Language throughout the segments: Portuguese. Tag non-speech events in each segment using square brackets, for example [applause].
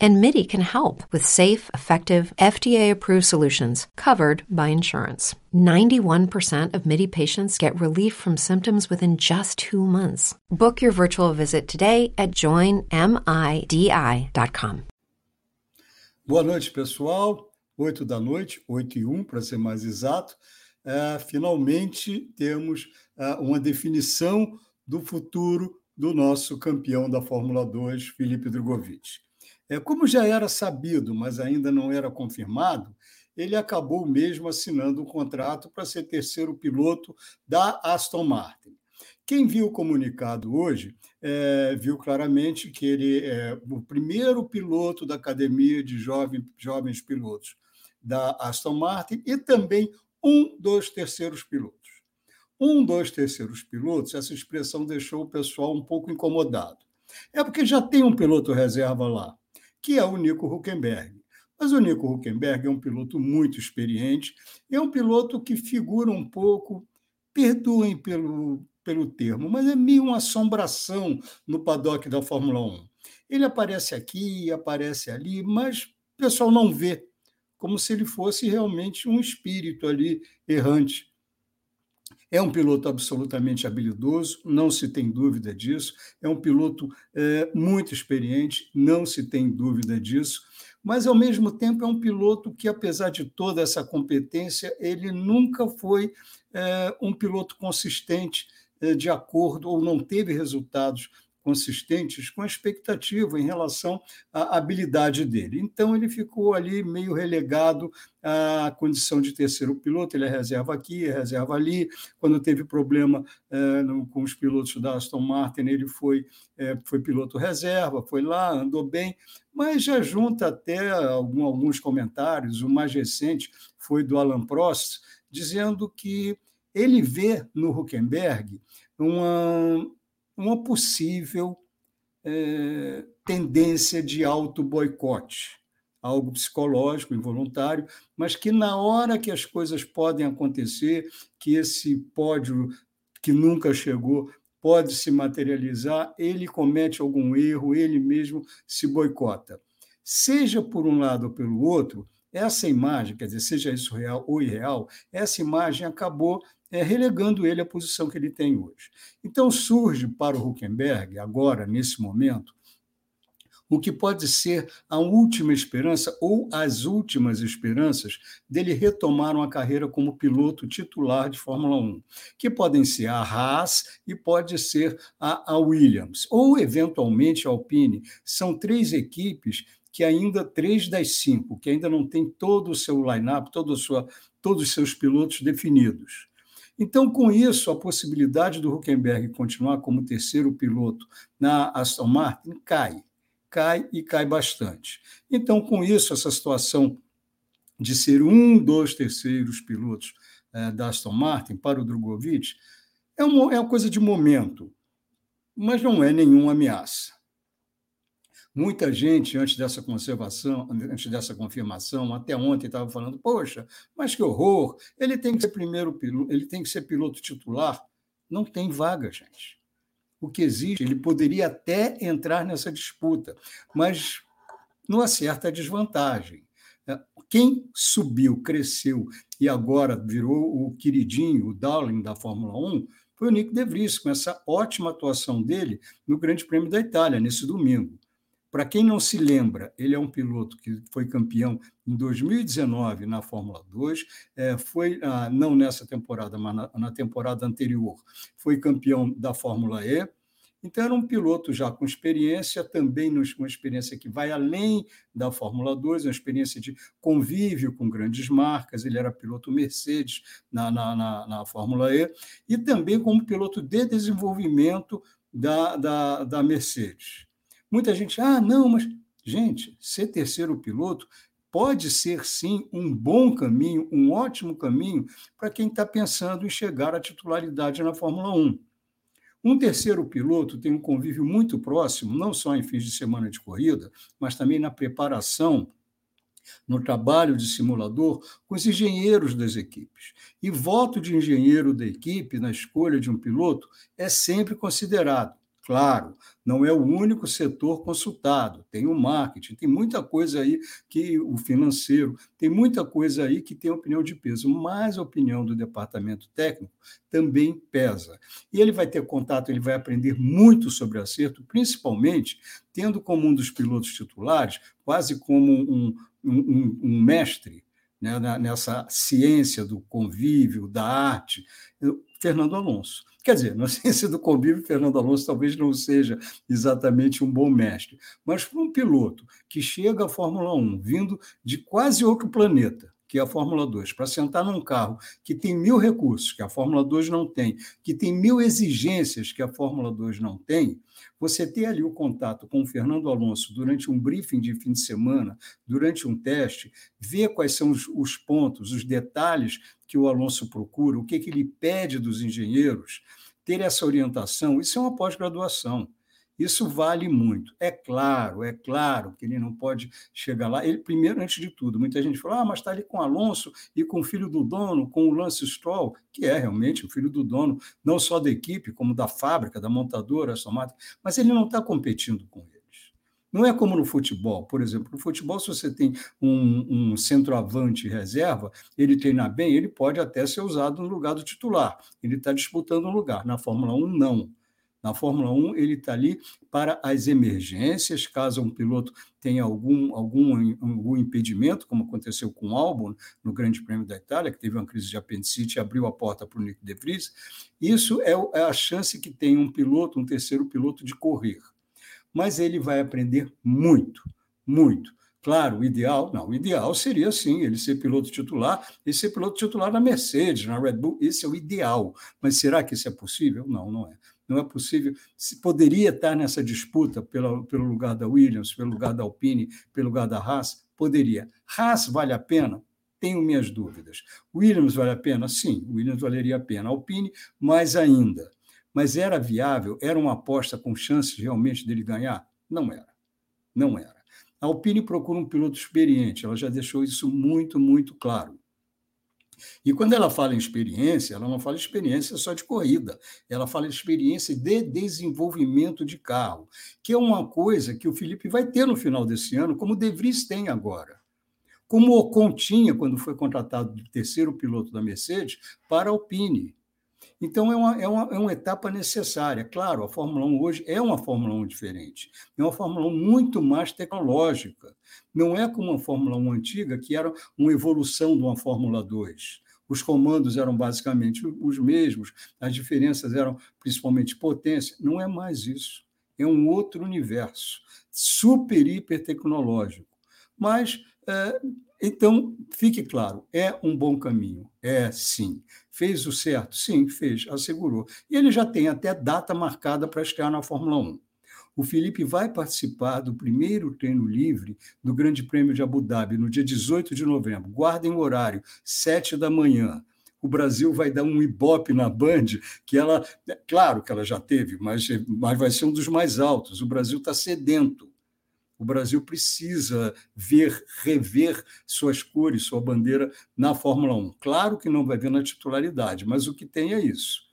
And MIDI can help with safe, effective, FDA approved solutions covered by insurance. 91% of MIDI patients get relief from symptoms within just two months. Book your virtual visit today at joinmidi.com. Boa noite, pessoal. 8 da noite, 8 e um, 1, para ser mais exato. É, finalmente temos é, uma definição do futuro do nosso campeão da Fórmula 2, Felipe Drogovic. É, como já era sabido, mas ainda não era confirmado, ele acabou mesmo assinando um contrato para ser terceiro piloto da Aston Martin. Quem viu o comunicado hoje é, viu claramente que ele é o primeiro piloto da academia de jovem, jovens pilotos da Aston Martin e também um dos terceiros pilotos. Um dos terceiros pilotos, essa expressão deixou o pessoal um pouco incomodado. É porque já tem um piloto reserva lá, que é o Nico Huckenberg. Mas o Nico Huckenberg é um piloto muito experiente, é um piloto que figura um pouco, perdoem pelo, pelo termo, mas é meio uma assombração no paddock da Fórmula 1. Ele aparece aqui, aparece ali, mas o pessoal não vê, como se ele fosse realmente um espírito ali errante. É um piloto absolutamente habilidoso, não se tem dúvida disso. É um piloto é, muito experiente, não se tem dúvida disso. Mas, ao mesmo tempo, é um piloto que, apesar de toda essa competência, ele nunca foi é, um piloto consistente eh, de acordo ou não teve resultados consistentes com a expectativa em relação à habilidade dele. Então, ele ficou ali meio relegado à condição de terceiro piloto, ele é reserva aqui, é reserva ali. Quando teve problema eh, no, com os pilotos da Aston Martin, ele foi, eh, foi piloto reserva, foi lá, andou bem, mas já junta até algum, alguns comentários. O mais recente foi do Alan Prost, dizendo que ele vê no Huckenberg uma, uma possível é, tendência de auto-boicote, algo psicológico, involuntário, mas que na hora que as coisas podem acontecer, que esse pódio que nunca chegou pode se materializar, ele comete algum erro, ele mesmo se boicota. Seja por um lado ou pelo outro, essa imagem, quer dizer, seja isso real ou irreal, essa imagem acabou é, relegando ele à posição que ele tem hoje. Então surge para o Huckenberg, agora, nesse momento, o que pode ser a última esperança ou as últimas esperanças dele retomar uma carreira como piloto titular de Fórmula 1, que podem ser a Haas e pode ser a, a Williams, ou eventualmente a Alpine. São três equipes que ainda, três das cinco, que ainda não tem todo o seu line-up, todos os seus pilotos definidos. Então, com isso, a possibilidade do Huckenberg continuar como terceiro piloto na Aston Martin cai, cai e cai bastante. Então, com isso, essa situação de ser um dos terceiros pilotos eh, da Aston Martin para o Drogovic é uma, é uma coisa de momento, mas não é nenhuma ameaça. Muita gente, antes dessa conservação, antes dessa confirmação, até ontem estava falando, poxa, mas que horror, ele tem que ser primeiro piloto, ele tem que ser piloto titular. Não tem vaga, gente. O que existe, ele poderia até entrar nessa disputa, mas não acerta a desvantagem. É, quem subiu, cresceu e agora virou o queridinho, o darling da Fórmula 1, foi o Nick De Vries, com essa ótima atuação dele no Grande Prêmio da Itália, nesse domingo. Para quem não se lembra, ele é um piloto que foi campeão em 2019 na Fórmula 2, é, foi, ah, não nessa temporada, mas na, temporada anterior, foi campeão da Fórmula E. Então, era um piloto já com experiência, também uma experiência que vai além da Fórmula 2, uma experiência de convívio com grandes marcas. Ele era piloto Mercedes na, na, na, na Fórmula E, e também como piloto de desenvolvimento da, da, da Mercedes. Muita gente, ah, não, mas, gente, ser terceiro piloto pode ser sim um bom caminho, um ótimo caminho para quem está pensando em chegar à titularidade na Fórmula 1. Um terceiro piloto tem um convívio muito próximo, não só em fins de semana de corrida, mas também na preparação no trabalho de simulador com os engenheiros das equipes. E voto de engenheiro da equipe na escolha de um piloto é sempre considerado. Claro, não é o único setor consultado, tem o marketing, tem muita coisa aí que o financeiro, tem muita coisa aí que tem opinião de peso, mas a opinião do departamento técnico também pesa. E ele vai ter contato, ele vai aprender muito sobre acerto, principalmente tendo como um dos pilotos titulares, quase como um, um, um mestre né, nessa ciência do convívio, da arte, Fernando Alonso. Quer dizer, [laughs] na ciência do convívio, Fernando Alonso talvez não seja exatamente um bom mestre, mas para um piloto que chega à Fórmula 1 vindo de quase outro planeta, que é a Fórmula 2, para sentar num carro que tem mil recursos, que a Fórmula 2 não tem, que tem mil exigências que a Fórmula 2 não tem, você ter ali o contato com o Fernando Alonso durante um briefing de fim de semana, durante um teste, ver quais são os, os pontos, os detalhes que o Alonso procura, o que, que ele pede dos engenheiros, ter essa orientação, isso é uma pós-graduação. Isso vale muito. É claro, é claro que ele não pode chegar lá. Ele, primeiro, antes de tudo, muita gente fala, ah, mas está ali com Alonso e com o filho do dono, com o Lance Stroll, que é realmente o filho do dono, não só da equipe, como da fábrica, da montadora, Aston mas ele não está competindo com eles. Não é como no futebol, por exemplo. No futebol, se você tem um, um centroavante reserva, ele treinar bem, ele pode até ser usado no lugar do titular. Ele está disputando um lugar. Na Fórmula 1, não. Na Fórmula 1, ele está ali para as emergências, caso um piloto tenha algum, algum, algum impedimento, como aconteceu com o Albon no Grande Prêmio da Itália, que teve uma crise de apendicite e abriu a porta para o Nick De Vries. Isso é, é a chance que tem um piloto, um terceiro piloto, de correr. Mas ele vai aprender muito, muito. Claro, o ideal, não, o ideal seria sim ele ser piloto titular e ser piloto titular na Mercedes, na Red Bull, esse é o ideal. Mas será que isso é possível? Não, não é não é possível. Se poderia estar nessa disputa pelo lugar da Williams, pelo lugar da Alpine, pelo lugar da Haas? Poderia. Haas vale a pena? Tenho minhas dúvidas. Williams vale a pena? Sim, Williams valeria a pena. Alpine, mais ainda. Mas era viável? Era uma aposta com chances realmente dele ganhar? Não era. Não era. A Alpine procura um piloto experiente, ela já deixou isso muito, muito claro. E quando ela fala em experiência, ela não fala experiência só de corrida, ela fala experiência de desenvolvimento de carro, que é uma coisa que o Felipe vai ter no final desse ano, como o De Vries tem agora. Como o Ocon tinha quando foi contratado de terceiro piloto da Mercedes para a Alpine. Então, é uma, é, uma, é uma etapa necessária. Claro, a Fórmula 1 hoje é uma Fórmula 1 diferente. É uma Fórmula 1 muito mais tecnológica. Não é como a Fórmula 1 antiga, que era uma evolução de uma Fórmula 2. Os comandos eram basicamente os mesmos, as diferenças eram principalmente potência. Não é mais isso. É um outro universo, super, hiper tecnológico. Mas, é, então, fique claro, é um bom caminho. É sim. Fez o certo? Sim, fez, assegurou. E ele já tem até data marcada para estrear na Fórmula 1. O Felipe vai participar do primeiro treino livre do Grande Prêmio de Abu Dhabi no dia 18 de novembro. Guardem o horário, 7 da manhã. O Brasil vai dar um ibope na Band, que ela, claro que ela já teve, mas, mas vai ser um dos mais altos. O Brasil está sedento. O Brasil precisa ver, rever suas cores, sua bandeira na Fórmula 1. Claro que não vai ver na titularidade, mas o que tem é isso.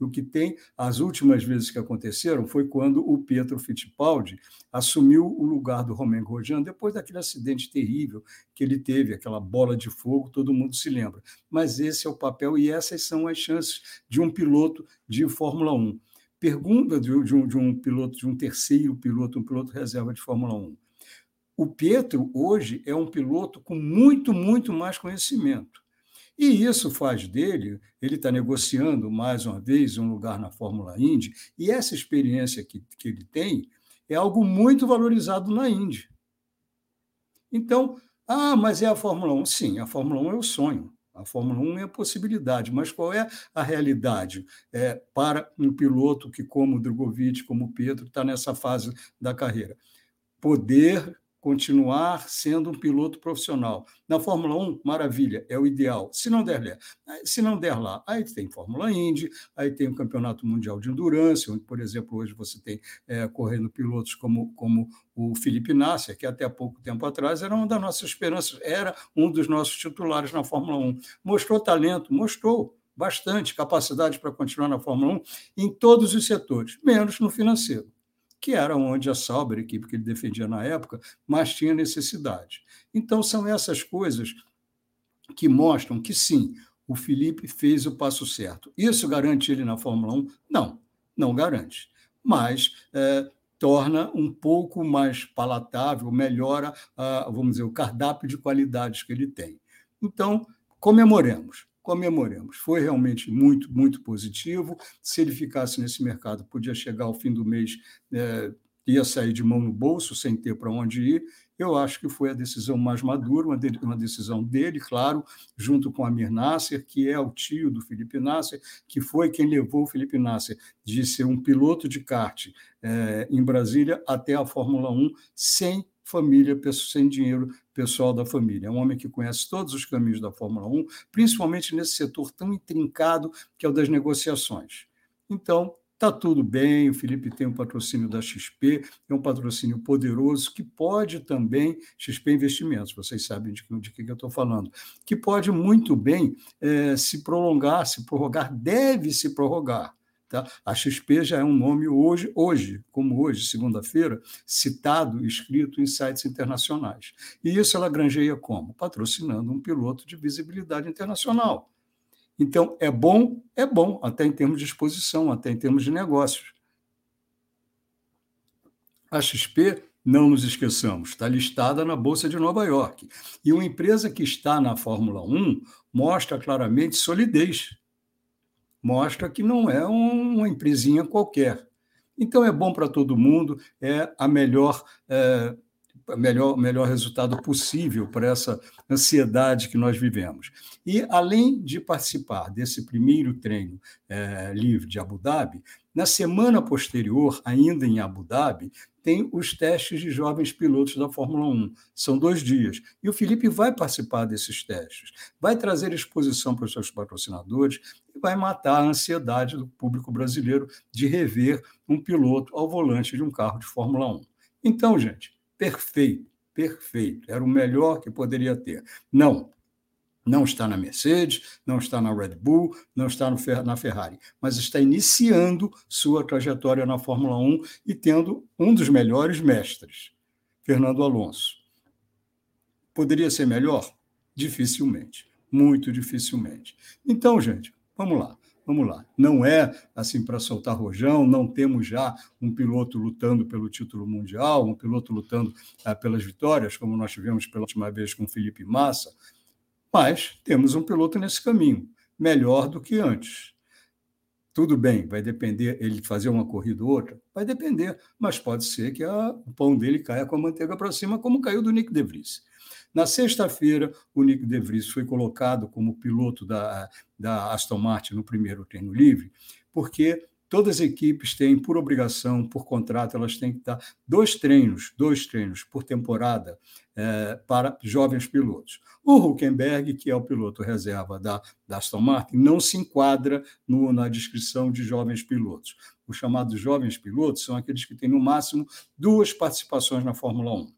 O que tem, as últimas vezes que aconteceram foi quando o Pietro Fittipaldi assumiu o lugar do Romain Grosjean depois daquele acidente terrível que ele teve, aquela bola de fogo, todo mundo se lembra. Mas esse é o papel e essas são as chances de um piloto de Fórmula 1 pergunta de, de, um, de um piloto, de um terceiro piloto, um piloto reserva de Fórmula 1. O Pietro, hoje, é um piloto com muito, muito mais conhecimento. E isso faz dele, ele está negociando mais uma vez um lugar na Fórmula Indy, e essa experiência que, que ele tem é algo muito valorizado na Indy. Então, ah, mas é a Fórmula 1. Sim, a Fórmula 1 é o sonho. A Fórmula 1 é a possibilidade, mas qual é a realidade é, para um piloto que, como o Drogovic, como o Pedro, está nessa fase da carreira? Poder continuar sendo um piloto profissional. Na Fórmula 1, maravilha, é o ideal. Se não der, se não der lá, aí tem Fórmula Indy, aí tem o Campeonato Mundial de Endurance, onde, por exemplo, hoje você tem é, correndo pilotos como, como o Felipe Nasser, que até pouco tempo atrás era uma das nossas esperanças, era um dos nossos titulares na Fórmula 1. Mostrou talento, mostrou bastante capacidade para continuar na Fórmula 1 em todos os setores, menos no financeiro que era onde a Sauber, a equipe que ele defendia na época, mais tinha necessidade. Então, são essas coisas que mostram que, sim, o Felipe fez o passo certo. Isso garante ele na Fórmula 1? Não, não garante. Mas é, torna um pouco mais palatável, melhora, a, vamos dizer, o cardápio de qualidades que ele tem. Então, comemoremos comemoremos. Foi realmente muito, muito positivo. Se ele ficasse nesse mercado, podia chegar ao fim do mês, é, ia sair de mão no bolso, sem ter para onde ir. Eu acho que foi a decisão mais madura, uma, de, uma decisão dele, claro, junto com Amir Nasser, que é o tio do Felipe Nasser, que foi quem levou o Felipe Nasser de ser um piloto de kart é, em Brasília até a Fórmula 1, sem família, sem dinheiro pessoal da família. É um homem que conhece todos os caminhos da Fórmula 1, principalmente nesse setor tão intrincado que é o das negociações. Então, Está tudo bem, o Felipe tem um patrocínio da XP, é um patrocínio poderoso que pode também, XP Investimentos, vocês sabem de, de que eu estou falando, que pode muito bem é, se prolongar, se prorrogar, deve se prorrogar. Tá? A XP já é um nome hoje, hoje, como hoje, segunda-feira, citado, escrito em sites internacionais. E isso ela granjeia como? Patrocinando um piloto de visibilidade internacional. Então, é bom? É bom, até em termos de exposição, até em termos de negócios. A XP, não nos esqueçamos, está listada na Bolsa de Nova York. E uma empresa que está na Fórmula 1 mostra claramente solidez mostra que não é uma empresinha qualquer. Então é bom para todo mundo, é a melhor, é, melhor, melhor resultado possível para essa ansiedade que nós vivemos. E além de participar desse primeiro treino é, livre de Abu Dhabi, na semana posterior, ainda em Abu Dhabi, tem os testes de jovens pilotos da Fórmula 1. São dois dias. E o Felipe vai participar desses testes, vai trazer exposição para os seus patrocinadores e vai matar a ansiedade do público brasileiro de rever um piloto ao volante de um carro de Fórmula 1. Então, gente, perfeito, perfeito. Era o melhor que poderia ter. Não, não está na Mercedes, não está na Red Bull, não está na Ferrari, mas está iniciando sua trajetória na Fórmula 1 e tendo um dos melhores mestres, Fernando Alonso. Poderia ser melhor? Dificilmente, muito dificilmente. Então, gente, vamos lá. Vamos lá. Não é assim para soltar rojão, não temos já um piloto lutando pelo título mundial, um piloto lutando ah, pelas vitórias, como nós tivemos pela última vez com Felipe Massa, mas temos um piloto nesse caminho, melhor do que antes. Tudo bem, vai depender ele fazer uma corrida ou outra? Vai depender, mas pode ser que a, o pão dele caia com a manteiga para cima, como caiu do Nick De Vries. Na sexta-feira, o Nick De Vries foi colocado como piloto da, da Aston Martin no primeiro treino livre, porque todas as equipes têm, por obrigação, por contrato, elas têm que dar dois treinos, dois treinos por temporada é, para jovens pilotos. O Huckenberg, que é o piloto reserva da, da Aston Martin, não se enquadra no, na descrição de jovens pilotos. Os chamados jovens pilotos são aqueles que têm, no máximo, duas participações na Fórmula 1.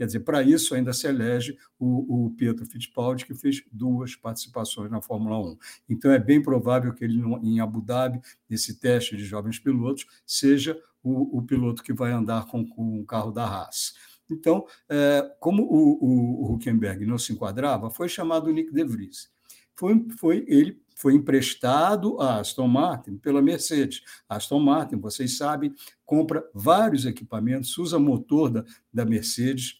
Quer dizer, para isso ainda se elege o, o Pietro Fittipaldi, que fez duas participações na Fórmula 1. Então, é bem provável que ele, em Abu Dhabi, nesse teste de jovens pilotos, seja o, o piloto que vai andar com, com o carro da Haas. Então, é, como o, o, o, Huckenberg não se enquadrava, foi chamado Nick De Vries. Foi, foi, ele foi emprestado à Aston Martin pela Mercedes. Aston Martin, vocês sabem, compra vários equipamentos, usa motor da, da Mercedes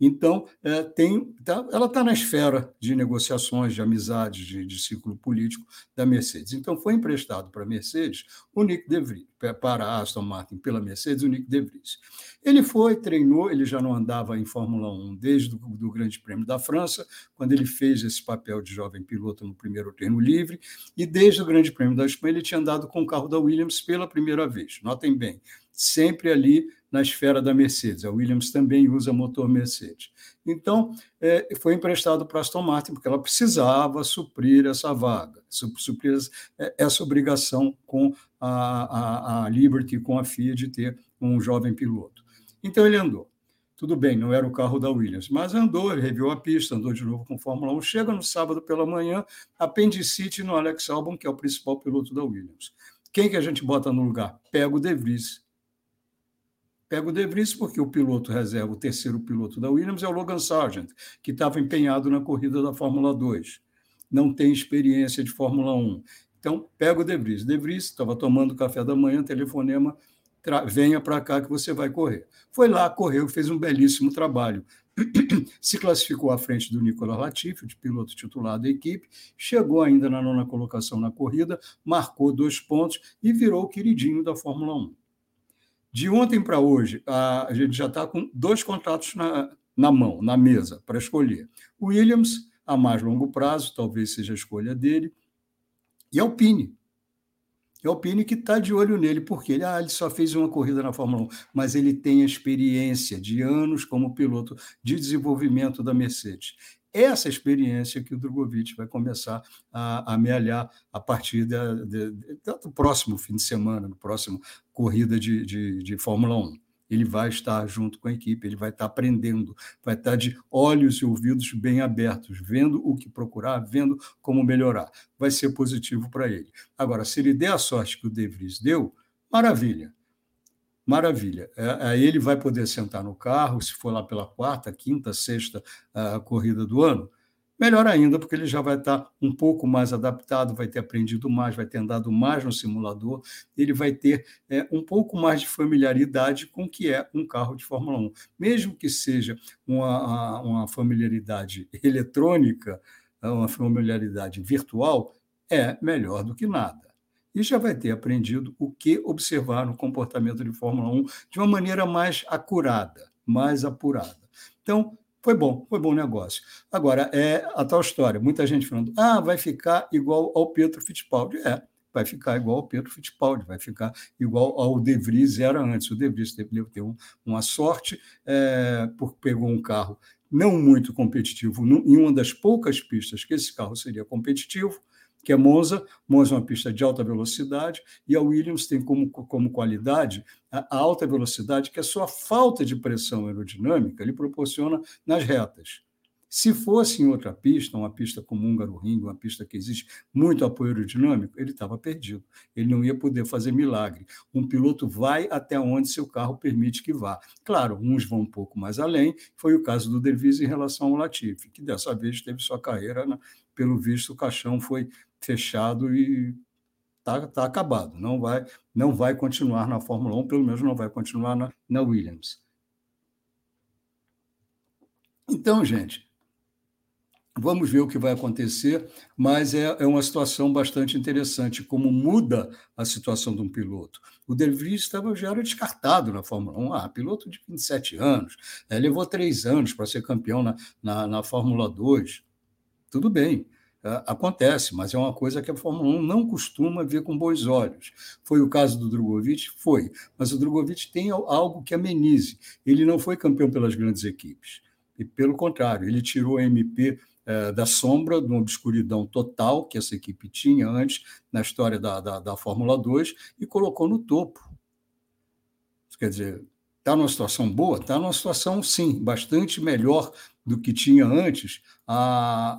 Então, é, tem, tá, ela está na esfera de negociações, de amizades, de, de, ciclo político da Mercedes. Então, foi emprestado para a Mercedes o Nick De para a Aston Martin pela Mercedes, o Nick De Vries. Ele foi, treinou, ele já não andava em Fórmula 1 desde o Grande Prêmio da França, quando ele fez esse papel de jovem piloto no primeiro treino livre, e desde o Grande Prêmio da Espanha ele tinha andado com o carro da Williams pela primeira vez. Notem bem, sempre ali na esfera da Mercedes. A Williams também usa motor Mercedes. Então, é, foi emprestado para a Aston Martin, porque ela precisava suprir essa vaga, suprir é, essa obrigação com a, a, a Liberty, com a FIA, de ter um jovem piloto. Então, ele andou. Tudo bem, não era o carro da Williams, mas andou, ele reviu a pista, andou de novo com Fórmula 1. Chega no sábado pela manhã, apendicite no Alex Albon, que é o principal piloto da Williams. Quem que a gente bota no lugar? Pega o De Vries Pega o De Vries porque o piloto reserva, o terceiro piloto da Williams é o Logan Sargent, que estava empenhado na corrida da Fórmula 2. Não tem experiência de Fórmula 1. Então, pega o De Vries. De Vries estava tomando café da manhã, telefonema, venha para cá que você vai correr. Foi lá, correu, fez um belíssimo trabalho. [clears throat] Se classificou à frente do Nicolas Latifi, de piloto titular da equipe, chegou ainda na nona colocação na corrida, marcou dois pontos e virou o queridinho da Fórmula 1. De ontem para hoje, a, gente já está com dois contratos na, na mão, na mesa, para escolher. Williams, a mais longo prazo, talvez seja a escolha dele, e Alpine. E Alpine que está de olho nele, porque ele, ah, ele só fez uma corrida na Fórmula 1, mas ele tem a experiência de anos como piloto de desenvolvimento da Mercedes essa experiência que o Drogovic vai começar a, amealhar a partir da, de, do próximo fim de semana, no próximo corrida de, de, de Fórmula 1 ele vai estar junto com a equipe, ele vai estar aprendendo, vai estar de olhos e ouvidos bem abertos, vendo o que procurar, vendo como melhorar. Vai ser positivo para ele. Agora, se ele der a sorte que o De Vries deu, maravilha. Maravilha. É, aí ele vai poder sentar no carro, se for lá pela quarta, quinta, sexta a corrida do ano. Melhor ainda, porque ele já vai estar um pouco mais adaptado, vai ter aprendido mais, vai ter andado mais no simulador, ele vai ter é, um pouco mais de familiaridade com o que é um carro de Fórmula 1. Mesmo que seja uma, uma familiaridade eletrônica, uma familiaridade virtual, é melhor do que nada e já vai ter aprendido o que observar no comportamento de Fórmula 1 de uma maneira mais acurada, mais apurada. Então, foi bom, foi bom negócio. Agora, é a tal história, muita gente falando, ah, vai ficar igual ao Pedro Fittipaldi. É, vai ficar igual ao Pedro Fittipaldi, vai ficar igual ao De Vries era antes. O De Vries teve ter um, uma sorte, é, porque pegou um carro não muito competitivo, em uma das poucas pistas que esse carro seria competitivo, que é Monza. Monza é uma pista de alta velocidade e a Williams tem como, como qualidade a alta velocidade que a sua falta de pressão aerodinâmica lhe proporciona nas retas. Se fosse em outra pista, uma pista como Húngaro Ring, uma pista que existe muito apoio aerodinâmico, ele estava perdido. Ele não ia poder fazer milagre. Um piloto vai até onde seu carro permite que vá. Claro, uns vão um pouco mais além. Foi o caso do De Vries em relação ao Latifi, que dessa vez teve sua carreira, pelo visto, o caixão foi fechado e está tá acabado. Não vai, não vai continuar na Fórmula 1, pelo menos não vai continuar na, na Williams. Então, gente, vamos ver o que vai acontecer, mas é, é uma situação bastante interessante, como muda a situação de um piloto. O De Vries estava, já era descartado na Fórmula 1. Ah, piloto de 27 anos, é, levou três anos para ser campeão na, na, na Fórmula 2. Tudo bem, acontece, mas é uma coisa que a Fórmula 1 não costuma ver com bons olhos. Foi o caso do Drogovic? Foi. Mas o Drogovic tem algo que amenize. Ele não foi campeão pelas grandes equipes. E, pelo contrário, ele tirou a MP é, da sombra, de uma obscuridão total que essa equipe tinha antes na história da, da, da Fórmula 2 e colocou no topo. Quer dizer, Está numa situação boa? Está numa situação, sim, bastante melhor do que tinha antes a,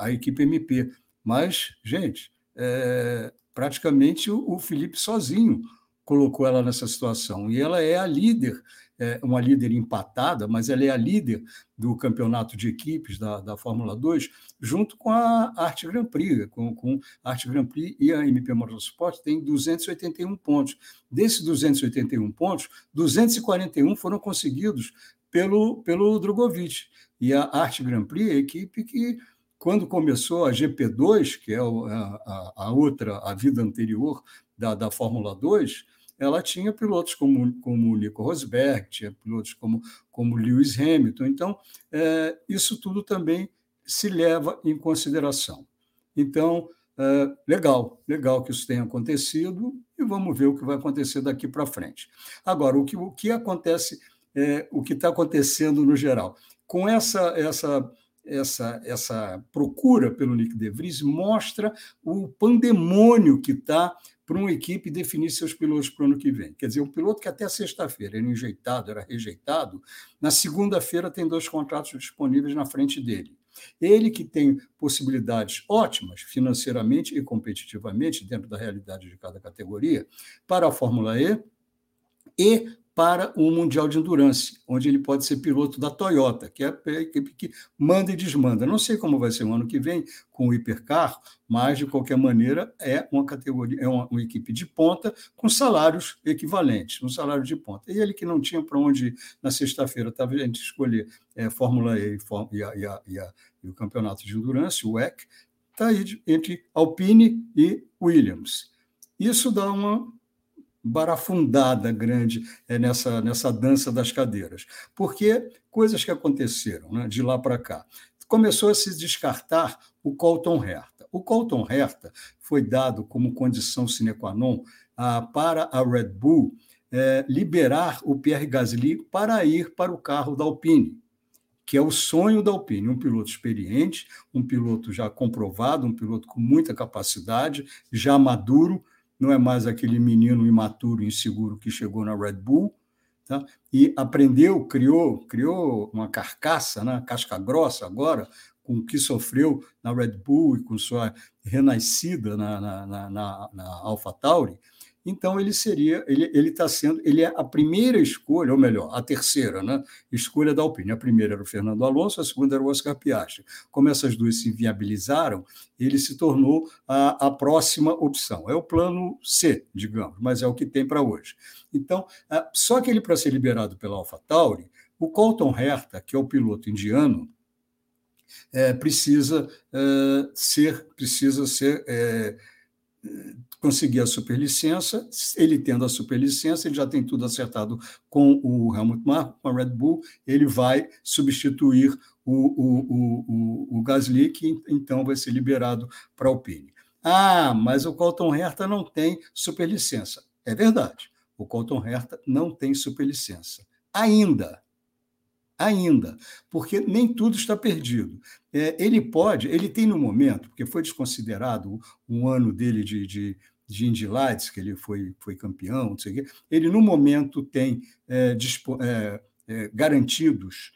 a, a, equipe MP. Mas, gente, é, praticamente o, o Felipe sozinho colocou ela nessa situação. E ela é a líder é uma líder empatada, mas ela é a líder do campeonato de equipes da, da Fórmula 2, junto com a Arte Grand Prix, com, com a Arte Grand Prix e a MP Motorsport tem 281 pontos. Desses 281 pontos, 241 foram conseguidos pelo, pelo Drogovic. E a Arte Grand Prix é a equipe que quando começou a GP2, que é a, a, outra, a vida anterior da, da Fórmula 2, ela tinha pilotos como, como Nico Rosberg, tinha pilotos como, como Lewis Hamilton. Então, é, isso tudo também se leva em consideração. Então, é, legal, legal que isso tenha acontecido e vamos ver o que vai acontecer daqui para frente. Agora, o que, o que acontece, é, o que está acontecendo no geral? Com essa, essa, essa, essa procura pelo Nick De Vries, mostra o pandemônio que está para uma equipe definir seus pilotos para o ano que vem. Quer dizer, um piloto que até sexta-feira era enjeitado, era rejeitado, na segunda-feira tem dois contratos disponíveis na frente dele. Ele que tem possibilidades ótimas financeiramente e competitivamente, dentro da realidade de cada categoria, para a Fórmula E e para o Mundial de Endurance, onde ele pode ser piloto da Toyota, que é a equipe que manda e desmanda. Não sei como vai ser o ano que vem com o Hipercar, mas, de qualquer maneira, é uma categoria, é uma, uma equipe de ponta com salários equivalentes, um salário de ponta. E ele que não tinha para onde ir na sexta-feira, estava a gente escolher é, Fórmula E e, a, e, a, e, a, e o Campeonato de Endurance, o WEC, está aí entre Alpine e Williams. Isso dá uma barafundada grande é, nessa, nessa dança das cadeiras. Porque coisas que aconteceram né, de lá para cá. Começou a se descartar o Colton Herta. O Colton Herta foi dado como condição sine qua non ah, para a Red Bull é, liberar o Pierre Gasly para ir para o carro da Alpine, que é o sonho da Alpine. Um piloto experiente, um piloto já comprovado, um piloto com muita capacidade, já maduro, não é mais aquele menino imaturo, inseguro que chegou na Red Bull, tá? e aprendeu, criou, criou uma carcaça, né? casca grossa agora, com o que sofreu na Red Bull e com sua renascida na, na, na, na, na AlphaTauri, então ele seria, ele ele está sendo, ele é a primeira escolha, ou melhor, a terceira, né, escolha da Alpine. A primeira era o Fernando Alonso, a segunda era o Oscar Piastri. Como essas duas se viabilizaram, ele se tornou a, a próxima opção. É o plano C, digamos, mas é o que tem para hoje. Então, só que ele para ser liberado pela AlphaTauri, o Colton Herta, que é o piloto indiano, é, precisa é, ser precisa ser é, conseguir a superlicença. Ele tendo a superlicença, ele já tem tudo acertado com o Helmut Marko, com a Red Bull, ele vai substituir o, o, o, o, Gasly, que então vai ser liberado para a Alpine. Ah, mas o Colton Herta não tem superlicença. É verdade, o Colton Herta não tem superlicença. Ainda ainda, porque nem tudo está perdido. É, ele pode, ele tem no momento, porque foi desconsiderado um ano dele de, de, de Indy Lights, que ele foi, foi campeão, não sei o quê, ele no momento tem é, dispo, é, é garantidos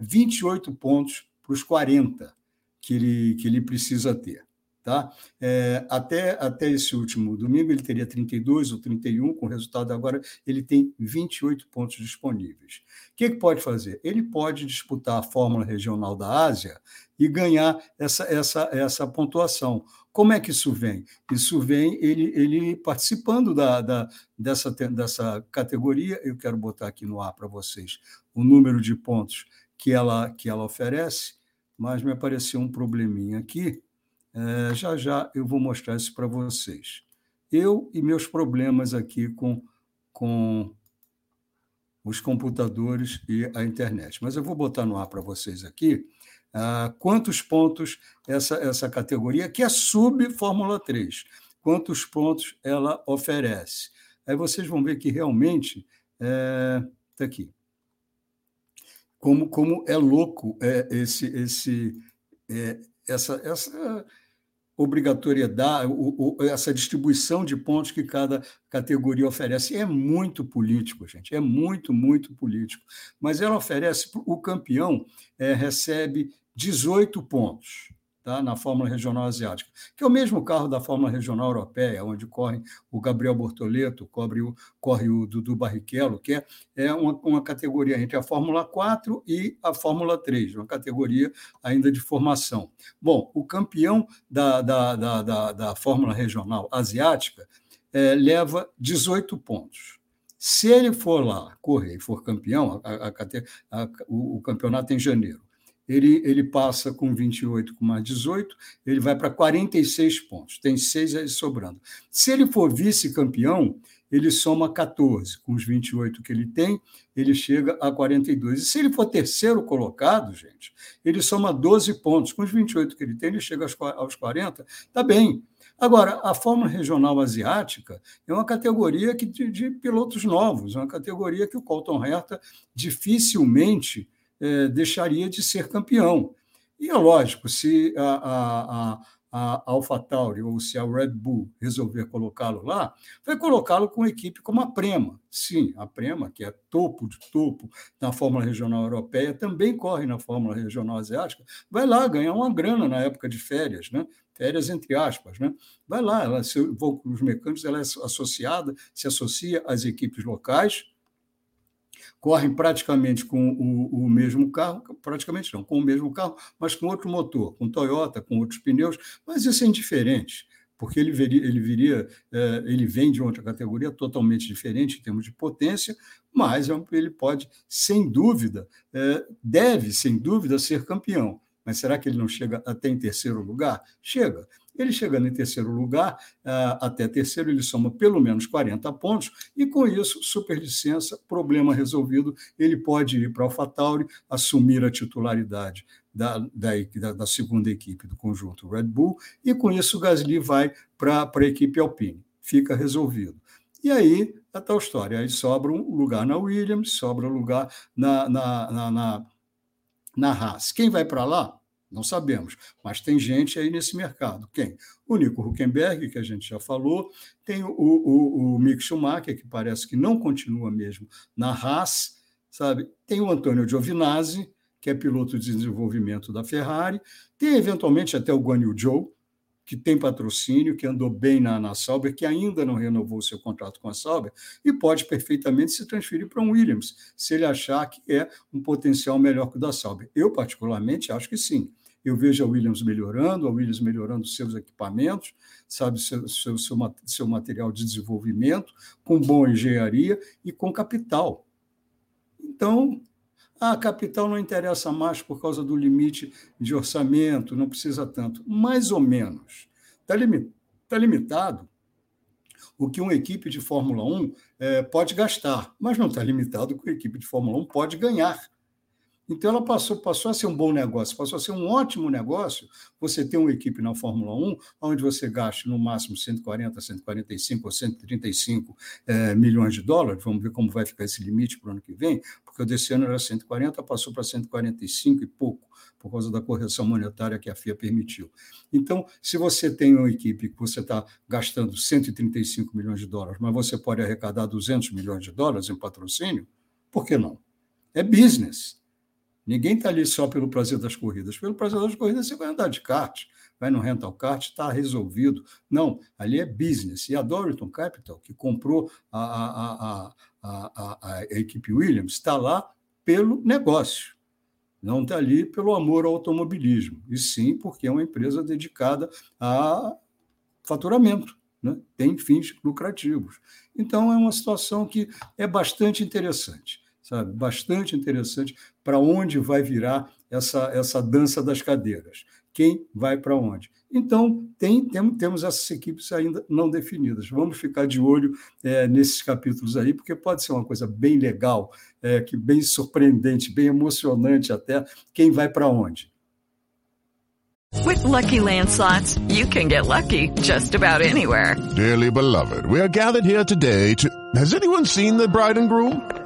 28 é, pontos para os 40 que ele, que ele precisa ter. Tá? É, até, até esse último domingo, ele teria 32 ou 31, com o resultado agora, ele tem 28 pontos disponíveis. O que, que pode fazer? Ele pode disputar a Fórmula Regional da Ásia e ganhar essa, essa, essa pontuação. Como é que isso vem? Isso vem ele, ele participando da, da, dessa, dessa categoria. Eu quero botar aqui no ar para vocês o número de pontos que ela, que ela oferece, mas me apareceu um probleminha aqui é, já já eu vou mostrar isso para vocês. Eu e meus problemas aqui com, com os computadores e a internet. Mas eu vou botar no ar para vocês aqui ah, quantos pontos essa, essa categoria, que é sub-Fórmula 3, quantos pontos ela oferece. Aí vocês vão ver que realmente está é, tá aqui. Como, como é louco é, esse, esse, é, essa, essa obrigatoriedade, o, o, essa distribuição de pontos que cada categoria oferece. É muito político, gente, é muito, muito político. Mas ela oferece, o campeão é, recebe 18 pontos tá? na Fórmula Regional Asiática, que é o mesmo carro da Fórmula Regional Europeia, onde corre o Gabriel Bortoleto, corre o, corre o Dudu Barrichello, que é, é uma, uma categoria entre a Fórmula 4 e a Fórmula 3, uma categoria ainda de formação. Bom, o campeão da, da, da, da, da Fórmula Regional Asiática é, leva 18 pontos. Se ele for lá correr e for campeão, a, a, a, o, o campeonato é em janeiro, ele, ele passa com 28 com mais 18, ele vai para 46 pontos, tem seis aí sobrando. Se ele for vice-campeão, ele soma 14, com os 28 que ele tem, ele chega a 42. E se ele for terceiro colocado, gente, ele soma 12 pontos, com os 28 que ele tem, ele chega aos 40, tá bem. Agora, a Fórmula Regional Asiática é uma categoria que, de, de pilotos novos, é uma categoria que o Colton Herta dificilmente é, deixaria de ser campeão. E é lógico, se a, a, a, a AlphaTauri ou se a Red Bull resolver colocá-lo lá, vai colocá-lo com uma equipe como a Prema. Sim, a Prema, que é topo de topo na Fórmula Regional Europeia, também corre na Fórmula Regional Asiática, vai lá ganhar uma grana na época de férias, né? férias entre aspas, né? Vai lá, ela, se, os mecânicos, ela é associada, se associa às equipes locais, correm praticamente com o, o, mesmo carro, praticamente não, com o mesmo carro, mas com outro motor, com Toyota, com outros pneus, mas isso é indiferente, porque ele, veria, ele viria, é, ele vem de outra categoria totalmente diferente em termos de potência, mas é ele pode, sem dúvida, é, deve, sem dúvida, ser campeão. Mas será que ele não chega até em terceiro lugar? Chega. Ele chegando em terceiro lugar, ah, até terceiro, ele soma pelo menos 40 pontos, e com isso, superlicença, problema resolvido, ele pode ir para a AlphaTauri, assumir a titularidade da, da, da, segunda equipe do conjunto Red Bull, e com isso o Gasly vai para a equipe Alpine. Fica resolvido. E aí, a tal história. Aí sobra um lugar na Williams, sobra um lugar na, na, na, na, na Haas. Quem vai para lá? Não sabemos, mas tem gente aí nesse mercado. Quem? O Nico Huckenberg, que a gente já falou, tem o, o, o Mick Schumacher, que parece que não continua mesmo na Haas, sabe? Tem o Antônio Giovinazzi, que é piloto de desenvolvimento da Ferrari, tem eventualmente até o Guan Yu Zhou, que tem patrocínio, que andou bem na, na Sauber, que ainda não renovou seu contrato com a Sauber, e pode perfeitamente se transferir para um Williams, se ele achar que é um potencial melhor que o da Sauber. Eu, particularmente, acho que sim. Eu vejo a Williams melhorando, a Williams melhorando seus equipamentos, sabe, seu, seu, seu, seu material de desenvolvimento, com boa engenharia e com capital. Então, a capital não interessa mais por causa do limite de orçamento, não precisa tanto. Mais ou menos. Está limit, tá limitado o que uma equipe de Fórmula 1 é, pode gastar, mas não está limitado o que uma equipe de Fórmula 1 pode ganhar. Então, ela passou, passou a ser um bom negócio, passou a ser um ótimo negócio você ter uma equipe na Fórmula 1, onde você gaste no máximo 140, 145 ou 135 é, milhões de dólares. Vamos ver como vai ficar esse limite para o ano que vem, porque o desse ano era 140, passou para 145 e pouco, por causa da correção monetária que a FIA permitiu. Então, se você tem uma equipe que você está gastando 135 milhões de dólares, mas você pode arrecadar 200 milhões de dólares em patrocínio, por que não? É business. Ninguém está ali só pelo prazer das corridas. Pelo prazer das corridas, você vai andar de kart, vai no rental kart, está resolvido. Não, ali é business. E a Doriton Capital, que comprou a, a, a, a, equipe Williams, está lá pelo negócio. Não está ali pelo amor ao automobilismo, e sim porque é uma empresa dedicada a faturamento, né? tem fins lucrativos. Então, é uma situação que é bastante interessante sabe? Bastante interessante para onde vai virar essa, essa dança das cadeiras. Quem vai para onde? Então, tem, tem, temos essas equipes ainda não definidas. Vamos ficar de olho é, nesses capítulos aí, porque pode ser uma coisa bem legal, é, que bem surpreendente, bem emocionante até, quem vai para onde. With lucky landslots, you can get lucky just about anywhere. Dearly beloved, we are gathered here today to. Has anyone seen the bride and groom?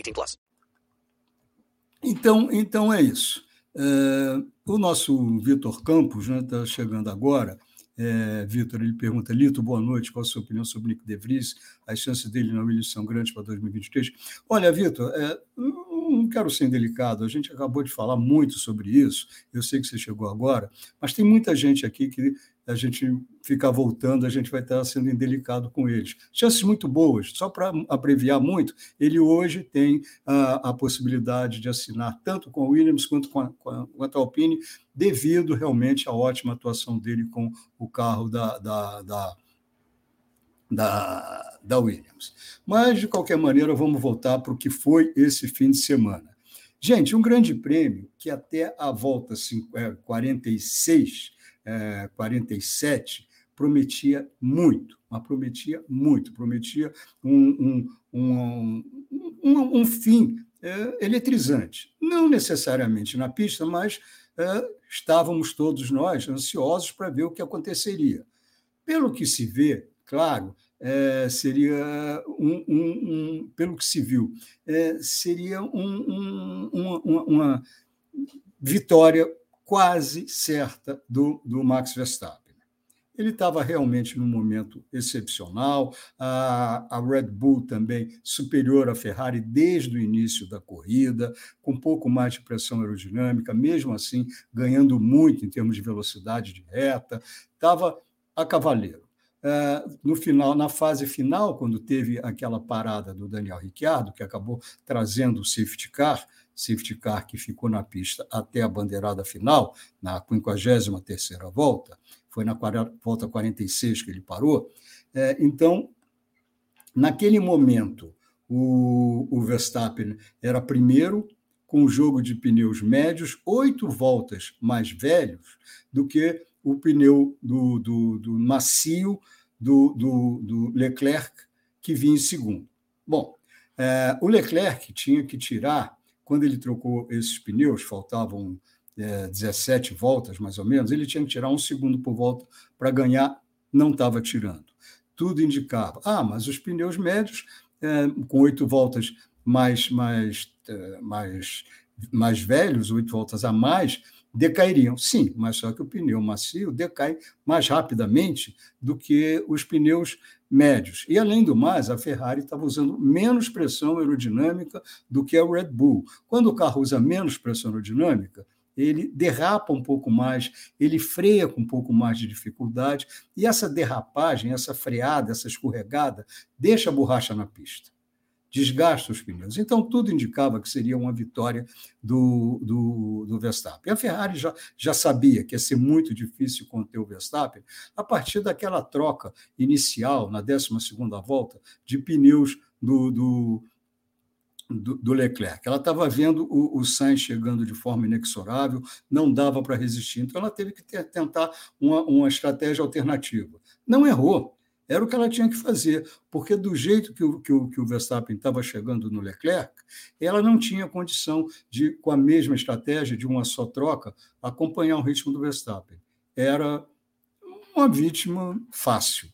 18 plus. Então, então é isso. É, o nosso Vitor Campos está né, tá chegando agora. É, Vitor, ele pergunta, Lito, boa noite, qual a sua opinião sobre o Nick De Vries? As chances dele na Williams são grandes para 2023? Olha, Vitor, é, não quero ser delicado, a gente acabou de falar muito sobre isso, eu sei que você chegou agora, mas tem muita gente aqui que a gente ficar voltando, a gente vai estar sendo indelicado com eles. Chances muito boas, só para abreviar muito, ele hoje tem a, a, possibilidade de assinar tanto com a Williams quanto com a, com a, com a Alpine, devido realmente à ótima atuação dele com o carro da, da, da da, da Williams. Mas, de qualquer maneira, vamos voltar para o que foi esse fim de semana. Gente, um grande prêmio que até a volta 46, é, 47, é, prometia muito, mas prometia muito, prometia um, um, um, um, um fim é, eletrizante. Não necessariamente na pista, mas é, estávamos todos nós ansiosos para ver o que aconteceria. Pelo que se vê, claro, é, seria um, um, um, pelo que se viu, é, seria uma, uma, vitória quase certa do, do Max Verstappen. Ele estava realmente num momento excepcional, a, a Red Bull também superior à Ferrari desde o início da corrida, com pouco mais de pressão aerodinâmica, mesmo assim ganhando muito em termos de velocidade de reta, estava a cavaleiro. É, no final, na fase final, quando teve aquela parada do Daniel Ricciardo, que acabou trazendo o safety car, safety car que ficou na pista até a bandeirada final, na 53ª volta, foi na volta 46 que ele parou. É, então, naquele momento, o, o Verstappen era primeiro, com o jogo de pneus médios, oito voltas mais velhos do que o pneu do, do, do macio do, do, do, Leclerc, que vinha em segundo. Bom, é, o Leclerc tinha que tirar, quando ele trocou esses pneus, faltavam é, 17 voltas mais ou menos, ele tinha que tirar um segundo por volta para ganhar, não estava tirando. Tudo indicava, ah, mas os pneus médios, é, com oito voltas mais, mais, é, mais, mais velhos, oito voltas a mais, decairiam. Sim, mas só que o pneu macio decai mais rapidamente do que os pneus médios. E, além do mais, a Ferrari estava usando menos pressão aerodinâmica do que a Red Bull. Quando o carro usa menos pressão aerodinâmica, ele derrapa um pouco mais, ele freia com um pouco mais de dificuldade, e essa derrapagem, essa freada, essa escorregada, deixa a borracha na pista desgasta os pneus. Então, tudo indicava que seria uma vitória do, do, do Verstappen. A Ferrari já, já sabia que ia ser muito difícil conter o Verstappen a partir daquela troca inicial, na 12 volta, de pneus do, do, do, Leclerc. Ela estava vendo o, o, Sainz chegando de forma inexorável, não dava para resistir, então ela teve que ter, tentar uma, uma estratégia alternativa. Não errou, era o que ela tinha que fazer, porque do jeito que o, que o, que o Verstappen estava chegando no Leclerc, ela não tinha condição de, com a mesma estratégia de uma só troca, acompanhar o ritmo do Verstappen. Era uma vítima fácil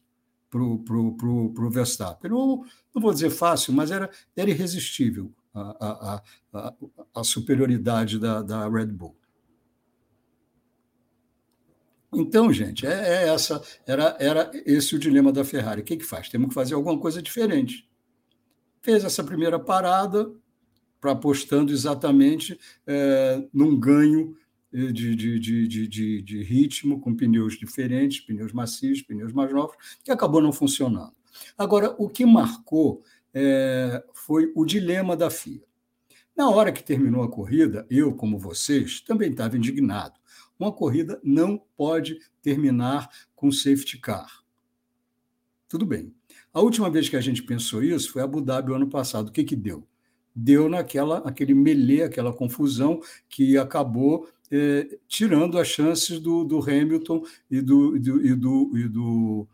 para o Verstappen. Não, não vou dizer fácil, mas era, era irresistível a, a, a, a superioridade da, da Red Bull. Então, gente, é, é, essa era, era esse o dilema da Ferrari. O que, que faz? Temos que fazer alguma coisa diferente. Fez essa primeira parada, para apostando exatamente é, num ganho de, de, de, de, de ritmo, com pneus diferentes, pneus macios, pneus mais novos, que acabou não funcionando. Agora, o que marcou é, foi o dilema da FIA. Na hora que terminou a corrida, eu, como vocês, também estava indignado. Uma corrida não pode terminar com safety car. Tudo bem. A última vez que a gente pensou isso foi Abu Dhabi, ano passado. O que, que deu? Deu naquela aquele melê, aquela confusão que acabou é, tirando as chances do, do Hamilton e do, e do, e do, e do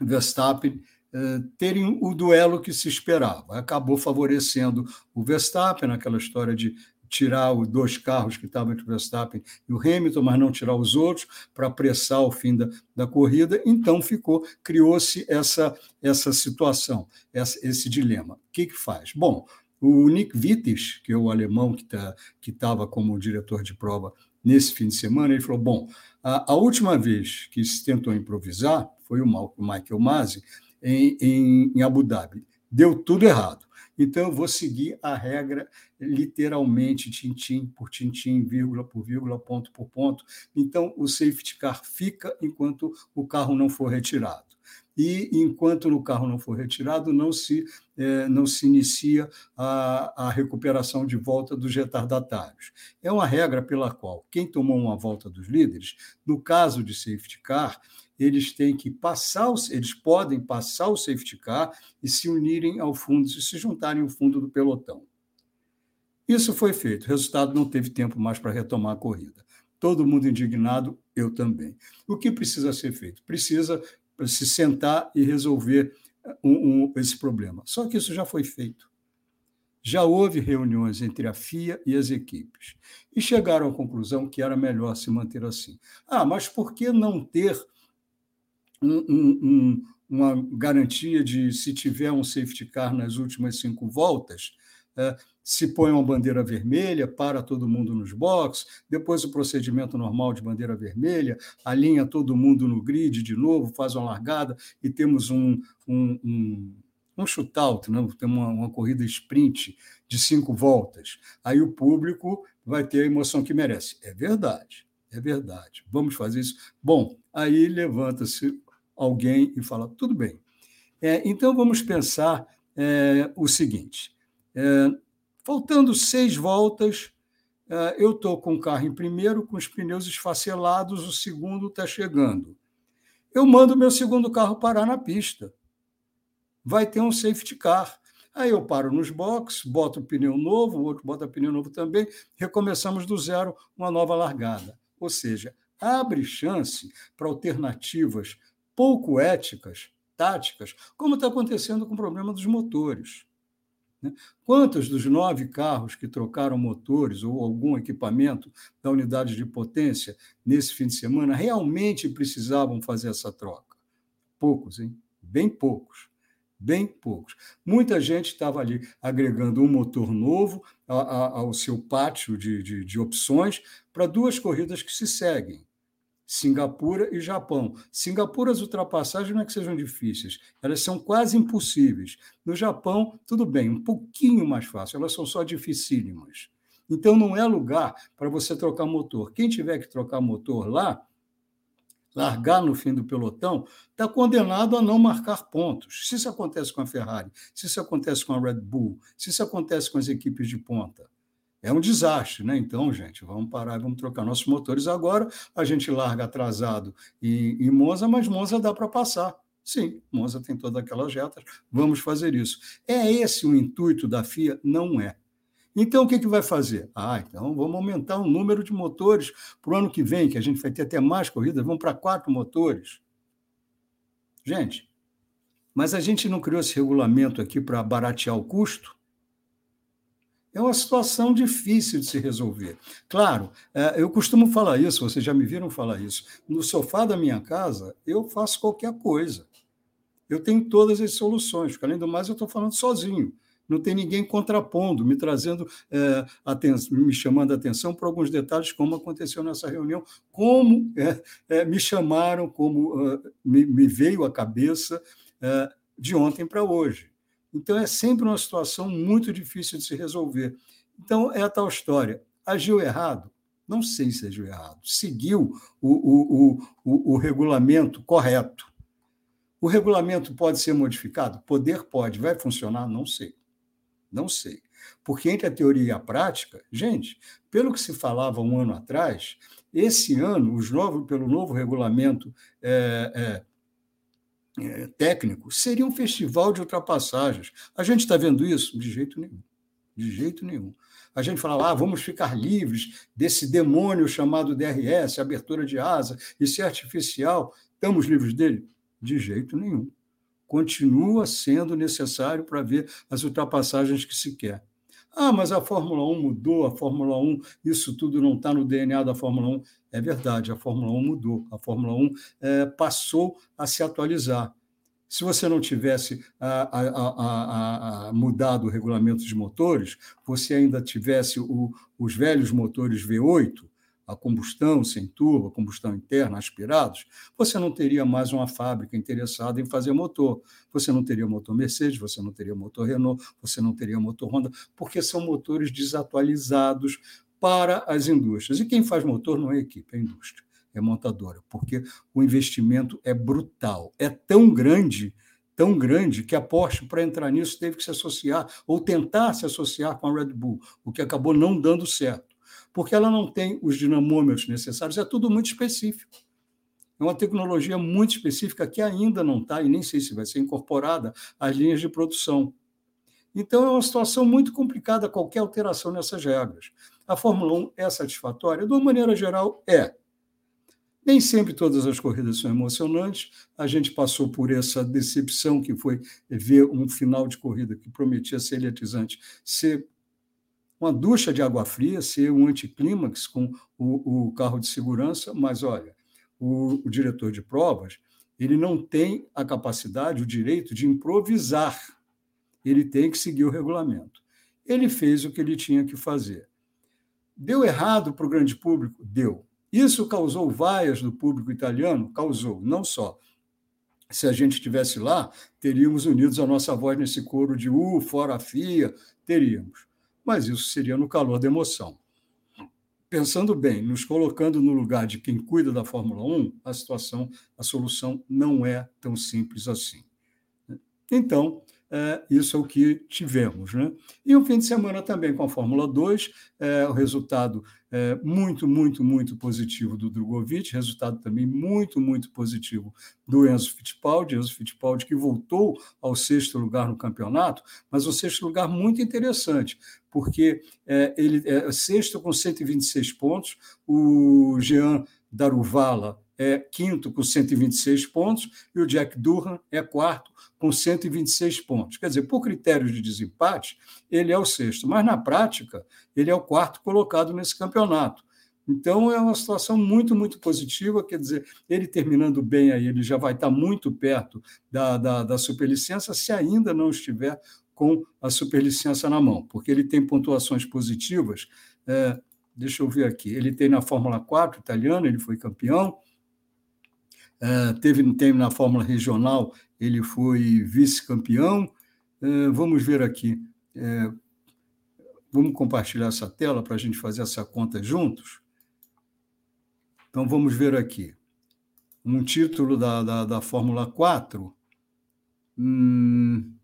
Verstappen é, terem o duelo que se esperava. Acabou favorecendo o Verstappen naquela história de tirar os dois carros que estavam entre o Verstappen e o Hamilton, mas não tirar os outros para apressar o fim da, da corrida. Então ficou, criou-se essa essa situação, essa, esse dilema. O que, que faz? Bom, o Nick Wittes, que é o alemão que tá, estava como diretor de prova nesse fim de semana, ele falou: bom, a, a última vez que se tentou improvisar foi o Michael Masi em, em, em Abu Dhabi. Deu tudo errado. Então, eu vou seguir a regra literalmente, tintim por tintim, vírgula por vírgula, ponto por ponto. Então, o safety car fica enquanto o carro não for retirado. E enquanto o carro não for retirado, não se, é, não se inicia a, a recuperação de volta dos retardatários. É uma regra pela qual quem tomou uma volta dos líderes, no caso de safety car, eles têm que passar, eles podem passar o safety car e se unirem ao fundo, se juntarem ao fundo do pelotão. Isso foi feito. O resultado não teve tempo mais para retomar a corrida. Todo mundo indignado, eu também. O que precisa ser feito? Precisa se sentar e resolver um, um, esse problema. Só que isso já foi feito. Já houve reuniões entre a FIA e as equipes e chegaram à conclusão que era melhor se manter assim. Ah, mas por que não ter um, um, uma garantia de se tiver um safety car nas últimas cinco voltas, é, se põe uma bandeira vermelha, para todo mundo nos boxes, depois o procedimento normal de bandeira vermelha, alinha todo mundo no grid de novo, faz uma largada e temos um, um, um, um shootout, né? temos uma, uma corrida sprint de cinco voltas. Aí o público vai ter a emoção que merece. É verdade, é verdade. Vamos fazer isso. Bom, aí levanta-se alguém e fala: tudo bem. É, então vamos pensar é, o seguinte: é, faltando seis voltas, é, eu estou com o carro em primeiro, com os pneus esfacelados, o segundo está chegando. Eu mando meu segundo carro parar na pista. Vai ter um safety car. Aí eu paro nos boxes, boto o pneu novo, o outro bota pneu novo também, recomeçamos do zero uma nova largada. Ou seja, abre chance para alternativas pouco éticas, táticas, como está acontecendo com o problema dos motores. Né? Quantos dos nove carros que trocaram motores ou algum equipamento da unidade de potência nesse fim de semana realmente precisavam fazer essa troca? Poucos, hein? Bem poucos. Bem poucos. Muita gente estava ali agregando um motor novo ao seu pátio de, de, de opções para duas corridas que se seguem. Singapura e Japão. Singapura, as ultrapassagens não é que sejam difíceis, elas são quase impossíveis. No Japão, tudo bem, um pouquinho mais fácil, elas são só dificílimas. Então, não é lugar para você trocar motor. Quem tiver que trocar motor lá, largar no fim do pelotão, está condenado a não marcar pontos. Se isso acontece com a Ferrari, se isso acontece com a Red Bull, se isso acontece com as equipes de ponta, é um desastre, né? Então, gente, vamos parar, vamos trocar nossos motores agora. A gente larga atrasado em Monza, mas Monza dá para passar. Sim, Monza tem todas aquelas retas, vamos fazer isso. É esse o intuito da FIA? Não é. Então, o que, que vai fazer? Ah, então vamos aumentar o número de motores para o ano que vem, que a gente vai ter até mais corridas, vamos para quatro motores. Gente, mas a gente não criou esse regulamento aqui para baratear o custo? É uma situação difícil de se resolver. Claro, é, eu costumo falar isso, vocês já me viram falar isso. No sofá da minha casa, eu faço qualquer coisa. Eu tenho todas as soluções, porque além do mais, eu estou falando sozinho. Não tem ninguém contrapondo, me trazendo, é, atenção, me chamando a atenção para alguns detalhes, como aconteceu nessa reunião, como é, é, me chamaram, como uh, me, me, veio à cabeça é, de ontem para hoje. Então, é sempre uma situação muito difícil de se resolver. Então, é a tal história. Agiu errado? Não sei se agiu errado. Seguiu o, o, o, o, regulamento correto. O regulamento pode ser modificado? Poder pode. Vai funcionar? Não sei. Não sei. Porque entre a teoria e a prática, gente, pelo que se falava um ano atrás, esse ano, os novos, pelo novo regulamento é, é, é, técnico, seria um festival de ultrapassagens. A gente está vendo isso? De jeito nenhum. De jeito nenhum. A gente falava, ah, vamos ficar livres desse demônio chamado DRS, abertura de asa, e ser artificial. Estamos livres dele? De jeito nenhum. Continua sendo necessário para ver as ultrapassagens que se quer. Ah, mas a Fórmula 1 mudou, a Fórmula 1, isso tudo não está no DNA da Fórmula 1. É verdade, a Fórmula 1 mudou. A Fórmula 1 é, passou a se atualizar. Se você não tivesse a, a, a, mudado o regulamento de motores, você ainda tivesse o, os velhos motores V8, a combustão sem turbo, combustão interna, aspirados, você não teria mais uma fábrica interessada em fazer motor. Você não teria motor Mercedes, você não teria motor Renault, você não teria motor Honda, porque são motores desatualizados para as indústrias. E quem faz motor não é a equipe, é a indústria, é a montadora, porque o investimento é brutal, é tão grande tão grande que a Porsche, para entrar nisso, teve que se associar ou tentar se associar com a Red Bull, o que acabou não dando certo porque ela não tem os dinamômetros necessários, é tudo muito específico. É uma tecnologia muito específica que ainda não está, e nem sei se vai ser incorporada às linhas de produção. Então, é uma situação muito complicada qualquer alteração nessas regras. A Fórmula 1 é satisfatória? De uma maneira geral, é. Nem sempre todas as corridas são emocionantes. A gente passou por essa decepção que foi ver um final de corrida que prometia ser eletrizante ser uma ducha de água fria, ser um anticlímax com o, o carro de segurança, mas olha, o, o diretor de provas ele não tem a capacidade, o direito de improvisar. Ele tem que seguir o regulamento. Ele fez o que ele tinha que fazer. Deu errado para o grande público? Deu. Isso causou vaias do público italiano? Causou, não só. Se a gente estivesse lá, teríamos unidos a nossa voz nesse coro de U, uh, fora a FIA, teríamos mas isso seria no calor da emoção. Pensando bem, nos colocando no lugar de quem cuida da Fórmula 1, a situação, a solução não é tão simples assim. Então, é, isso é o que tivemos. Né? E um fim de semana também com a Fórmula 2, é, o resultado é, muito, muito, muito positivo do Drogovic, resultado também muito, muito positivo do Enzo Fittipaldi, Enzo Fittipaldi que voltou ao sexto lugar no campeonato, mas um sexto lugar muito interessante, porque é, ele é sexto com 126 pontos, o Jean Daruvala é quinto com 126 pontos e o Jack Durham é quarto com 126 pontos. Quer dizer, por critérios de desempate, ele é o sexto, mas na prática, ele é o quarto colocado nesse campeonato. Então, é uma situação muito, muito positiva. Quer dizer, ele terminando bem aí, ele já vai estar muito perto da, da, da superlicença, se ainda não estiver com a superlicença na mão, porque ele tem pontuações positivas. É, deixa eu ver aqui. Ele tem na Fórmula 4 italiana, ele foi campeão. É, teve, teve na Fórmula Regional ele foi vice-campeão. É, vamos ver aqui. É, vamos compartilhar essa tela para a gente fazer essa conta juntos? Então, vamos ver aqui. Um título da, da, da Fórmula 4. Hum,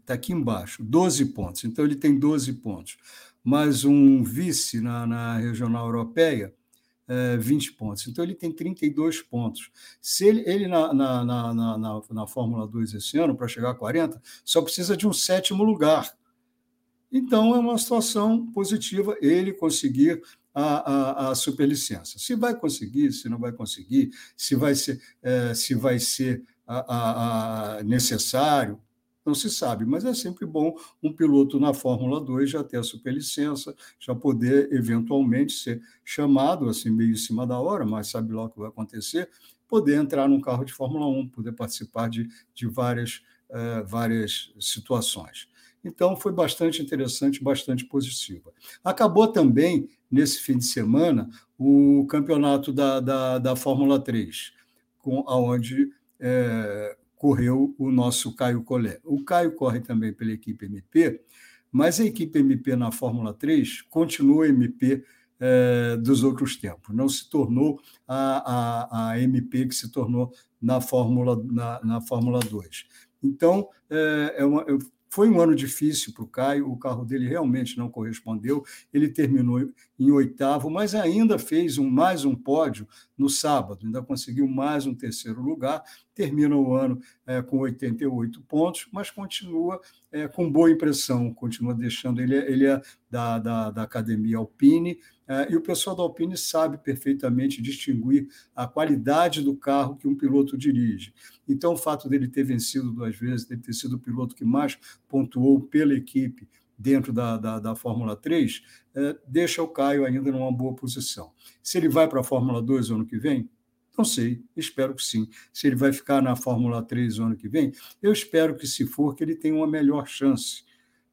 está aqui embaixo, 12 pontos. Então, ele tem 12 pontos. Mais um vice na, na regional europeia, 20 pontos. Então, ele tem 32 pontos. Se ele, ele na, na, na, na, na Fórmula 2 esse ano, para chegar a 40, só precisa de um sétimo lugar. Então, é uma situação positiva ele conseguir a, a, a superlicença. Se vai conseguir, se não vai conseguir, se vai ser, é, se vai ser a, a, necessário, não se sabe, mas é sempre bom um piloto na Fórmula 2 já ter a superlicença, já poder eventualmente ser chamado, assim, meio em cima da hora, mas sabe lá o que vai acontecer, poder entrar num carro de Fórmula 1, poder participar de, de várias, uh, várias situações. Então, foi bastante interessante, bastante positiva. Acabou também, nesse fim de semana, o campeonato da, da, da Fórmula 3, com, onde é, correu o nosso Caio Collet. O Caio corre também pela equipe MP, mas a equipe MP na Fórmula 3 continua MP é, dos outros tempos. Não se tornou a, a, a MP que se tornou na Fórmula, na, na Fórmula 2. Então, é, é uma, foi um ano difícil para o Caio, o carro dele realmente não correspondeu. Ele terminou em oitavo, mas ainda fez um, mais um pódio no sábado, ainda conseguiu mais um terceiro lugar. Termina o ano é, com 88 pontos, mas continua é, com boa impressão, continua deixando. Ele, é, ele é da, da, da Academia Alpine, é, e o pessoal da Alpine sabe perfeitamente distinguir a qualidade do carro que um piloto dirige. Então, o fato dele ter vencido duas vezes, dele ter sido o piloto que mais pontuou pela equipe dentro da, da, da Fórmula 3, é, deixa o Caio ainda numa boa posição. Se ele vai para a Fórmula 2 ano que vem, não sei, espero que sim. Se ele vai ficar na Fórmula 3 ano que vem, eu espero que, se for, que ele tenha uma melhor chance.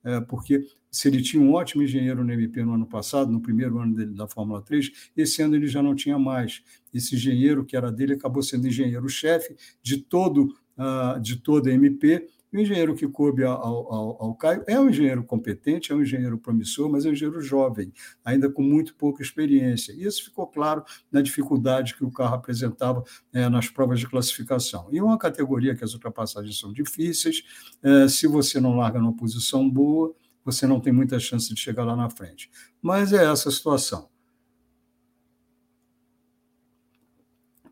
É, porque se ele tinha um ótimo engenheiro no MP no ano passado, no primeiro ano dele da Fórmula 3, esse ano ele já não tinha mais. Esse engenheiro que era dele acabou sendo engenheiro-chefe de todo uh, de toda a MP. O engenheiro que coube ao, ao, ao, Caio é um engenheiro competente, é um engenheiro promissor, mas é um engenheiro jovem, ainda com muito pouca experiência. E isso ficou claro na dificuldade que o carro apresentava é, nas provas de classificação. E uma categoria que as ultrapassagens são difíceis, é, se você não larga numa posição boa, você não tem muita chance de chegar lá na frente. Mas é essa a situação.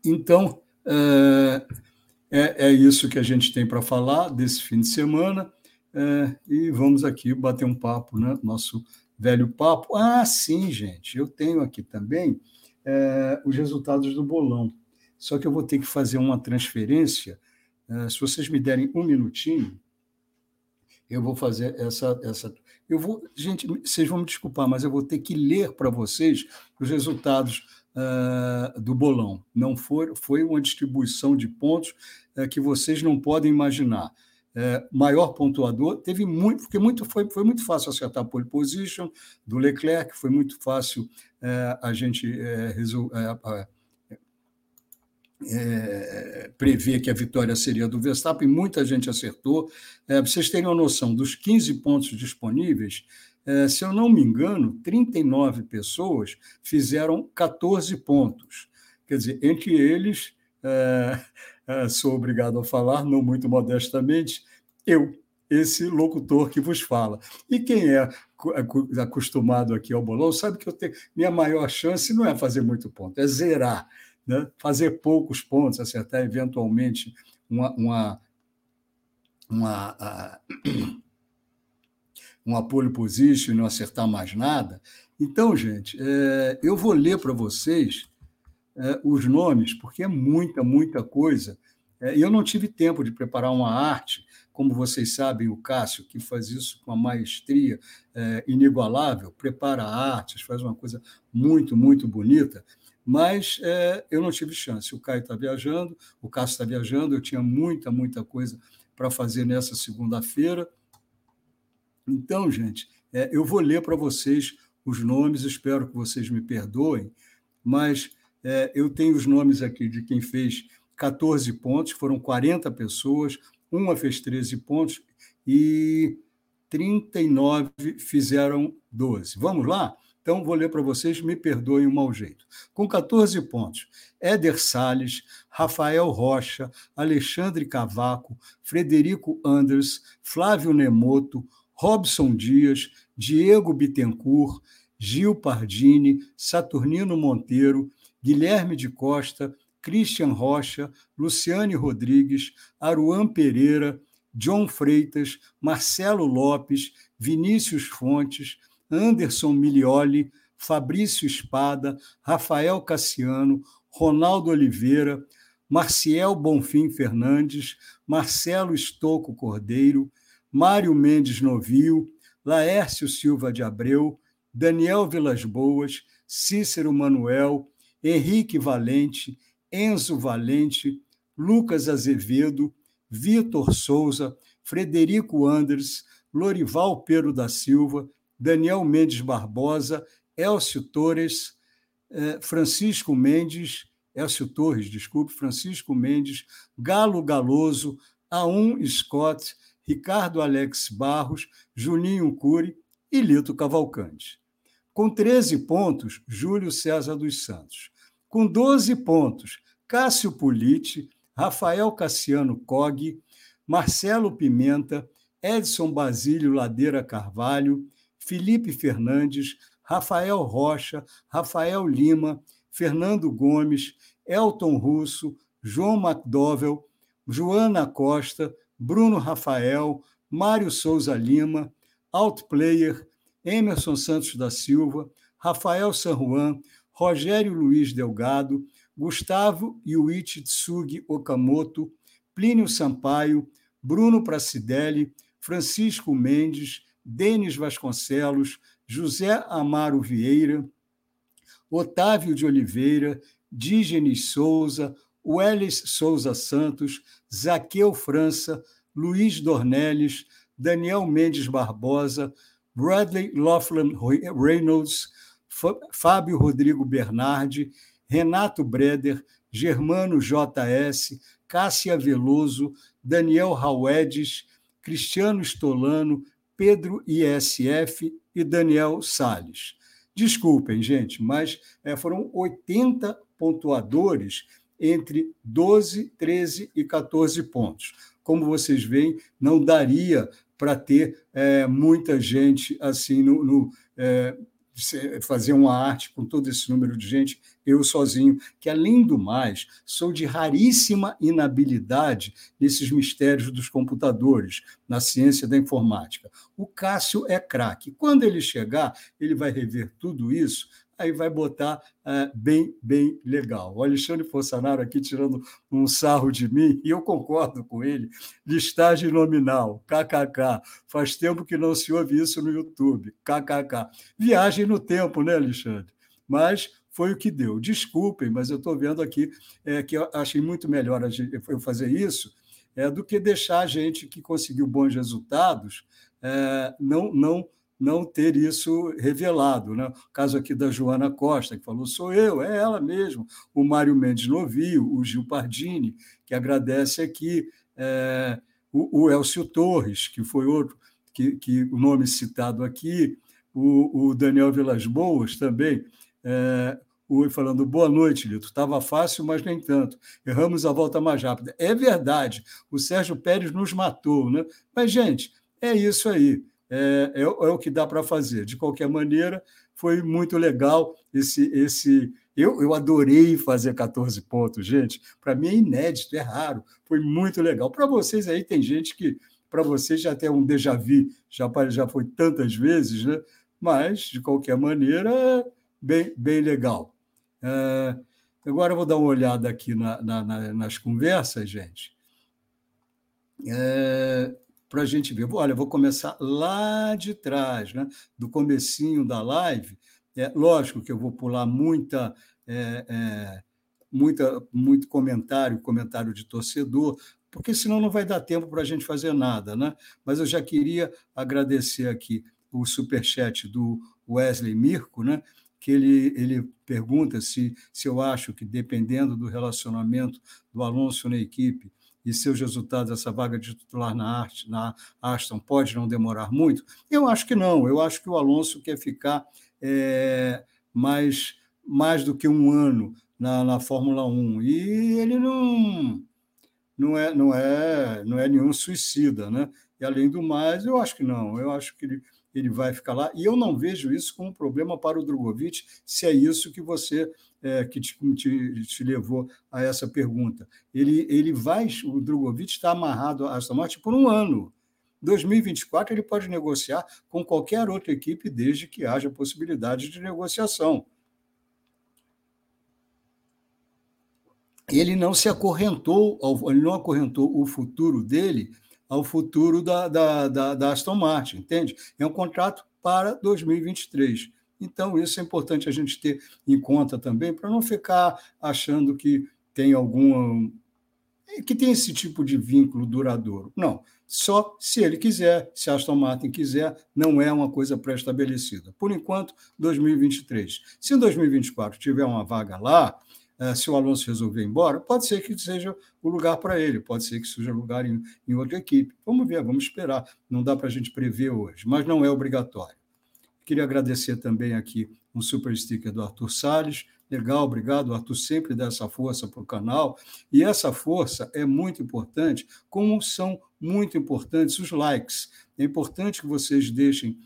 Então, é, é, é isso que a gente tem para falar desse fim de semana. É, e vamos aqui bater um papo, né? Nosso velho papo. Ah, sim, gente, eu tenho aqui também é, os resultados do bolão. Só que eu vou ter que fazer uma transferência. Se vocês me derem um minutinho, eu vou fazer essa, essa eu vou, gente, vocês vão me desculpar, mas eu vou ter que ler para vocês os resultados uh, do bolão. Não foi, foi uma distribuição de pontos uh, que vocês não podem imaginar. Uh, maior pontuador teve muito, porque muito foi, foi muito fácil acertar a pole position do Leclerc, foi muito fácil a gente resolver é, prever que a vitória seria do Verstappen, muita gente acertou. É, para vocês terem uma noção, dos 15 pontos disponíveis, é, se eu não me engano, 39 pessoas fizeram 14 pontos. Quer dizer, entre eles, é, é, sou obrigado a falar, não muito modestamente, eu, esse locutor que vos fala. E quem é, acostumado aqui ao bolão sabe que eu tenho, minha maior chance não é fazer muito ponto, é zerar né? fazer poucos pontos, acertar eventualmente uma, uma, uma, uma pole position e não acertar mais nada. Então, gente, é, eu vou ler para vocês é, os nomes, porque é muita, muita coisa. É, eu não tive tempo de preparar uma arte, como vocês sabem, o Cássio, que faz isso com uma maestria é, inigualável, prepara artes, faz uma coisa muito, muito bonita mas é, eu não tive chance. O Caio está viajando, o Cássio está viajando, eu tinha muita, muita coisa para fazer nessa segunda-feira. Então, gente, é, eu vou ler para vocês os nomes, espero que vocês me perdoem, mas é, eu tenho os nomes aqui de quem fez 14 pontos, foram 40 pessoas, uma fez 13 pontos e 39 fizeram 12. Vamos lá? Então, vou ler para vocês, me perdoem o mau jeito. Com 14 pontos, Éder Salles, Rafael Rocha, Alexandre Cavaco, Frederico Anders, Flávio Nemoto, Robson Dias, Diego Bittencourt, Gil Pardini, Saturnino Monteiro, Guilherme de Costa, Christian Rocha, Luciane Rodrigues, Aruan Pereira, John Freitas, Marcelo Lopes, Vinícius Fontes, Anderson Milioli, Fabrício Espada, Rafael Cassiano, Ronaldo Oliveira, Marciel Bonfim Fernandes, Marcelo Estocco Cordeiro, Mário Mendes Novio, Laércio Silva de Abreu, Daniel Vilas Boas, Cícero Manuel, Henrique Valente, Enzo Valente, Lucas Azevedo, Vitor Souza, Frederico Anders, Lorival Pedro da Silva, Daniel Mendes Barbosa, Elcio Torres, eh, Francisco Mendes, Elcio Torres, desculpe, Francisco Mendes, Galo Galoso, Aum Scott, Ricardo Alex Barros, Juninho Cury e Lito Cavalcante. Com 13 pontos, Júlio César dos Santos. Com 12 pontos, Cássio Politi, Rafael Cassiano Cog, Marcelo Pimenta, Edson Basílio Ladeira Carvalho, Felipe Fernandes, Rafael Rocha, Rafael Lima, Fernando Gomes, Elton Russo, João McDowell, Joana Costa, Bruno Rafael, Mário Souza Lima, Outplayer, Emerson Santos da Silva, Rafael San Juan, Rogério Luiz Delgado, Gustavo Yuichi Tsugi Okamoto, Plínio Sampaio, Bruno Pracidelli, Francisco Mendes, Denis Vasconcelos, José Amaro Vieira, Otávio de Oliveira, Dígenes Souza, Welles Souza Santos, Zaqueu França, Luiz Dornelles, Daniel Mendes Barbosa, Bradley Laughlin Reynolds, Fábio Rodrigo Bernardi, Renato Breder, Germano JS, Cássia Veloso, Daniel Rauedes, Cristiano Stolano, Pedro ISF e Daniel Sales. Desculpem, gente, mas é, foram 80 pontuadores entre 12, 13 e 14 pontos. Como vocês veem, não daria para ter é, muita gente assim no, no é, fazer uma arte com todo esse número de gente, eu sozinho, que além do mais, sou de raríssima inabilidade nesses mistérios dos computadores, na ciência da informática. O Cássio é craque. Quando ele chegar, ele vai rever tudo isso aí vai botar é, bem, bem legal. O Alexandre Fossanaro aqui tirando um sarro de mim, e eu concordo com ele. Listagem nominal, kkk. Faz tempo que não se ouve isso no YouTube, kkk. Viagem no tempo, né, Alexandre? Mas foi o que deu. Desculpem, mas eu estou vendo aqui é, que eu achei muito melhor eu fazer isso é, do que deixar a gente que conseguiu bons resultados é, não, não não ter isso revelado. Né? O caso aqui da Joana Costa, que falou, sou eu, é ela mesmo. O Mário Mendes Novio, o Gil Pardini, que agradece aqui, é, o, o Elcio Torres, que foi outro, que, que o nome citado aqui, o, o Daniel Vilas Boas também, é, o, falando boa noite, Lito. Estava fácil, mas nem tanto. Erramos a volta mais rápida. É verdade, o Sérgio Pérez nos matou, né? Mas, gente, é isso aí é, é, é o que dá para fazer. De qualquer maneira, foi muito legal esse. esse eu, eu adorei fazer 14 pontos, gente. Para mim é inédito, é raro. Foi muito legal. Para vocês aí, tem gente que, para vocês, já tem um déjà vu, já, já foi tantas vezes, né? mas, de qualquer maneira, bem, bem legal. É, agora eu vou dar uma olhada aqui na, na, na, nas conversas, gente. É, para a gente ver. Olha, vou começar lá de trás, né? do comecinho da live. É, lógico que eu vou pular muita, é, é, muita, muito comentário, comentário de torcedor, porque senão não vai dar tempo para a gente fazer nada. Né? Mas eu já queria agradecer aqui o superchat do Wesley Mirko, né? que ele, ele pergunta se, se eu acho que, dependendo do relacionamento do Alonso na equipe, e seus resultados, essa vaga de titular na, Arte, na Aston pode não demorar muito? Eu acho que não. Eu acho que o Alonso quer ficar é, mais, mais do que um ano na, na Fórmula 1. E ele não, não, é, não, é, não é nenhum suicida. Né? E, além do mais, eu acho que não. Eu acho que ele, ele vai ficar lá. E eu não vejo isso como um problema para o Drogovic, se é isso que você é, que te, te, te, levou a essa pergunta. Ele, ele vai, o Drogovic está amarrado a Aston Martin por um ano. 2024 ele pode negociar com qualquer outra equipe desde que haja possibilidade de negociação. Ele não se acorrentou, ele não acorrentou o futuro dele ao futuro da, da, da, da Aston Martin, entende? É um contrato para 2023. Então, isso é importante a gente ter em conta também, para não ficar achando que tem alguma. que tem esse tipo de vínculo duradouro. Não. Só se ele quiser, se Aston Martin quiser, não é uma coisa pré-estabelecida. Por enquanto, 2023. Se em 2024 tiver uma vaga lá, eh, se o Alonso resolver ir embora, pode ser que seja o lugar para ele, pode ser que seja lugar em outra equipe. Vamos ver, vamos esperar. Não dá para a gente prever hoje, mas não é obrigatório. Queria agradecer também aqui um super sticker do Arthur Salles. Legal, obrigado. Arthur sempre dá essa força para o canal. E essa força é muito importante, como são muito importantes os likes. É importante que vocês deixem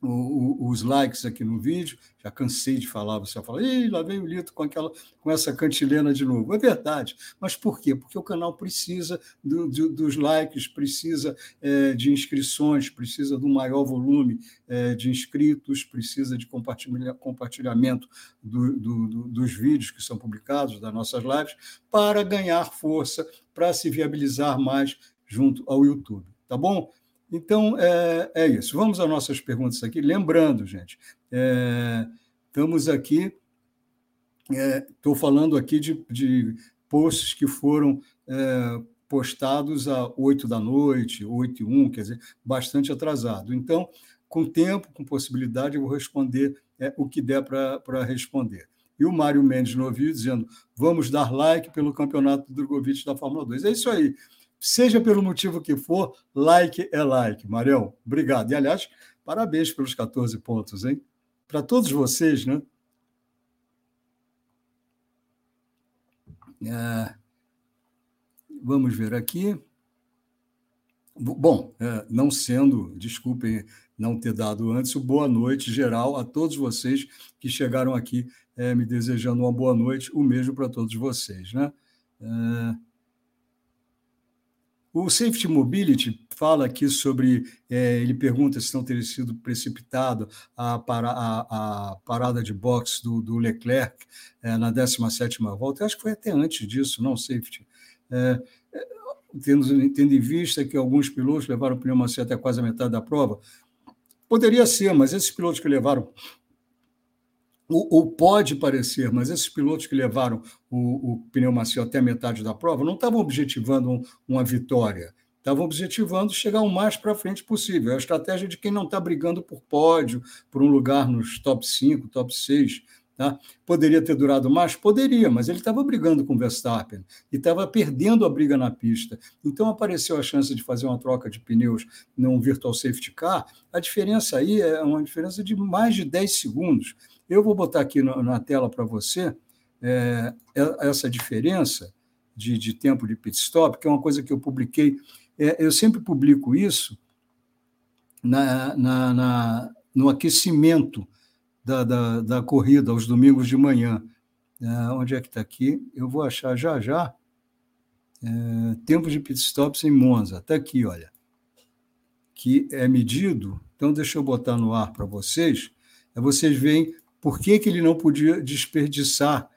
os likes aqui no vídeo. Já cansei de falar, você fala, Ih, lá vem o Lito com, aquela, com essa cantilena de novo. É verdade. Mas por quê? Porque o canal precisa do, do, dos likes, precisa é, de inscrições, precisa do maior volume é, de inscritos, precisa de compartilha, compartilhamento do, dos vídeos que são publicados, das nossas lives, para ganhar força, para se viabilizar mais junto ao YouTube. Tá bom? Então, é, é isso. Vamos às nossas perguntas aqui. Lembrando, gente, é, estamos aqui, estou é, falando aqui de, de, posts que foram é, postados a 8 da noite, 8 e 1, quer dizer, bastante atrasado. Então, com tempo, com possibilidade, eu vou responder é, o que der para responder. E o Mário Mendes Novinho dizendo: vamos dar like pelo campeonato do Drogovic da Fórmula 2. É isso aí. Seja pelo motivo que for, like é like. Marião, obrigado. E, aliás, parabéns pelos 14 pontos, hein? Para todos vocês, né? É, vamos ver aqui. Bom, é, não sendo, desculpem não ter dado antes, boa noite geral a todos vocês que chegaram aqui é, me desejando uma boa noite, o mesmo para todos vocês, né? É, o Safety Mobility fala aqui sobre, é, ele pergunta se não teria sido precipitado a, para, a, a parada de boxe do, do Leclerc é, na 17ª volta. Eu acho que foi até antes disso, não, Safety. É, é tendo, tendo em vista que alguns pilotos levaram pneu macio até quase a metade da prova, poderia ser, mas esses pilotos que levaram ou, ou, pode parecer, mas esses pilotos que levaram o, o, pneu macio até a metade da prova não estavam objetivando um, uma vitória, estavam objetivando chegar o mais para frente possível. É a estratégia de quem não está brigando por pódio, por um lugar nos top 5, top 6. Tá? Poderia ter durado mais? Poderia, mas ele estava brigando com o Verstappen e estava perdendo a briga na pista. Então apareceu a chance de fazer uma troca de pneus num virtual safety car. A diferença aí é uma diferença de mais de 10 segundos. Eu vou botar aqui na tela para você é, é, essa diferença de, de, tempo de pit stop, que é uma coisa que eu publiquei. É, eu sempre publico isso na, na, na no aquecimento da, da, da, corrida, aos domingos de manhã. É, onde é que está aqui? Eu vou achar já já. É, tempo de pit stops em Monza. Está aqui, olha. Que é medido. Então, deixa eu botar no ar para vocês. É, vocês veem por que, que ele não podia desperdiçar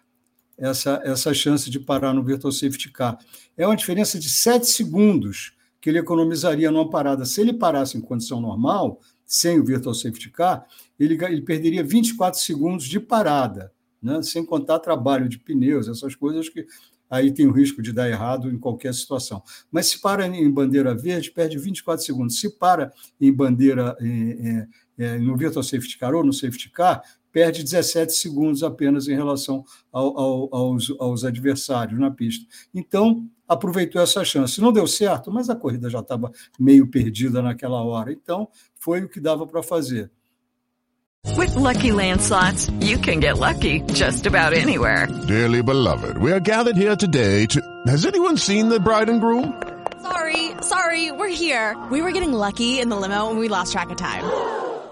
essa, essa chance de parar no Virtual Safety Car? É uma diferença de 7 segundos que ele economizaria numa parada. Se ele parasse em condição normal, sem o Virtual Safety Car, ele, ele perderia 24 segundos de parada, né? sem contar trabalho de pneus, essas coisas que aí tem o risco de dar errado em qualquer situação. Mas se para em bandeira verde, perde 24 segundos. Se para em bandeira é, é, no Virtual Safety Car ou no Safety Car, perde 17 segundos apenas em relação ao, ao, aos, aos adversários na pista. Então, aproveitou essa chance. Não deu certo, mas a corrida já estava meio perdida naquela hora. Então, foi o que dava para fazer. With lucky landslots, you can get lucky just about anywhere. Dearly beloved, we are gathered here today to. Has anyone seen the bride and groom? Sorry, sorry, we're here. We were getting lucky in the limo and we lost track of time.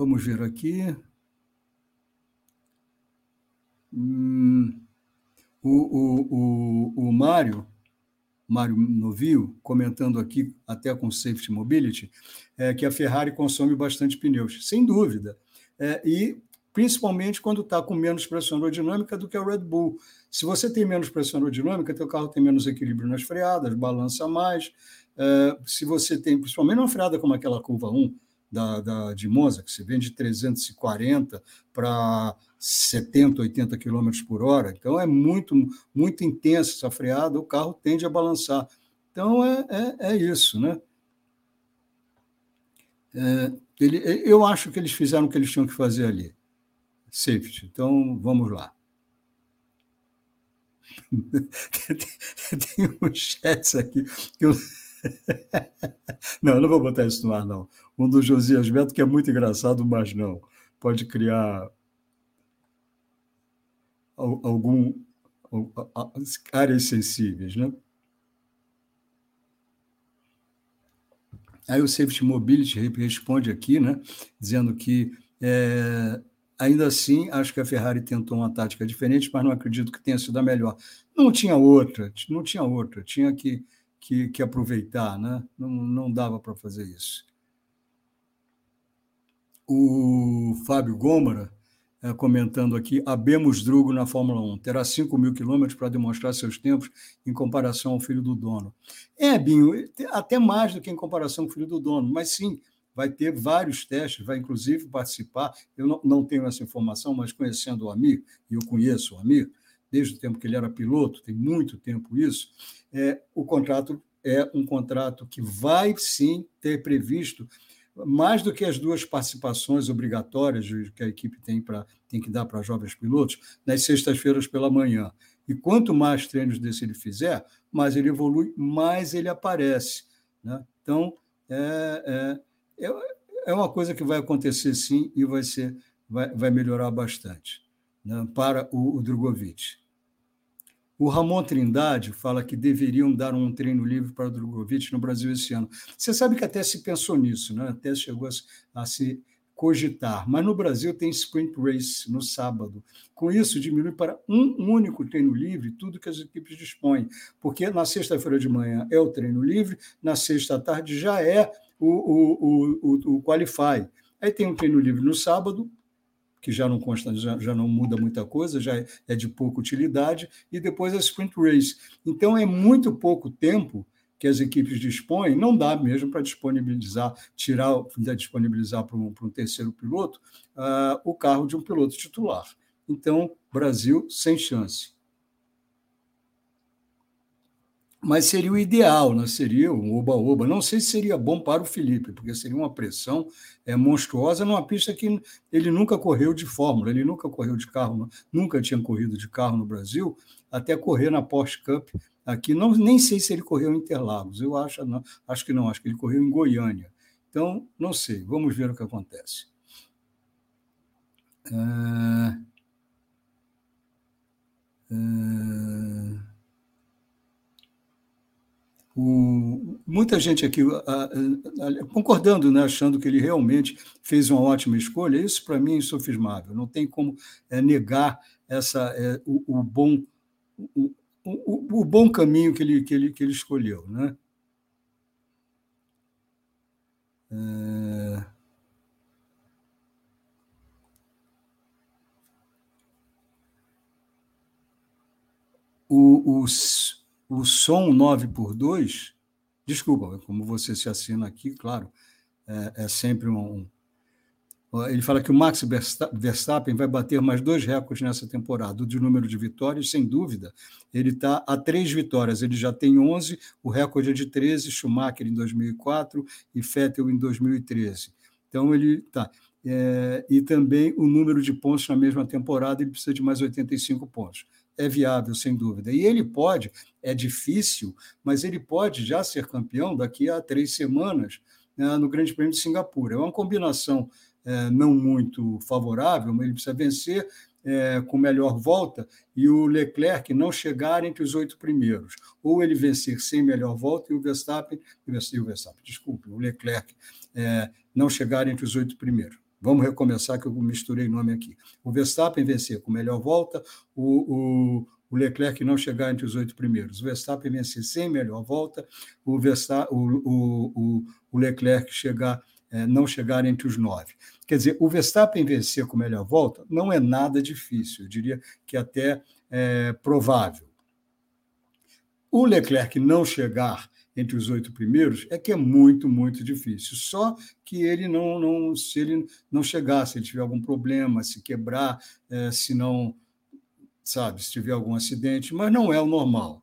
Vamos ver aqui. Hum, o, o, o, o Mário Mário Novio, comentando aqui, até com Safety Mobility, é, que a Ferrari consome bastante pneus, sem dúvida. É, e principalmente quando está com menos pressão aerodinâmica do que a Red Bull. Se você tem menos pressão aerodinâmica, teu carro tem menos equilíbrio nas freadas, balança mais. É, se você tem, principalmente uma freada como aquela curva 1 da, da, de Monza, que você vem de 340 para 70, 80 km por hora, então é muito, muito intensa essa freada, o carro tende a balançar. Então é, é, é isso, né? É, ele, eu acho que eles fizeram o que eles tinham que fazer ali safety. Então, vamos lá. [laughs] Tem uns chats aqui que eu. [laughs] Não, não vou botar isso no ar, não. Um do Josias Beto, que é muito engraçado, mas não. Pode criar algum áreas sensíveis, né? Aí o Safety Mobility responde aqui, né, dizendo que é, Ainda assim, acho que a Ferrari tentou uma tática diferente, mas não acredito que tenha sido a melhor. Não tinha outra, não tinha outra, tinha que, que, que aproveitar, né? não, não dava para fazer isso. O Fábio Gômara, é, comentando aqui, abemos Drugo na Fórmula 1, terá 5 mil quilômetros para demonstrar seus tempos em comparação ao filho do dono. É, Binho, até mais do que em comparação com o filho do dono, mas sim, vai ter vários testes, vai inclusive participar. Eu não, não tenho essa informação, mas conhecendo o Amir, e eu conheço o Amir, desde o tempo que ele era piloto, tem muito tempo isso, é, o contrato é um contrato que vai sim ter previsto mais do que as duas participações obrigatórias que a equipe tem, pra, tem que dar para jovens pilotos, nas sextas-feiras pela manhã. E quanto mais treinos desse ele fizer, mais ele evolui, mais ele aparece. Né? Então, é, é, é, é uma coisa que vai acontecer sim e vai, ser, vai, vai melhorar bastante né, para o, o Drogovic. O Ramon Trindade fala que deveriam dar um treino livre para o Drogovic no Brasil esse ano. Você sabe que até se pensou nisso, né? até chegou a, a se cogitar. Mas no Brasil tem sprint race no sábado. Com isso, diminui para um único treino livre tudo que as equipes dispõem, porque na sexta-feira de manhã é o treino livre, na sexta tarde já é o, o, o, o Qualify. Aí tem um treino livre no sábado, que já não consta, já, já não muda muita coisa, já é, de pouca utilidade, e depois a sprint race. Então é muito pouco tempo que as equipes dispõem, não dá mesmo para disponibilizar, tirar, disponibilizar para um, para um terceiro piloto uh, o carro de um piloto titular. Então, Brasil sem chance mas seria o ideal, né? seria um oba-oba. Não sei se seria bom para o Felipe, porque seria uma pressão é, monstruosa numa pista que ele nunca correu de Fórmula, ele nunca correu de carro, nunca tinha corrido de carro no Brasil, até correr na Porsche Cup aqui. Não, nem sei se ele correu em Interlagos, eu acho, não, acho que não, acho que ele correu em Goiânia. Então, não sei, vamos ver o que acontece. É... É... O, muita gente aqui concordando, né, achando que ele realmente fez uma ótima escolha, isso para mim é insofismável. Não tem como é, negar essa, é, o, o, bom, o, o, bom caminho que ele, que ele, que ele escolheu. Né? É... O, os o som 9 por 2, desculpa, como você se assina aqui, claro, é, é sempre um, ele fala que o Max Verstappen vai bater mais dois recordes nessa temporada, o de número de vitórias, sem dúvida. Ele está a três vitórias, ele já tem 11, o recorde é de 13, Schumacher em 2004 e Vettel em 2013. Então ele está. É, e também o número de pontos na mesma temporada, ele precisa de mais 85 pontos é viável, sem dúvida. E ele pode, é difícil, mas ele pode já ser campeão daqui a três semanas né, no Grande Prêmio de Singapura. É uma combinação é, não muito favorável, mas ele precisa vencer é, com melhor volta e o Leclerc não chegar entre os oito primeiros. Ou ele vencer sem melhor volta e o Verstappen, e o Verstappen desculpe, o Leclerc é, não chegar entre os oito primeiros. Vamos recomeçar, que eu misturei nome aqui. O Verstappen vencer com melhor volta, o, o, o Leclerc não chegar entre os oito primeiros. O Verstappen vencer sem melhor volta, o, Verstappen, o, o, o Leclerc chegar, é, não chegar entre os nove. Quer dizer, o Verstappen vencer com melhor volta não é nada difícil, eu diria que até é provável. O Leclerc não chegar entre os oito primeiros é que é muito, muito difícil. Só que ele não, não se ele não chegar, se ele tiver algum problema, se quebrar, é, se não sabe, se tiver algum acidente, mas não é o normal.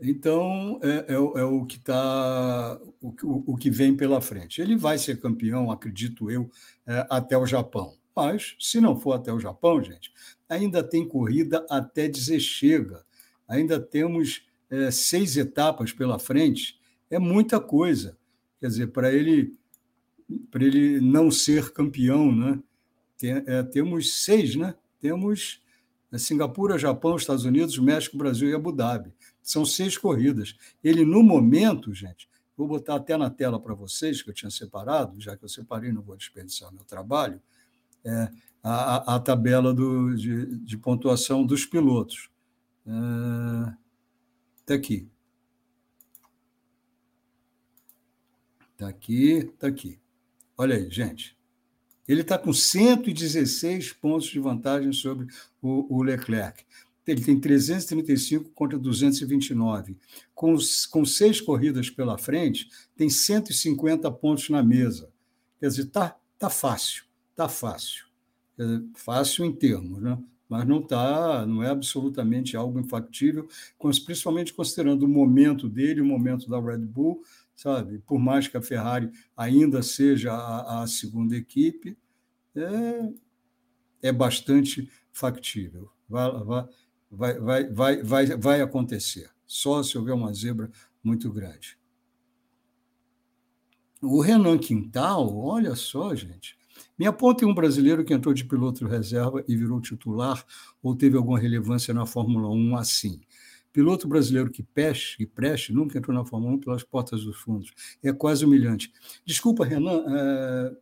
Então, é, é, é o que está, o, o, que vem pela frente. Ele vai ser campeão, acredito eu, é, até o Japão. Mas, se não for até o Japão, gente, ainda tem corrida até dizer chega. Ainda temos é, seis etapas pela frente. É muita coisa. Quer dizer, para ele, ele não ser campeão, né? Tem, é, temos seis, né? Temos é, Singapura, Japão, Estados Unidos, México, Brasil e Abu Dhabi. São seis corridas. Ele, no momento, gente, vou botar até na tela para vocês, que eu tinha separado, já que eu separei, não vou desperdiçar meu trabalho, é, a, a, tabela do, de, de, pontuação dos pilotos. Está é, aqui. Está aqui, está aqui. Olha aí, gente. Ele está com 116 pontos de vantagem sobre o, o, Leclerc. Ele tem 335 contra 229. Com, com seis corridas pela frente, tem 150 pontos na mesa. Quer dizer, está tá fácil, está fácil. fácil em termos, né? Mas não tá, não é absolutamente algo infactível, principalmente considerando o momento dele, o momento da Red Bull, sabe? Por mais que a Ferrari ainda seja a, a segunda equipe, é, é bastante factível. Vai, vai, vai, vai, vai, vai acontecer, só se houver uma zebra muito grande. O Renan Quintal, olha só, gente. Me aponte um brasileiro que entrou de piloto reserva e virou titular ou teve alguma relevância na Fórmula 1 assim. Piloto brasileiro que peste e preste nunca entrou na Fórmula 1 pelas portas dos fundos. É quase humilhante. Desculpa, Renan, é...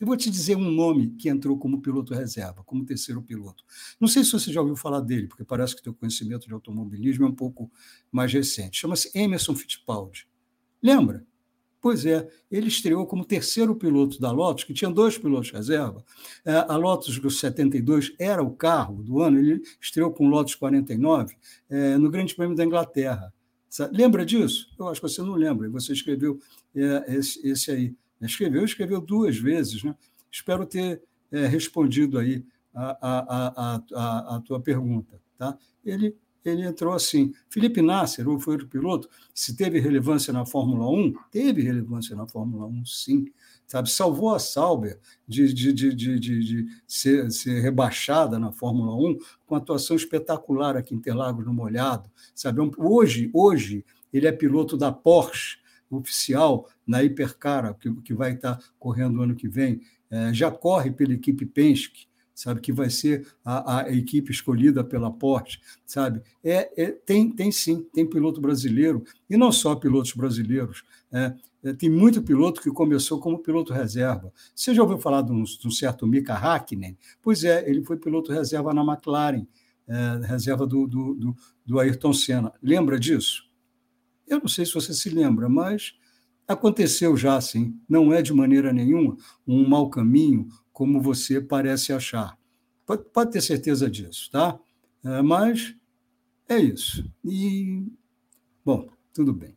eu vou te dizer um nome que entrou como piloto reserva, como terceiro piloto. Não sei se você já ouviu falar dele, porque parece que teu conhecimento de automobilismo é um pouco mais recente. Chama-se Emerson Fittipaldi. Lembra? Pois é, ele estreou como terceiro piloto da Lotus, que tinha dois pilotos reserva. É, a Lotus do 72 era o carro do ano, ele estreou com o Lotus 49 é, no Grande Prêmio da Inglaterra. Lembra disso? Eu acho que você não lembra, você escreveu é, esse, esse, aí. Escreveu, escreveu duas vezes. Né? Espero ter respondido aí a, a, a, a, a tua pergunta. Tá? Ele ele entrou assim. Felipe Nasser, ou foi piloto, se teve relevância na Fórmula 1, teve relevância na Fórmula 1, sim. Sabe, salvou a Sauber de, de, de, de, de ser, ser, rebaixada na Fórmula 1 com atuação espetacular aqui em Interlagos no Molhado. Sabe, hoje, hoje ele é piloto da Porsche oficial na Hipercara, que, que vai estar correndo ano que vem. É, já corre pela equipe Penske, sabe que vai ser a, a equipe escolhida pela Porsche, sabe? É, é, tem, tem sim, tem piloto brasileiro e não só pilotos brasileiros. É, é, tem muito piloto que começou como piloto reserva. Você já ouviu falar de um, de um certo Mika Hakkinen? Pois é, ele foi piloto reserva na McLaren, é, reserva do, do, do, do Ayrton Senna. Lembra disso? Eu não sei se você se lembra, mas aconteceu já, sim. Não é de maneira nenhuma um mau caminho como você parece achar. Pode, pode ter certeza disso, tá? É, mas é isso. E, bom, tudo bem.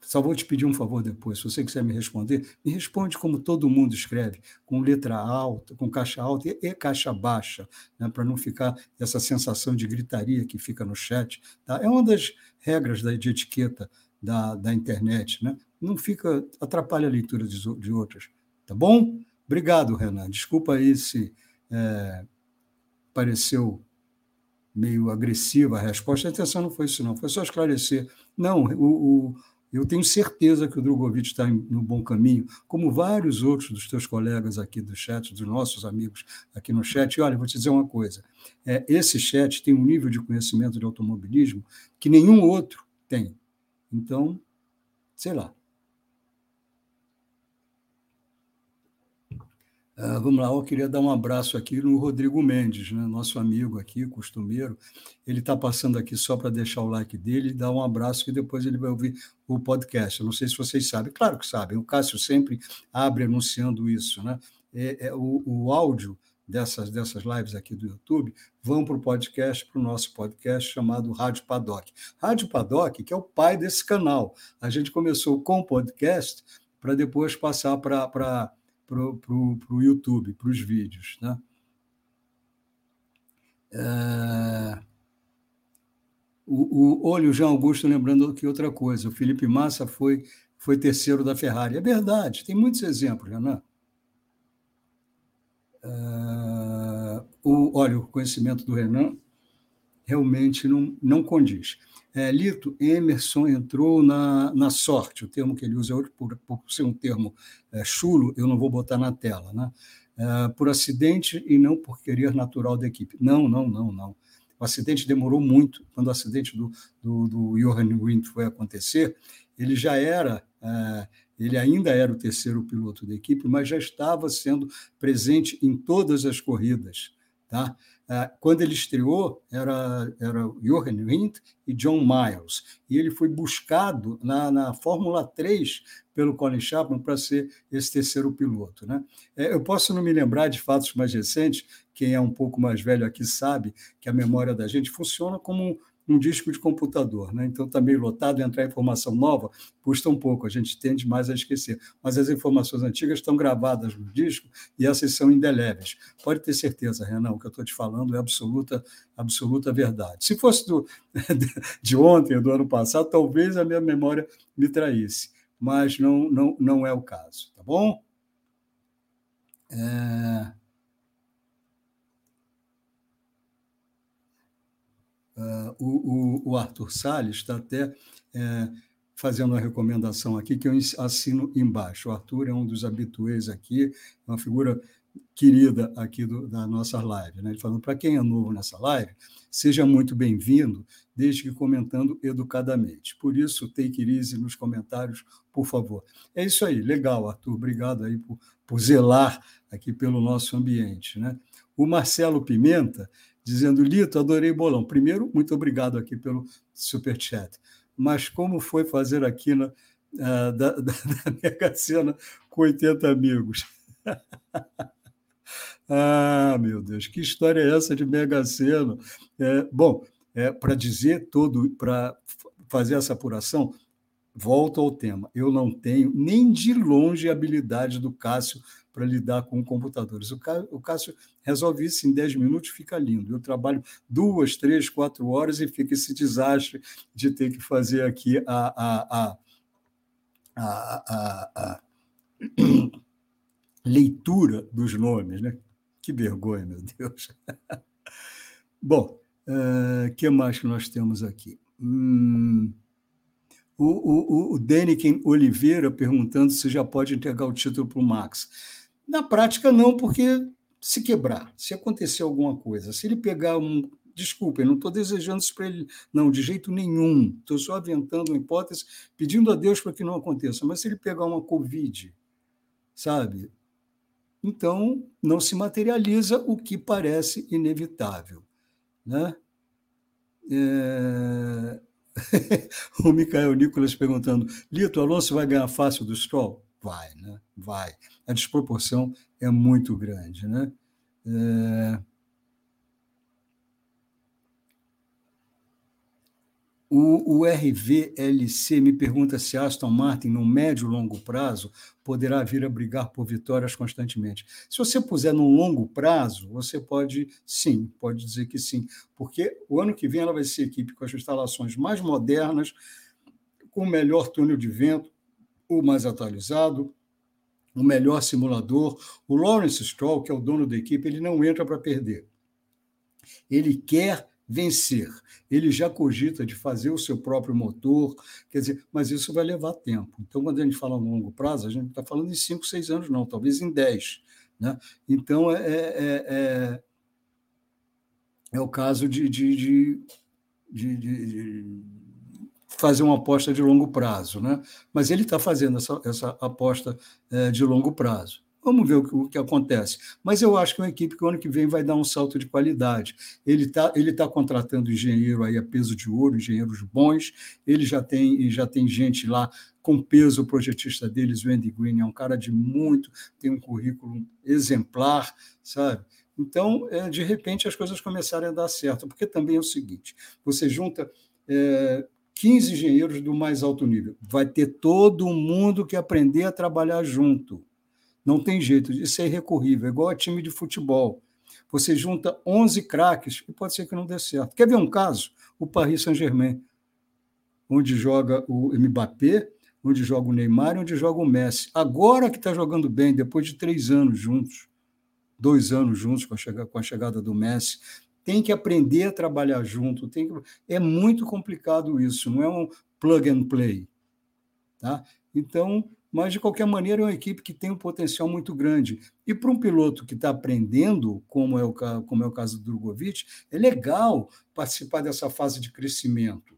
Só vou te pedir um favor depois. Se você quiser me responder, me responde como todo mundo escreve, com letra alta, com caixa alta e, caixa baixa, né, para não ficar essa sensação de gritaria que fica no chat. Tá? É uma das regras da, de etiqueta da, da internet. Né? Não fica, atrapalha a leitura de, de outras. Tá bom? Obrigado, Renan. Desculpa aí se é, pareceu meio agressiva a resposta. A intenção não foi isso, não. Foi só esclarecer. Não, o, o eu tenho certeza que o Drogovic está no bom caminho, como vários outros dos teus colegas aqui do chat, dos nossos amigos aqui no chat. E olha, vou te dizer uma coisa: é, esse chat tem um nível de conhecimento de automobilismo que nenhum outro tem. Então, sei lá, Uh, vamos lá, eu queria dar um abraço aqui no Rodrigo Mendes, né, nosso amigo aqui, costumeiro. Ele está passando aqui só para deixar o like dele e dar um abraço, que depois ele vai ouvir o podcast. Eu não sei se vocês sabem, claro que sabem, o Cássio sempre abre anunciando isso. Né? É, é o, o áudio dessas, dessas lives aqui do YouTube vão para o podcast, para o nosso podcast chamado Rádio Paddock. Rádio Paddock, que é o pai desse canal. A gente começou com o podcast para depois passar para para o YouTube, para os vídeos. Né? É... O, o, olha, o Jean Augusto lembrando que outra coisa, o Felipe Massa foi, foi terceiro da Ferrari. É verdade, tem muitos exemplos, Renan. É... O, olha, o conhecimento do Renan realmente não, não condiz. É, Lito, Emerson entrou na, na sorte, o termo que ele usa hoje, por, por ser um termo é, chulo, eu não vou botar na tela, né? É, por acidente e não por querer natural da equipe. Não, não, não, não. O acidente demorou muito. Quando o acidente do, do, do Johan Rindt foi acontecer, ele já era, é, ele ainda era o terceiro piloto da equipe, mas já estava sendo presente em todas as corridas. Tá? É, quando ele estreou, era, era Johan Rindt e John Miles. E ele foi buscado na, na Fórmula 3 pelo Colin Chapman para ser esse terceiro piloto. Né? É, eu posso não me lembrar de fatos mais recentes, quem é um pouco mais velho aqui sabe que a memória da gente funciona como um disco de computador. Né? Então está meio lotado, entrar informação nova custa um pouco, a gente tende mais a esquecer. Mas as informações antigas estão gravadas no disco e essas são indeléveis. Pode ter certeza, Renan, o que eu estou te falando é absoluta, absoluta verdade. Se fosse do, [laughs] de ontem, do ano passado, talvez a minha memória me traísse, mas não, não, não é o caso, tá bom? É... Uh, o, o, Arthur Salles está até é, fazendo uma recomendação aqui que eu assino embaixo. O Arthur é um dos habituês aqui, uma figura querida aqui do, da nossa live. Né? Ele falando, para quem é novo nessa live, seja muito bem-vindo, desde que comentando educadamente. Por isso, take it easy nos comentários, por favor. É isso aí, legal, Arthur, obrigado aí por, por zelar aqui pelo nosso ambiente. Né? O Marcelo Pimenta dizendo: Lito, adorei bolão. Primeiro, muito obrigado aqui pelo super chat. Mas como foi fazer aqui na, uh, [laughs] da, da, da Mega Sena com 80 amigos? [laughs] ah, meu Deus, que história é essa de Mega Sena? É, bom, é, para dizer todo, para fazer essa apuração, volto ao tema. Eu não tenho nem de longe a habilidade do Cássio para lidar com computadores. O Cássio resolve isso em 10 minutos, fica lindo. Eu trabalho duas, três, quatro horas e fica esse desastre de ter que fazer aqui a, a, a, a [clears throat] leitura dos nomes. Né? Que vergonha, meu Deus. [laughs] Bom, o uh, que mais que nós temos aqui? Hum, o, o, o Deniken Oliveira perguntando se já pode entregar o título para o Max. Na prática, não, porque se quebrar, se acontecer alguma coisa, se ele pegar um. Desculpem, não estou desejando isso para ele, não, de jeito nenhum. Estou só aventando uma hipótese, pedindo a Deus para que não aconteça. Mas se ele pegar uma Covid, sabe? Então, não se materializa o que parece inevitável. Né? É... [laughs] o Micael Nicolas perguntando: Lito, Alonso vai ganhar fácil do Stroll? Vai, né? Vai. A desproporção é muito grande, né? É... O, o RVLC me pergunta se Aston Martin, no médio e longo prazo, poderá vir a brigar por vitórias constantemente. Se você puser no longo prazo, você pode, sim, pode dizer que sim, porque o ano que vem ela vai ser equipe com as instalações mais modernas, com o melhor túnel de vento, o mais atualizado, o melhor simulador. O Lawrence Stroll, que é o dono da equipe, ele não entra para perder. Ele quer vencer. Ele já cogita de fazer o seu próprio motor, quer dizer, mas isso vai levar tempo. Então, quando a gente fala no longo prazo, a gente está falando em 5, 6 anos, não, talvez em 10. Né? Então, é, é, é, é o caso de, de, de, de, fazer uma aposta de longo prazo. Né? Mas ele está fazendo essa, essa aposta de longo prazo. Vamos ver o que, o que, acontece. Mas eu acho que é uma equipe que o ano que vem vai dar um salto de qualidade. Ele está ele tá contratando engenheiro aí a peso de ouro, engenheiros bons. Ele já tem, já tem gente lá com peso. O projetista deles, o Andy Green, é um cara de muito, tem um currículo exemplar, sabe? Então, é, de repente, as coisas começarem a dar certo. Porque também é o seguinte: você junta. É, 15 engenheiros do mais alto nível. Vai ter todo mundo que aprender a trabalhar junto não tem jeito, isso é irrecorrível, é igual a time de futebol. Você junta 11 craques e pode ser que não dê certo. Quer ver um caso? O Paris Saint-Germain, onde joga o Mbappé, onde joga o Neymar e onde joga o Messi. Agora que está jogando bem, depois de três anos juntos, dois anos juntos com a, chegada, com a chegada do Messi, tem que aprender a trabalhar junto. Tem que... É muito complicado isso, não é um plug and play. Tá? Então, mas de qualquer maneira é uma equipe que tem um potencial muito grande. E para um piloto que está aprendendo, como é, o, como é o caso do Drogovic, é legal participar dessa fase de crescimento.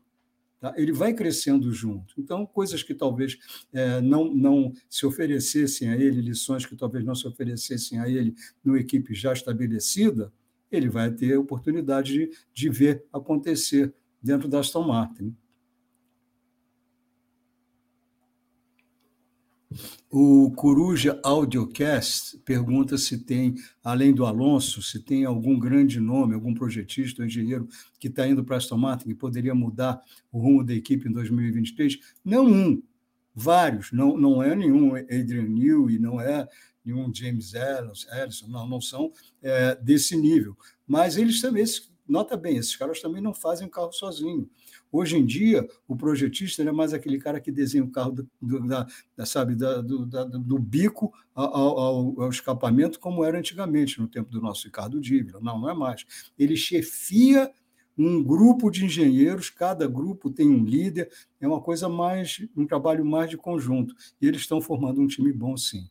Tá? Ele vai crescendo junto. Então, coisas que talvez é, não, não se oferecessem a ele, lições que talvez não se oferecessem a ele numa equipe já estabelecida, ele vai ter oportunidade de, de ver acontecer dentro da Aston Martin. O Coruja Audiocast pergunta se tem, além do Alonso, se tem algum grande nome, algum projetista ou engenheiro que está indo para a Aston Martin que poderia mudar o rumo da equipe em 2023. Não um, vários. Não, não é nenhum Adrian Newey, não é nenhum James Ellison, não, não são é, desse nível. Mas eles também, nota bem, esses caras também não fazem carro sozinho. Hoje em dia, o projetista é mais aquele cara que desenha o carro do, do da, da, sabe, da, do, da, do, bico ao, ao, ao, escapamento, como era antigamente, no tempo do nosso Ricardo Dívila. Não, não é mais. Ele chefia um grupo de engenheiros, cada grupo tem um líder, é uma coisa mais, um trabalho mais de conjunto. E eles estão formando um time bom, sim.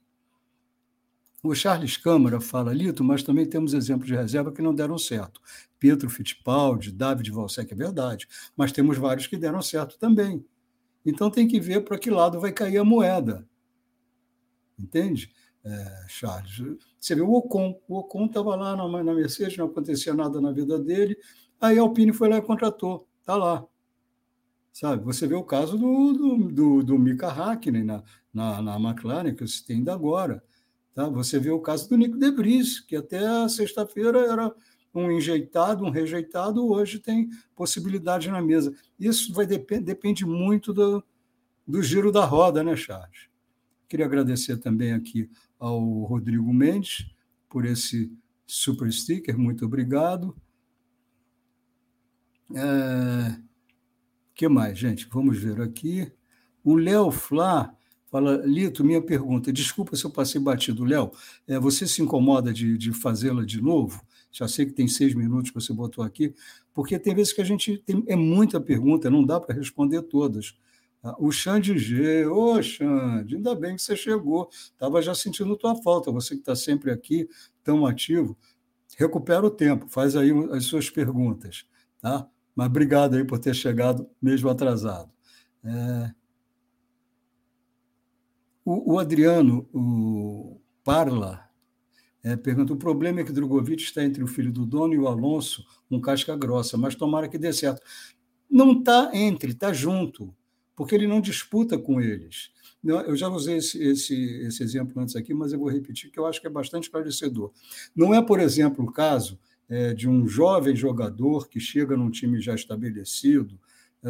O Charles Câmara fala, Lito, mas também temos exemplos de reserva que não deram certo. Pedro Fittipaldi, David Valsec, é verdade, mas temos vários que deram certo também. Então tem que ver para que lado vai cair a moeda. Entende, é, Charles? Você vê o Ocon. O Ocon estava lá na, na Mercedes, não acontecia nada na vida dele, aí a Alpine foi lá e contratou. Está lá. Sabe? Você vê o caso do, do, do, do Mika Hakkinen na, na, na McLaren, que eu citei ainda agora. Tá? Você vê o caso do Nico Debris, que até sexta-feira era um enjeitado, um rejeitado, hoje tem possibilidade na mesa. Isso vai dep depende muito do, do giro da roda, né, Charles? Queria agradecer também aqui ao Rodrigo Mendes por esse super sticker, muito obrigado. É... que mais, gente? Vamos ver aqui. O Léo Flá Fala, Lito, minha pergunta, desculpa se eu passei batido. Léo, é, você se incomoda de, de fazê-la de novo? Já sei que tem seis minutos que você botou aqui, porque tem vezes que a gente tem é muita pergunta, não dá para responder todas. Ah, o Xande G, ô Xande, ainda bem que você chegou. Estava já sentindo tua falta, você que está sempre aqui, tão ativo. Recupera o tempo, faz aí as suas perguntas. Tá? Mas obrigado aí por ter chegado mesmo atrasado. É... O, o Adriano o Parla é, pergunta: o problema é que Drogovic está entre o filho do dono e o Alonso, um casca grossa, mas tomara que dê certo. Não está entre, está junto, porque ele não disputa com eles. Eu já usei esse, esse, esse exemplo antes aqui, mas eu vou repetir, que eu acho que é bastante esclarecedor. Não é, por exemplo, o caso é, de um jovem jogador que chega num time já estabelecido, é,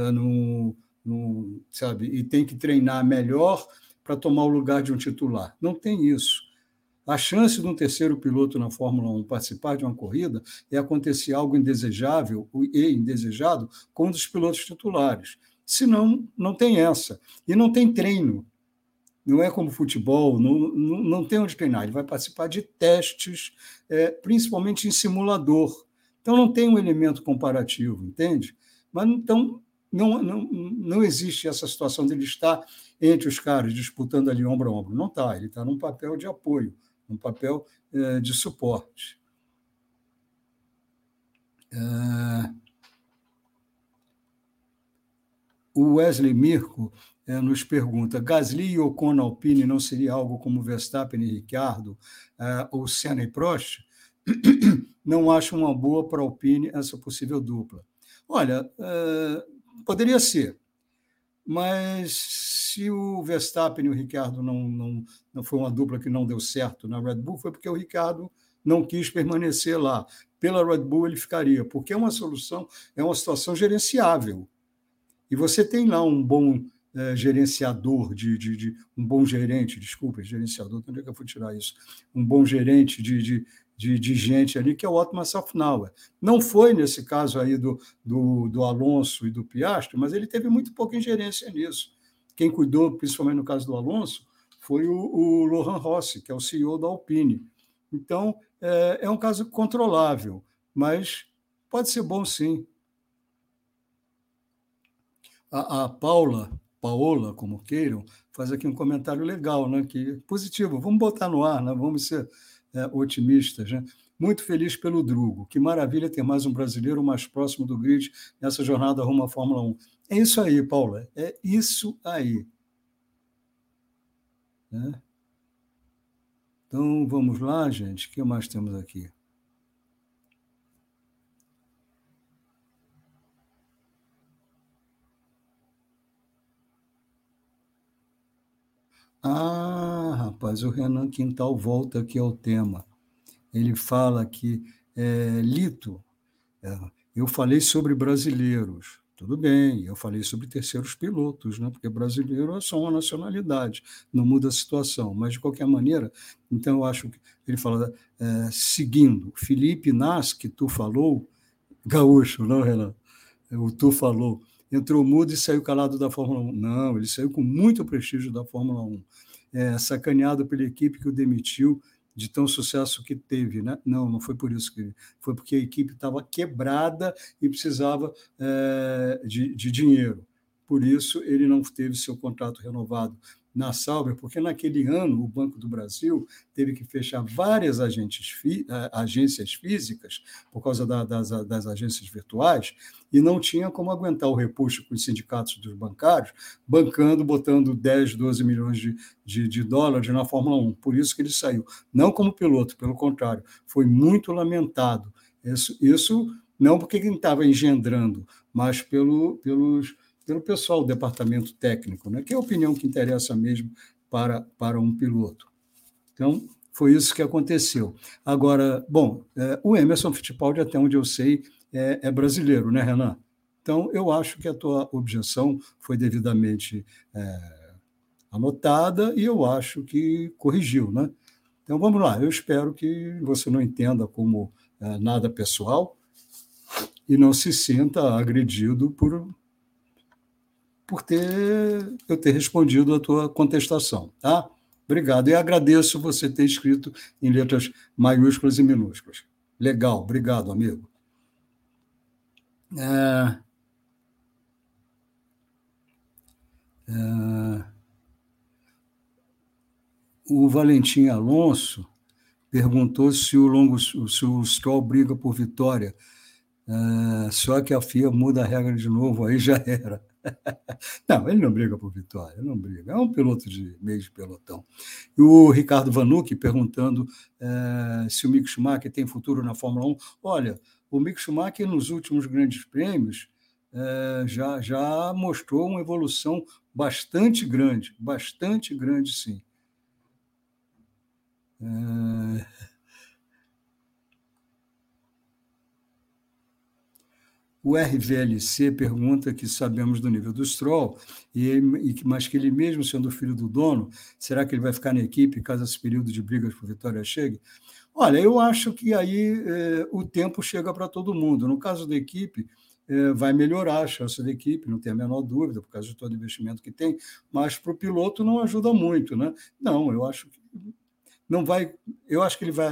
sabe, e tem que treinar melhor para tomar o lugar de um titular. Não tem isso. A chance de um terceiro piloto na Fórmula 1 participar de uma corrida é acontecer algo indesejável e indesejado com um dos pilotos titulares. Senão, não tem essa. E não tem treino. Não é como futebol, não, não, não tem onde treinar. Ele vai participar de testes, é, principalmente em simulador. Então, não tem um elemento comparativo, entende? Mas então, não, não, não existe essa situação dele estar entre os caras disputando ali ombro a ombro. Não está, ele está num papel de apoio, num papel é, de suporte. É... O Wesley Mirko é, nos pergunta: Gasly e Ocon Alpine não seria algo como Verstappen e Ricciardo, ou Senna e Prost? [clears throat] não acho uma boa para Alpine essa possível dupla. Olha, poderia ser, mas se o Verstappen e o Ricciardo não, não, não foi uma dupla que não deu certo na Red Bull, foi porque o Ricciardo não quis permanecer lá. Pela Red Bull ele ficaria, porque é uma solução, é uma situação gerenciável. E você tem lá um bom é, gerenciador, de, de, de, um bom gerente, desculpa, gerenciador, onde é que eu vou tirar isso? Um bom gerente de, de, de, de gente ali, que é o Otmar Safnauer. Não foi nesse caso aí do, do, do Alonso e do Piastri, mas ele teve muito pouca ingerência nisso. Quem cuidou, principalmente no caso do Alonso, foi o, o Lohan Rossi, que é o CEO da Alpine. Então, é, é um caso controlável, mas pode ser bom sim. A, a Paula Paola, como queiram, faz aqui um comentário legal, né? Que positivo. Vamos botar no ar, né? Vamos ser é, otimistas, né? Muito feliz pelo Drugo. Que maravilha ter mais um brasileiro mais próximo do grid nessa jornada rumo à Fórmula 1. É isso aí, Paula. É isso aí. Né? Então vamos lá, gente. O que mais temos aqui? Ah, rapaz, o Renan Quintal volta aqui ao tema. Ele fala que, é, Lito, é, eu falei sobre brasileiros. Tudo bem, eu falei sobre terceiros pilotos, né? porque brasileiro é só uma nacionalidade, não muda a situação. Mas, de qualquer maneira, então eu acho que ele fala, é, seguindo, Felipe Nas, que tu falou, gaúcho, não, Renan? O tu falou, entrou mudo e saiu calado da Fórmula 1. Não, ele saiu com muito prestígio da Fórmula 1. É, sacaneado pela equipe que o demitiu de tão sucesso que teve, né? Não, não foi por isso que foi porque a equipe estava quebrada e precisava é, de, de dinheiro. Por isso ele não teve seu contrato renovado na Sauber, porque naquele ano o Banco do Brasil teve que fechar várias eh, agências físicas, por causa da, das, das, agências virtuais, e não tinha como aguentar o repuxo com os sindicatos dos bancários, bancando, botando 10, 12 milhões de, de, de dólares na Fórmula 1. Por isso que ele saiu. Não como piloto, pelo contrário, foi muito lamentado. Isso, isso não porque quem estava engendrando, mas pelo, pelos pelo pessoal do departamento técnico, né, que é a opinião que interessa mesmo para, para um piloto. Então, foi isso que aconteceu. Agora, bom, é, o Emerson Fittipaldi, até onde eu sei, é, é, brasileiro, né, Renan? Então, eu acho que a tua objeção foi devidamente é, anotada e eu acho que corrigiu, né? Então, vamos lá. Eu espero que você não entenda como é, nada pessoal e não se sinta agredido por, por ter eu ter respondido a tua contestação, tá? Obrigado. E agradeço você ter escrito em letras maiúsculas e minúsculas. Legal, obrigado, amigo. É... É... O Valentim Alonso perguntou se o longo se o Stroll briga por vitória. É... Só que a FIA muda a regra de novo, aí já era. [laughs] Não, ele não briga por vitória, não briga. É um piloto de meio de pelotão. E o Ricardo Vanucci perguntando é, se o Mick Schumacher tem futuro na Fórmula 1. Olha, o Mick Schumacher, nos últimos grandes prêmios, é, já, já mostrou uma evolução bastante grande, bastante grande, sim. É... O RVLC pergunta que sabemos do nível do Stroll, e, mas que ele mesmo sendo filho do dono, será que ele vai ficar na equipe caso esse período de brigas por vitória chegue? Olha, eu acho que aí é, o tempo chega para todo mundo. No caso da equipe, é, vai melhorar a chance da equipe, não tem a menor dúvida, por causa de todo o investimento que tem, mas para o piloto não ajuda muito, né? Não, eu acho que não vai. Eu acho que ele vai,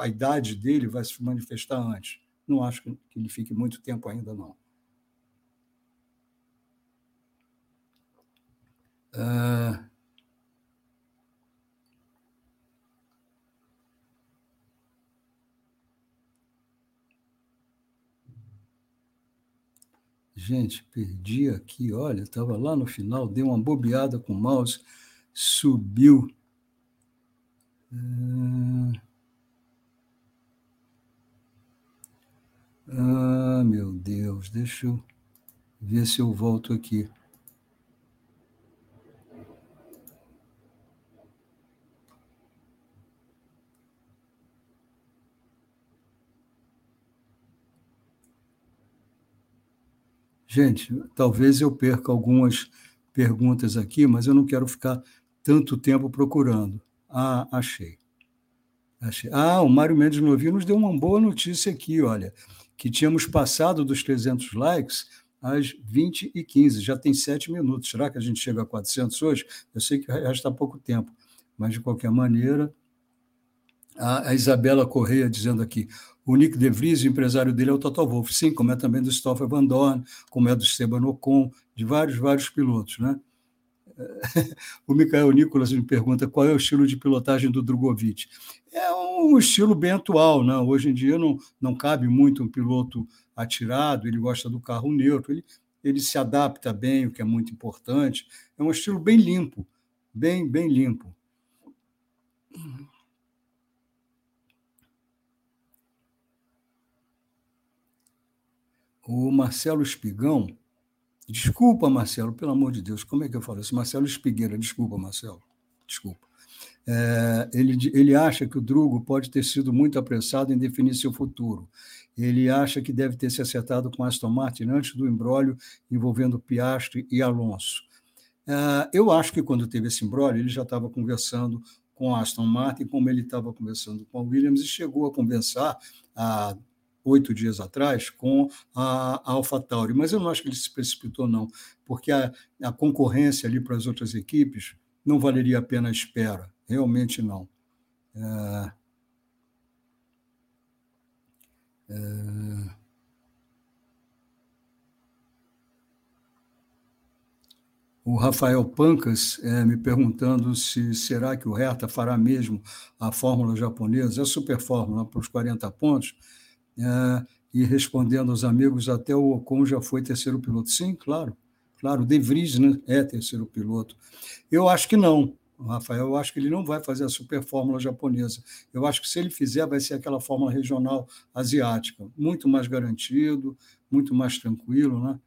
a idade dele vai se manifestar antes. Não acho que ele fique muito tempo ainda, não. Uh... Gente, perdi aqui, olha, estava lá no final, dei uma bobeada com o mouse, subiu. Ah, meu Deus, deixa eu ver se eu volto aqui. Gente, talvez eu perca algumas perguntas aqui, mas eu não quero ficar tanto tempo procurando. Ah, achei. achei. Ah, o Mário Mendes Novinho nos deu uma boa notícia aqui, olha, que tínhamos passado dos 300 likes às 20 e 15, já tem sete minutos. Será que a gente chega a 400 hoje? Eu sei que já está pouco tempo, mas de qualquer maneira, a Isabela Correia dizendo aqui, o Nick De Vries, o empresário dele é o Toto Wolff, sim, como é também do Stoffel Van Dorn, como é do Esteban Ocon, de vários, vários pilotos. Né? [laughs] o Michael Nicolas me pergunta qual é o estilo de pilotagem do Drogovic. É um estilo bem atual, né? hoje em dia não, não cabe muito um piloto atirado, ele gosta do carro neutro, ele, ele se adapta bem, o que é muito importante. É um estilo bem limpo, bem, bem limpo. o Marcelo Espigão. Desculpa, Marcelo, pelo amor de Deus, como é que eu falo isso? Marcelo Espigueira, desculpa, Marcelo, desculpa. É, ele, ele acha que o Drugo pode ter sido muito apressado em definir seu futuro. Ele acha que deve ter se acertado com Aston Martin antes do embrólio envolvendo Piastri e Alonso. É, eu acho que quando teve esse embrólio, ele já estava conversando com Aston Martin, como ele estava conversando com a Williams, e chegou a conversar a oito dias atrás com a AlphaTauri, mas eu não acho que ele se precipitou, não, porque a, a concorrência ali para as outras equipes não valeria a pena a espera, realmente não. É, é, o Rafael Pancas é, me perguntando se será que o Hertha fará mesmo a fórmula japonesa, a super fórmula para os 40 pontos. É, e respondendo aos amigos, até o Ocon já foi terceiro piloto. Sim, claro, claro, De Vries né, é terceiro piloto. Eu acho que não, Rafael, eu acho que ele não vai fazer a super fórmula japonesa. Eu acho que se ele fizer, vai ser aquela fórmula regional asiática, muito mais garantido, muito mais tranquilo, né?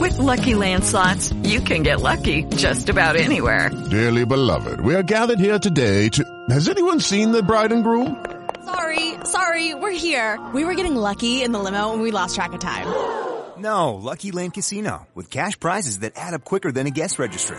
With lucky landslots, you can get lucky just about anywhere. Dearly beloved, we are gathered here today to. Has anyone seen the bride and groom? Sorry, sorry, we're here. We were getting lucky in the limo and we lost track of time. No, Lucky Land Casino, with cash prizes that add up quicker than a guest registry.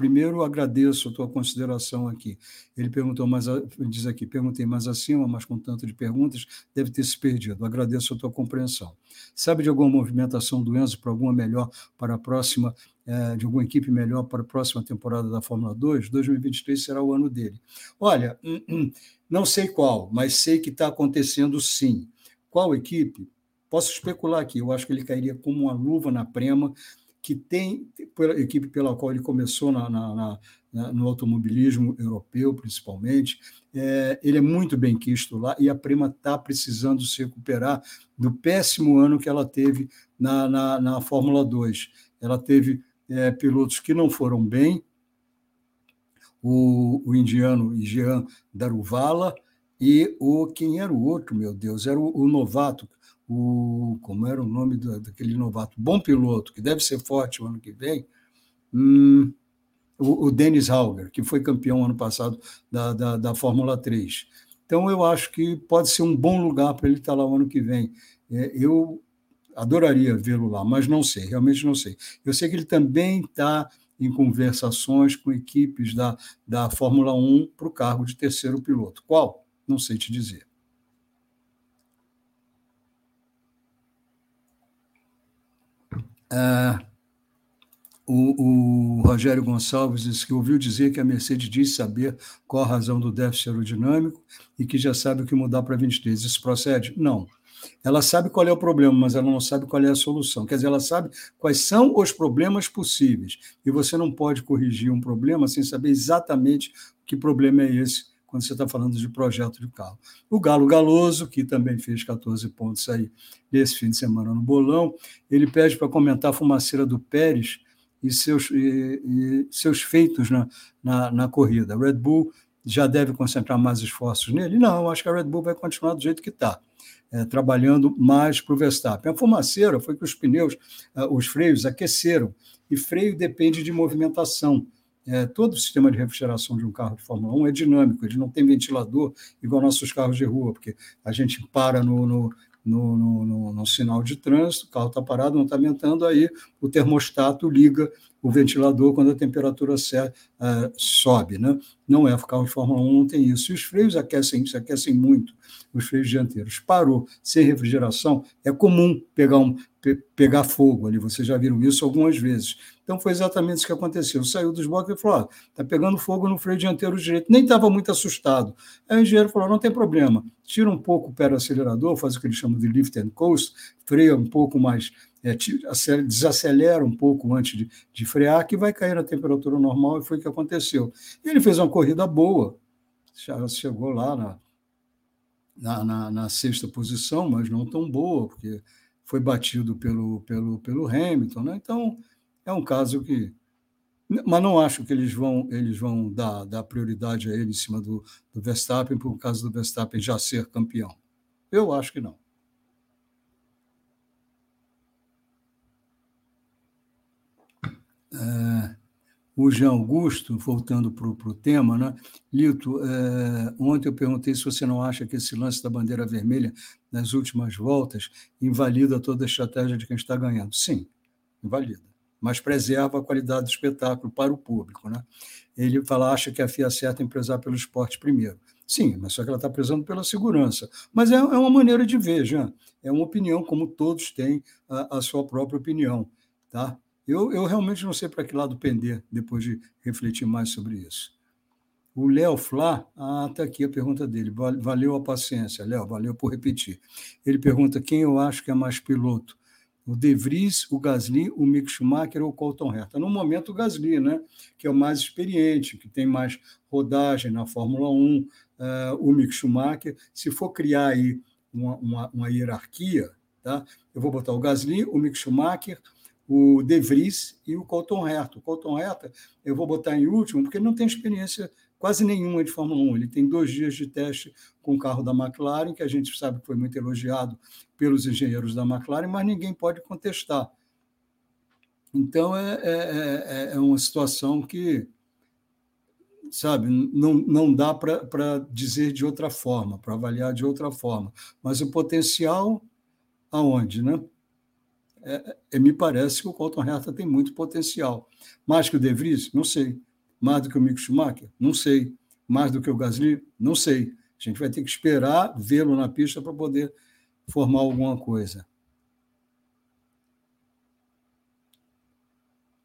Primeiro, agradeço a tua consideração aqui. Ele perguntou, mas diz aqui, perguntei mais acima, mas com tanto de perguntas, deve ter se perdido. Agradeço a tua compreensão. Sabe de alguma movimentação do Enzo para alguma melhor para a próxima, é, de alguma equipe melhor para a próxima temporada da Fórmula 2? 2023 será o ano dele. Olha, [clears throat] não sei qual, mas sei que está acontecendo sim. Qual equipe? Posso especular aqui, eu acho que ele cairia como uma luva na prema que tem, pela equipe pela qual ele começou na, na, na, no automobilismo europeu, principalmente, é, ele é muito bem quisto lá e a Prima está precisando se recuperar do péssimo ano que ela teve na, na, na Fórmula 2. Ela teve é, pilotos que não foram bem, o, o indiano Jean Daruvala e o quem era o outro, meu Deus, era o, o novato, o como era o nome daquele novato, bom piloto, que deve ser forte o ano que vem, hum, o, o Dennis Hauger, que foi campeão ano passado da, da, da, Fórmula 3. Então, eu acho que pode ser um bom lugar para ele estar lá o ano que vem. É, eu adoraria vê-lo lá, mas não sei, realmente não sei. Eu sei que ele também está em conversações com equipes da, da Fórmula 1 para o cargo de terceiro piloto. Qual? Não sei te dizer. Ah, o, o, Rogério Gonçalves disse que ouviu dizer que a Mercedes diz saber qual a razão do déficit aerodinâmico e que já sabe o que mudar para 23. Isso procede? Não. Ela sabe qual é o problema, mas ela não sabe qual é a solução. Quer dizer, ela sabe quais são os problemas possíveis. E você não pode corrigir um problema sem saber exatamente que problema é esse quando você está falando de projeto de carro. O Galo Galoso, que também fez 14 pontos aí nesse fim de semana no bolão, ele pede para comentar a fumaceira do Pérez e seus, e, e seus feitos na, na, na corrida. Red Bull já deve concentrar mais esforços nele? Não, acho que a Red Bull vai continuar do jeito que está. É, trabalhando mais para o Verstappen. A fumaceira foi que os pneus, uh, os freios aqueceram, e freio depende de movimentação. É, todo o sistema de refrigeração de um carro de Fórmula 1 é dinâmico, ele não tem ventilador igual nossos carros de rua, porque a gente para no, no, no, no, no sinal de trânsito, o carro está parado, não está ventando, aí o termostato liga o ventilador quando a temperatura uh, sobe. Né? Não é, o carro de Fórmula 1 não tem isso. E os freios aquecem, se aquecem muito, os freios dianteiros. Parou sem refrigeração, é comum pegar, um, pe pegar fogo ali, vocês já viram isso algumas vezes. Então foi exatamente isso que aconteceu. Saiu dos blocos e falou: está pegando fogo no freio dianteiro direito. Nem estava muito assustado. Aí o engenheiro falou: não tem problema, tira um pouco o pé do acelerador, faz o que eles chamam de lift and coast, freia um pouco mais é, desacelera um pouco antes de, de, frear, que vai cair na temperatura normal, e foi o que aconteceu. E ele fez uma corrida boa, chegou lá na, na, na, na sexta posição, mas não tão boa, porque foi batido pelo, pelo, pelo Hamilton. Né? Então, é um caso que. Mas não acho que eles vão, eles vão dar, dar prioridade a ele em cima do, do Verstappen, por causa do Verstappen já ser campeão. Eu acho que não. É, o Jean Augusto, voltando para o tema, né? Lito, é, ontem eu perguntei se você não acha que esse lance da bandeira vermelha nas últimas voltas invalida toda a estratégia de quem está ganhando. Sim, invalida, mas preserva a qualidade do espetáculo para o público. Né? Ele fala, acha que a FIA certa em prezar pelo esporte primeiro. Sim, mas só que ela está prezando pela segurança. Mas é, é, uma maneira de ver, Jean. É uma opinião, como todos têm a, a sua própria opinião. Tá? Eu, eu realmente não sei para que lado pender depois de refletir mais sobre isso. O Léo Flá, ah, está aqui a pergunta dele. Valeu a paciência, Léo, valeu por repetir. Ele pergunta quem eu acho que é mais piloto: o De Vries, o Gasly, o Mick Schumacher ou o Colton Herta? No momento, o Gasly, né? que é o mais experiente, que tem mais rodagem na Fórmula 1, uh, eh, o Mick Schumacher. Se for criar aí uma, uma, uma hierarquia, tá? eu vou botar o Gasly, o Mick Schumacher, o De Vries e o Colton Herta. O Colton Herta eu vou botar em último, porque ele não tem experiência quase nenhuma de Fórmula 1. Ele tem dois dias de teste com o carro da McLaren, que a gente sabe que foi muito elogiado pelos engenheiros da McLaren, mas ninguém pode contestar. Então, é, é, é, é uma situação que, sabe, não, não dá para dizer de outra forma, para avaliar de outra forma. Mas o potencial, aonde, né? é, é, me parece que o Colton Herta tem muito potencial. Mais que o De Vries? Não sei. Mais do que o Mick Schumacher? Não sei. Mais do que o Gasly? Não sei. A gente vai ter que esperar vê-lo na pista para poder formar alguma coisa.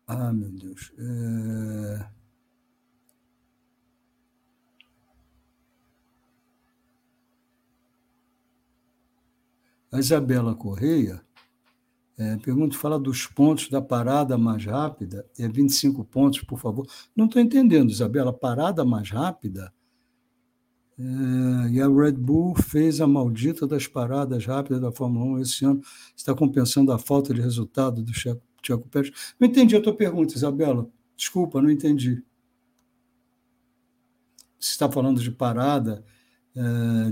Ah, meu Deus. É... A Isabela Correia é, pergunto, fala dos pontos da parada mais rápida, é 25 pontos, por favor. Não estou entendendo, Isabela, parada mais rápida? É, e a Red Bull fez a maldita das paradas rápidas da Fórmula 1 esse ano. Está compensando a falta de resultado do Checo Pérez. Não entendi a tua pergunta, Isabela. Desculpa, não entendi. Você está falando de parada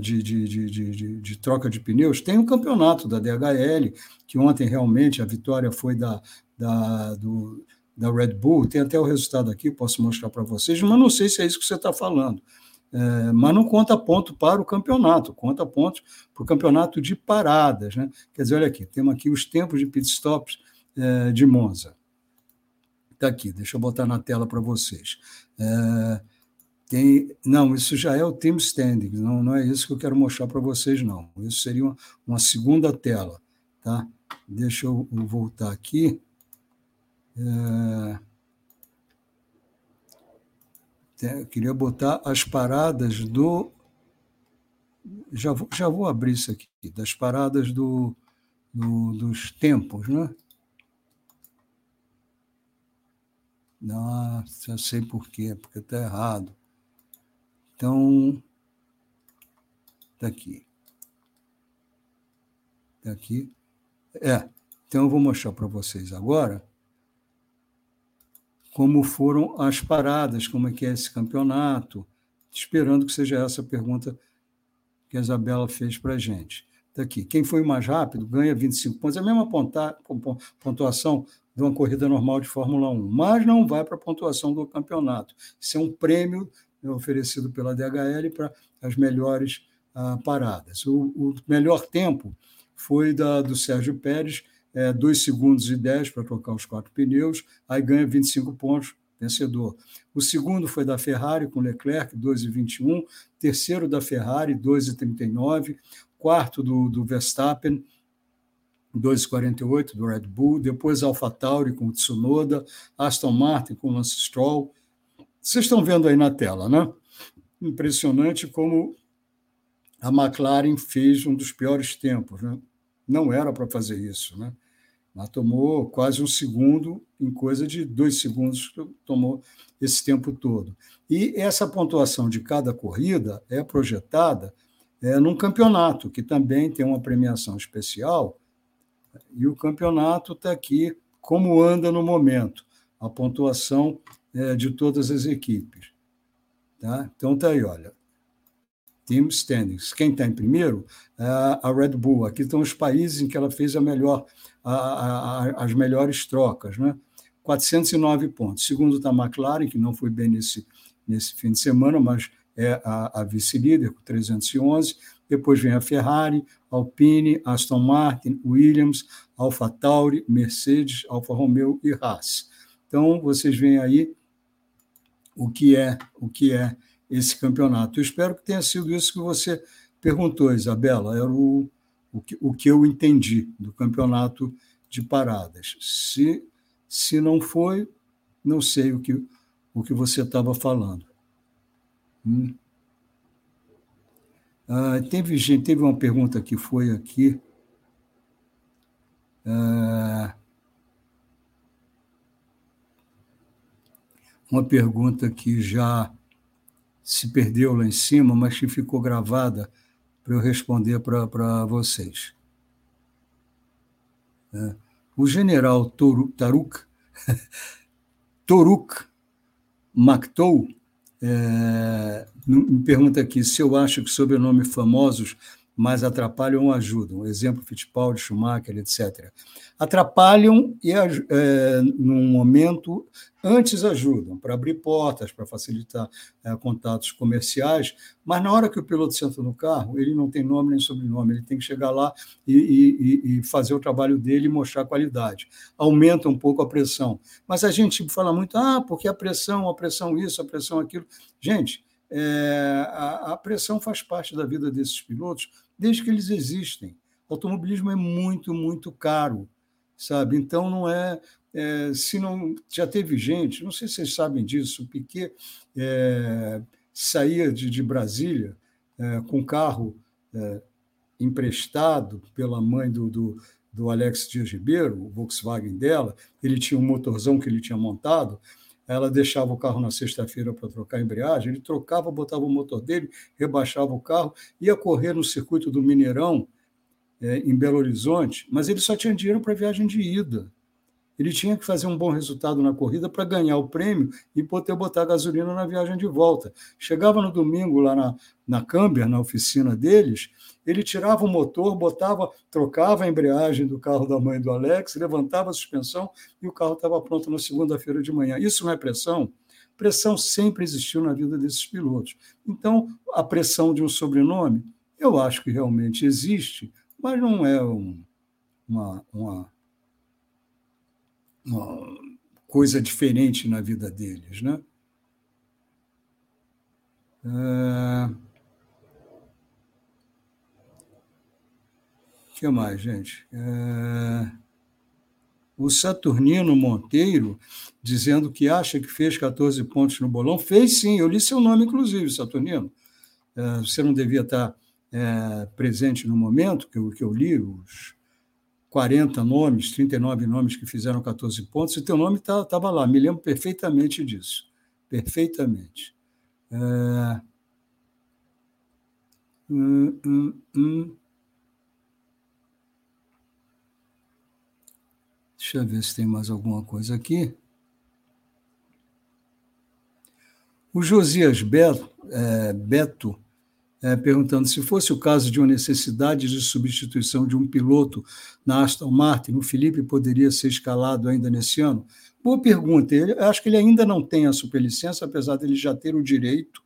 de, de, de, de, troca de pneus, tem um campeonato da DHL, que ontem realmente a vitória foi da, da, do, da Red Bull, tem até o resultado aqui, posso mostrar para vocês, mas não sei se é isso que você está falando. É, mas não conta ponto para o campeonato, conta pontos para o campeonato de paradas. Né? Quer dizer, olha aqui, temos aqui os tempos de pitstops é, de Monza. Está aqui, deixa eu botar na tela para vocês. É, tem, não, isso já é o team standing, não, não é isso que eu quero mostrar para vocês, não. Isso seria uma, uma segunda tela. Tá? Deixa eu, voltar aqui. É... Eu queria botar as paradas do. já vou, já vou abrir isso aqui, das paradas do, do dos tempos, né? Nossa, já sei por quê, porque está errado. Então, está aqui. Está aqui. É, então eu vou mostrar para vocês agora como foram as paradas, como é que é esse campeonato, esperando que seja essa a pergunta que a Isabela fez para a gente. Daqui, tá quem foi mais rápido ganha 25 pontos, é a mesma pontuação de uma corrida normal de Fórmula 1, mas não vai para a pontuação do campeonato. Isso é um prêmio oferecido pela DHL para as melhores ah, paradas. O, o, melhor tempo foi da, do Sérgio Pérez, é, 2 segundos e 10 para trocar os quatro pneus, aí ganha 25 pontos, vencedor. O segundo foi da Ferrari, com Leclerc, 2,21. Terceiro da Ferrari, 2,39. Quarto do, do Verstappen, 2,48 do Red Bull. Depois AlphaTauri com Tsunoda. Aston Martin com Lance Stroll. Vocês estão vendo aí na tela, né? Impressionante como a McLaren fez um dos piores tempos. Né? Não era para fazer isso, né? Ela tomou quase um segundo, em coisa de dois segundos, tomou esse tempo todo. E essa pontuação de cada corrida é projetada é, num campeonato, que também tem uma premiação especial, e o campeonato está aqui como anda no momento, a pontuação é, de todas as equipes. Tá? Então está aí, olha. Team Standings. Quem está em primeiro? É a Red Bull. Aqui estão os países em que ela fez a melhor a, a, as melhores trocas, né? 409 pontos. Segundo está a McLaren, que não foi bem nesse, nesse fim de semana, mas é a, a vice-líder, com 311. Depois vem a Ferrari, Alpine, Aston Martin, Williams, Alfa Tauri, Mercedes, Alfa Romeo e Haas. Então, vocês veem aí o que é o que é esse campeonato. Eu espero que tenha sido isso que você perguntou, Isabela. Era o, o que, o que eu entendi do campeonato de paradas. Se, se não foi, não sei o que, o que você estava falando. Hum. Ah, teve, gente, teve uma pergunta que foi aqui. Ah, uma pergunta que já se perdeu lá em cima, mas que ficou gravada para eu responder para vocês. É. O general Taruk, [laughs] Toruk Maktou é, me pergunta aqui se eu acho que sobrenomes famosos mas atrapalham ou ajudam. Exemplo, Fittipaldi, Schumacher, etc. Atrapalham e, é, num momento, antes ajudam, para abrir portas, para facilitar é, contatos comerciais, mas na hora que o piloto senta no carro, ele não tem nome nem sobrenome, ele tem que chegar lá e, e, e fazer o trabalho dele e mostrar qualidade. Aumenta um pouco a pressão. Mas a gente fala muito, ah, porque a pressão, a pressão isso, a pressão aquilo. Gente, é, a, a pressão faz parte da vida desses pilotos, desde que eles existem. O automobilismo é muito, muito caro, sabe? Então não é, é se não já teve gente, não sei se vocês sabem disso, o Piquet é, saía de, de Brasília é, com carro é, emprestado pela mãe do, do, do Alex Dias Ribeiro, o Volkswagen dela, ele tinha um motorzão que ele tinha montado, ela deixava o carro na sexta-feira para trocar a embreagem, ele trocava, botava o motor dele, rebaixava o carro, ia correr no circuito do Mineirão, é, em Belo Horizonte, mas ele só tinha dinheiro para viagem de ida. Ele tinha que fazer um bom resultado na corrida para ganhar o prêmio e poder botar gasolina na viagem de volta. Chegava no domingo lá na, na Camber, na oficina deles, ele tirava o motor, botava, trocava a embreagem do carro da mãe do Alex, levantava a suspensão e o carro estava pronto na segunda-feira de manhã. Isso não é pressão? Pressão sempre existiu na vida desses pilotos. Então, a pressão de um sobrenome, eu acho que realmente existe, mas não é um, uma, uma coisa diferente na vida deles, né? É... que mais, gente? É... O Saturnino Monteiro, dizendo que acha que fez 14 pontos no bolão, fez sim, eu li seu nome, inclusive, Saturnino. É, você não devia estar presente no momento, que eu, que eu li, os 40 nomes, 39 nomes que fizeram 14 pontos, e teu nome estava tá, lá, me lembro perfeitamente disso. Perfeitamente. É... Hum, hum, hum. Deixa eu ver se tem mais alguma coisa aqui. O Josias Beto, é, Beto é, perguntando se fosse o caso de uma necessidade de substituição de um piloto na Aston Martin, o Felipe poderia ser escalado ainda nesse ano? Boa pergunta. Ele, acho que ele ainda não tem a superlicença, apesar de ele já ter o direito.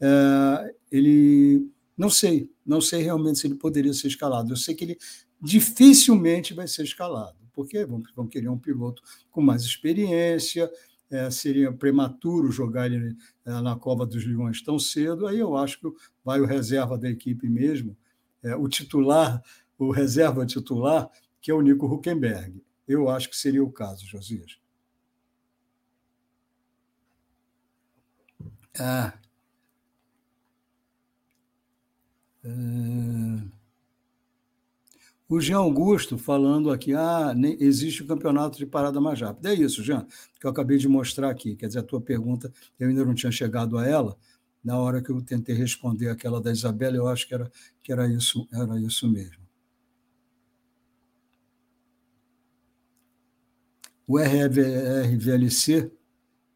É, ele não sei, não sei realmente se ele poderia ser escalado. Eu sei que ele dificilmente vai ser escalado, porque vão, vão querer um piloto com mais experiência, é, seria prematuro jogar ele é, na cova dos leões tão cedo. Aí eu acho que vai o reserva da equipe mesmo, é, o titular, o reserva titular, que é o Nico Huckenberg. Eu acho que seria o caso, Josias. Ah. É... O Jean Augusto falando aqui, ah, nem, existe o campeonato de parada mais rápida. É isso, Jean, que eu acabei de mostrar aqui. Quer dizer, a tua pergunta, eu ainda não tinha chegado a ela. Na hora que eu tentei responder aquela da Isabela, eu acho que era, que era, isso, era isso mesmo. O RVLC,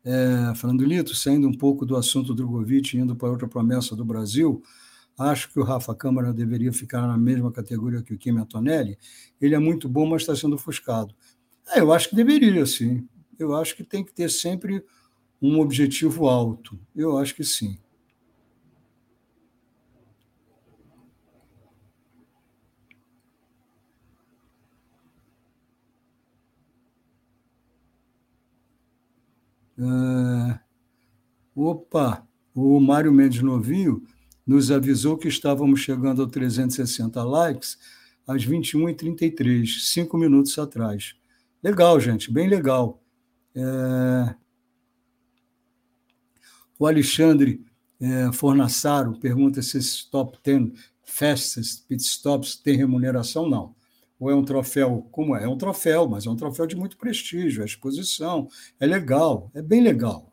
é, falando, Lito, saindo um pouco do assunto Drogovic, indo para outra promessa do Brasil, Acho que o Rafa Câmara deveria ficar na mesma categoria que o Kim Antonelli. Ele é muito bom, mas está sendo ofuscado. É, eu acho que deveria, sim. Eu acho que tem que ter sempre um objetivo alto. Eu acho que sim. Uh, opa, o Mário Mendes Novinho nos avisou que estávamos chegando a 360 likes às 21h33, cinco minutos atrás. Legal, gente, bem legal. É... O Alexandre é, Fornassaro pergunta se esses top 10 fastest pit stops têm remuneração. Não. Ou é um troféu, como é? É um troféu, mas é um troféu de muito prestígio, é exposição, é legal, é bem legal.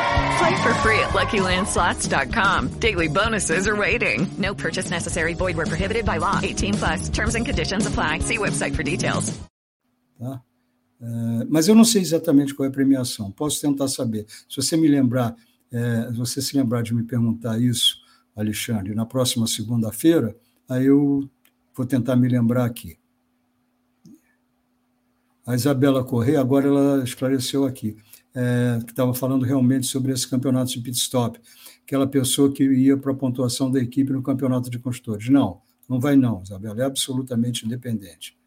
Play for free at LuckyLandSlots.com. Daily bonuses are waiting. No purchase necessary. Void were prohibited by law. 18 plus. Terms and conditions apply. See website for details. Tá? É, mas eu não sei exatamente qual é a premiação. Posso tentar saber. Se você me lembrar, é, se você se lembrar de me perguntar isso, Alexandre, na próxima segunda-feira, aí eu vou tentar me lembrar aqui. A Isabela Corrêa, agora ela esclareceu aqui é, que estava falando realmente sobre esse campeonato de pit stop, aquela pessoa que ia para a pontuação da equipe no campeonato de construtores. Não, não vai não, Isabela, é absolutamente independente.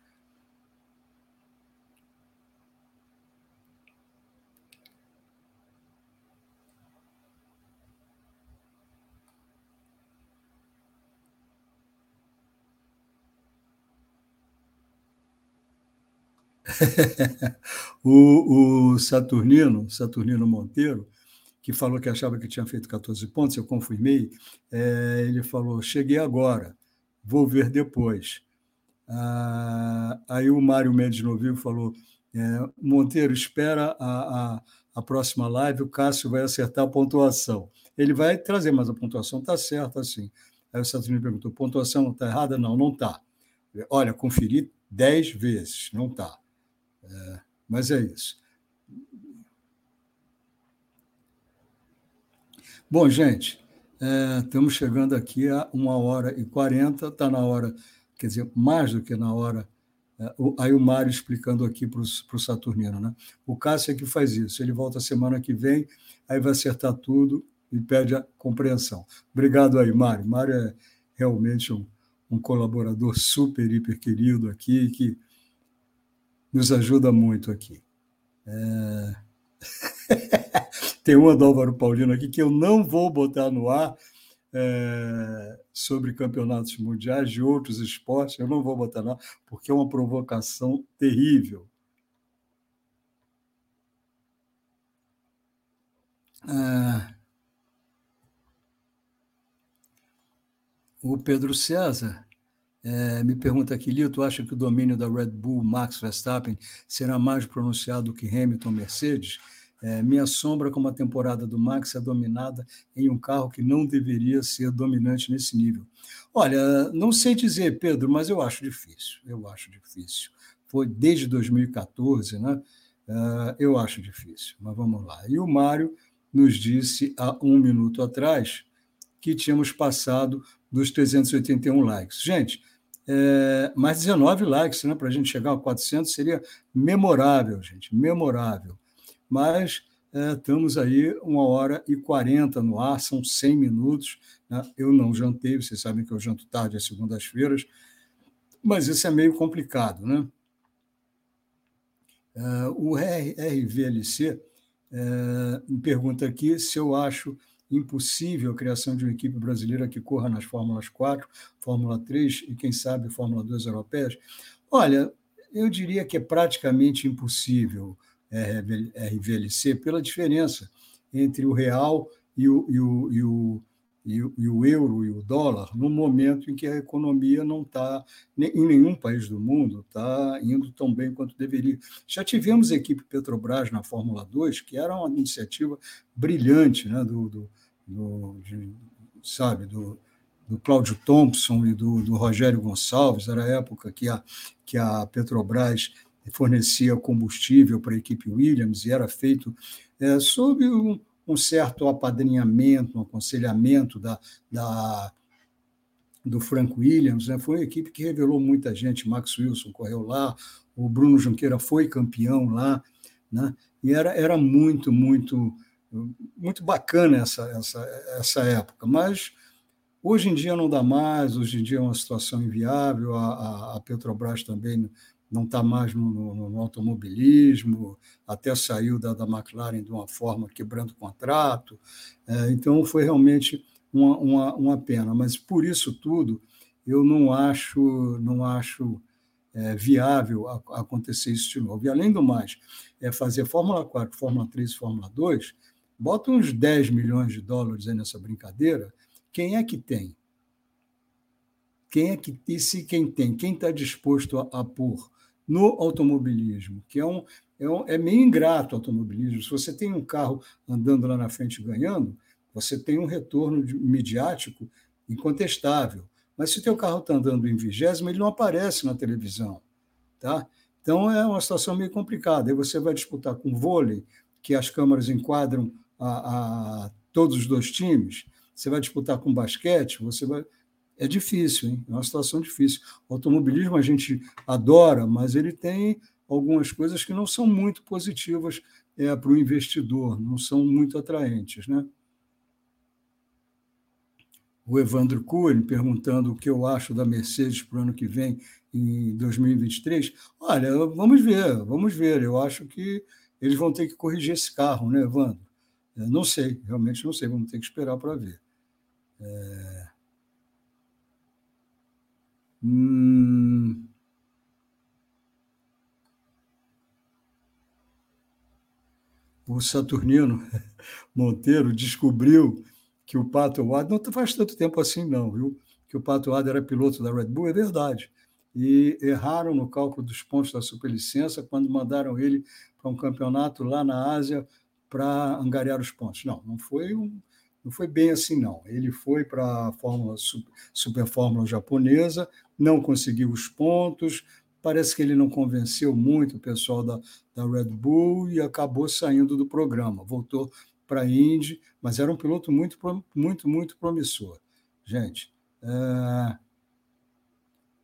[laughs] o, o, Saturnino, Saturnino Monteiro, que falou que achava que tinha feito 14 pontos, eu confirmei, é, ele falou: cheguei agora, vou ver depois. Ah, aí o Mário Mendes Novinho falou: é, Monteiro, espera a, a, a, próxima live, o Cássio vai acertar a pontuação. Ele vai trazer, mas a pontuação está certa assim. Aí o Saturnino perguntou: pontuação está errada? Não, não está. Olha, conferi dez vezes, não está. Mas é isso. Bom, gente, é, estamos chegando aqui a uma hora e quarenta, está na hora, quer dizer, mais do que na hora. É, aí o Mário explicando aqui para o Saturnino, né? O Cássio é que faz isso, ele volta semana que vem, aí vai acertar tudo e pede a compreensão. Obrigado aí, Mário. Mário é realmente um, um colaborador super, hiper querido aqui, que nos ajuda muito aqui. É... [laughs] Tem uma do Álvaro Paulino aqui que eu não vou botar no ar é, sobre campeonatos mundiais de outros esportes, eu não vou botar ar, porque é uma provocação terrível. Ah, o Pedro César é, me pergunta aqui, Lito, acha que o domínio da Red Bull Max Verstappen será mais pronunciado que Hamilton Mercedes? É, me assombra como a temporada do Max é dominada em um carro que não deveria ser dominante nesse nível. Olha, não sei dizer, Pedro, mas eu acho difícil. Eu acho difícil. Foi desde 2014, né? Uh, eu acho difícil, mas vamos lá. E o Mário nos disse há um minuto atrás que tínhamos passado dos 381 likes. Gente, é, mais 19 likes né, para a gente chegar a 400 seria memorável, gente, memorável mas é, estamos aí uma hora e quarenta no ar, são 100 minutos. Né? Eu não jantei, vocês sabem que eu janto tarde às segundas-feiras, mas isso é meio complicado. Né? É, o RVLC é, me pergunta aqui se eu acho impossível a criação de uma equipe brasileira que corra nas Fórmulas 4, Fórmula 3 e, quem sabe, Fórmula 2 europeias. Olha, eu diria que é praticamente impossível. RVLC pela diferença entre o real e o, e o, e o, e o, e o euro e o dólar no momento em que a economia não está, em nenhum país do mundo, está indo tão bem quanto deveria. Já tivemos a equipe Petrobras na Fórmula 2, que era uma iniciativa brilhante né, do, do, do de, sabe, do, do Cláudio Thompson e do, do Rogério Gonçalves, era a época que a, que a Petrobras fornecia combustível para a equipe Williams e era feito é, sob um, um, certo apadrinhamento, um aconselhamento da, da, do Frank Williams. Né? Foi uma equipe que revelou muita gente. Max Wilson correu lá, o Bruno Junqueira foi campeão lá. Né? E era, era muito, muito, muito bacana essa, essa, essa época. Mas hoje em dia não dá mais, hoje em dia é uma situação inviável. A, a, Petrobras também não está mais no, no, no, automobilismo, até saiu da, da McLaren de uma forma quebrando o contrato. É, então, foi realmente uma, uma, uma, pena. Mas, por isso tudo, eu não acho, não acho é, viável acontecer isso de novo. E, além do mais, é fazer Fórmula 4, Fórmula 3 e Fórmula 2, bota uns 10 milhões de dólares aí nessa brincadeira, quem é que tem? Quem é que, e se quem tem, quem está disposto a, a pôr no automobilismo, que é, um, é, um, é meio ingrato o automobilismo. Se você tem um carro andando lá na frente ganhando, você tem um retorno midiático incontestável. Mas se o teu carro está andando em vigésimo, ele não aparece na televisão. Tá? Então é uma situação meio complicada. Aí você vai disputar com vôlei, que as câmeras enquadram a, a todos os dois times. Você vai disputar com basquete, você vai é difícil, hein? é uma situação difícil. O automobilismo a gente adora, mas ele tem algumas coisas que não são muito positivas é, para o investidor, não são muito atraentes. Né? O Evandro Cury perguntando o que eu acho da Mercedes para o ano que vem, em 2023. Olha, vamos ver, vamos ver. Eu acho que eles vão ter que corrigir esse carro, né, Evandro? Não sei, realmente não sei, vamos ter que esperar para ver. É... Hum... O Saturnino [laughs] Monteiro descobriu que o Pato Ward, não faz tanto tempo assim, não, viu? Que o Pato Ward era piloto da Red Bull, é verdade. E erraram no cálculo dos pontos da superlicença quando mandaram ele para um campeonato lá na Ásia para angariar os pontos. Não, não foi um, não foi bem assim, não. Ele foi para a Fórmula Super Fórmula japonesa, não conseguiu os pontos, parece que ele não convenceu muito o pessoal da, da Red Bull e acabou saindo do programa. Voltou para a Indy, mas era um piloto muito, muito, muito promissor. Gente, é...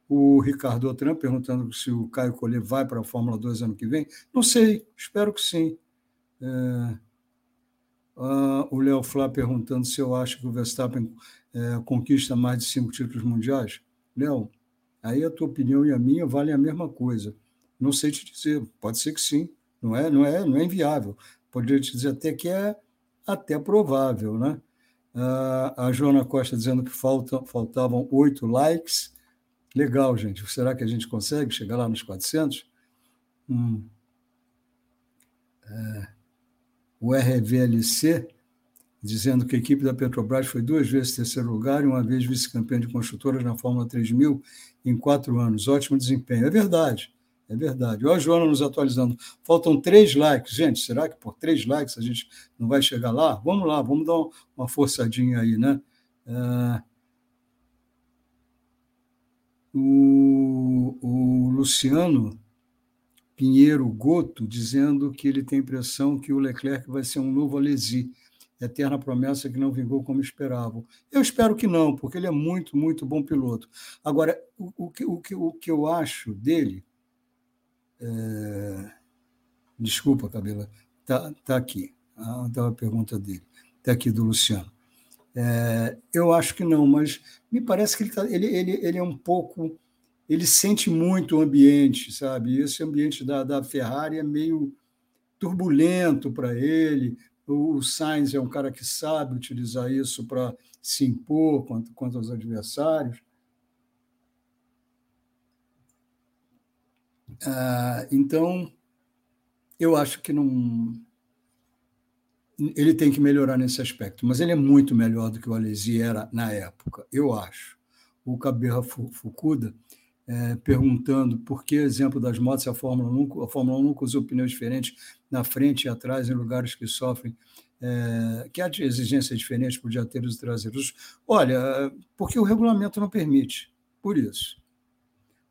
o Ricardo Otran perguntando se o Caio Collet vai para a Fórmula 2 ano que vem. Não sei, espero que sim. É... Uh, o Léo Flá perguntando se eu acho que o Verstappen é, conquista mais de cinco títulos mundiais. Léo, aí a tua opinião e a minha valem a mesma coisa. Não sei te dizer, pode ser que sim. Não é, não é, não é inviável. Poderia te dizer até que é, até provável, né? Ah, a Joana Costa dizendo que faltam, faltavam oito likes. Legal, gente. Será que a gente consegue chegar lá nos 400? Hum. É, o RVLC dizendo que a equipe da Petrobras foi duas vezes terceiro lugar e uma vez vice-campeã de construtoras na Fórmula 3000 em quatro anos. Ótimo desempenho. É verdade, é verdade. Olha a Joana nos atualizando. Faltam três likes. Gente, será que por três likes a gente não vai chegar lá? Vamos lá, vamos dar uma forçadinha aí, né? É... O, o Luciano Pinheiro Goto dizendo que ele tem impressão que o Leclerc vai ser um novo Alesi eterna promessa que não vingou como esperavam. Eu espero que não, porque ele é muito, muito bom piloto. Agora, o, que, o, que, o que eu acho dele. É... Desculpa, Cabela, está tá aqui. Está ah, a pergunta dele. Está aqui do Luciano. É, eu acho que não, mas me parece que ele, tá, ele, ele, ele é um pouco. Ele sente muito o ambiente, sabe? Esse ambiente da, da Ferrari é meio turbulento para ele, o Sainz é um cara que sabe utilizar isso para se impor quanto, quanto aos adversários. Ah, então, eu acho que não. Ele tem que melhorar nesse aspecto, mas ele é muito melhor do que o Alesi era na época, eu acho. O Caberra Fukuda é, perguntando por que, exemplo das motos, a Fórmula 1, a Fórmula 1 nunca usou pneus diferentes na frente e atrás, em lugares que sofrem, é, que há exigências diferentes por dianteiros e traseiros. Olha, porque o regulamento não permite, por isso.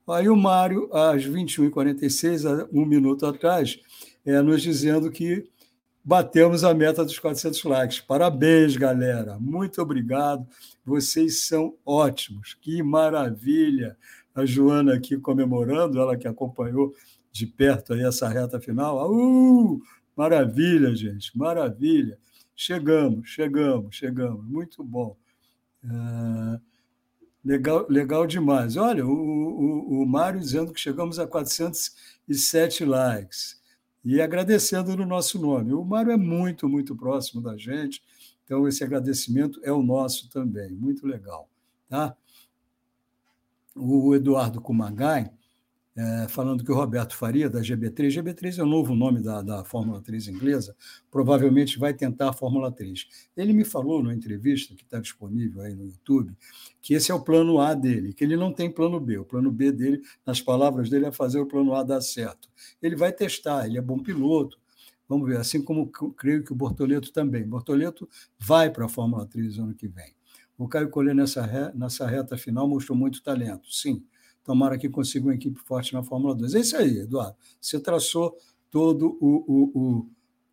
Aí o Mário, às 21h46, um minuto atrás, é, nos dizendo que batemos a meta dos 400 likes. Parabéns, galera. Muito obrigado. Vocês são ótimos. Que maravilha a Joana aqui comemorando, ela que acompanhou de perto aí essa reta final. Uh, maravilha, gente, maravilha. Chegamos, chegamos, chegamos. Muito bom. Uh, legal, legal demais. Olha, o, o, o Mário dizendo que chegamos a 407 likes. E agradecendo no nosso nome. O Mário é muito, muito próximo da gente, então esse agradecimento é o nosso também. Muito legal. Tá? O Eduardo Kumagai, é, falando que o Roberto Faria, da GB3, GB3 é o novo nome da, da Fórmula 3 inglesa, provavelmente vai tentar a Fórmula 3. Ele me falou numa entrevista, que está disponível aí no YouTube, que esse é o plano A dele, que ele não tem plano B. O plano B dele, nas palavras dele, é fazer o plano A dar certo. Ele vai testar, ele é bom piloto, Vamos ver, assim como creio que o Bortoleto também. Bortoleto vai para a Fórmula 3 ano que vem. O Caio Collet, nessa, re, nessa reta final, mostrou muito talento, sim. Tomara que consiga uma equipe forte na Fórmula 2. É isso aí, Eduardo. Você traçou todo o, o,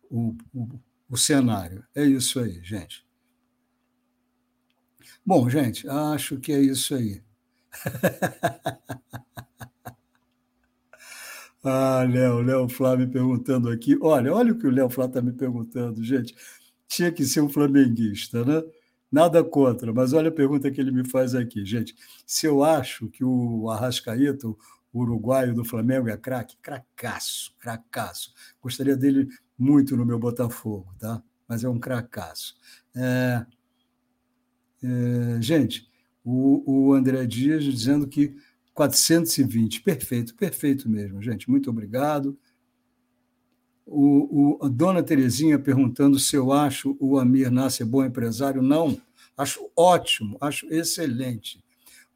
o, o, o cenário. É isso aí, gente. Bom, gente, acho que é isso aí. [laughs] ah, Léo, Léo Flávio me perguntando aqui. Olha, olha o que o Léo Flávio está me perguntando, gente. Tinha que ser um flamenguista, né? Nada contra, mas olha a pergunta que ele me faz aqui, gente. Se eu acho que o Arrascaeta, o uruguaio do Flamengo, é craque, cracaço, cracaço. Gostaria dele muito no meu Botafogo, tá? Mas é um cracaço. É, é, gente, o, o André Dias dizendo que 420, perfeito, perfeito mesmo, gente. Muito obrigado. O, o, a dona Terezinha perguntando se eu acho o Amir Nasser bom empresário. Não, acho ótimo, acho excelente.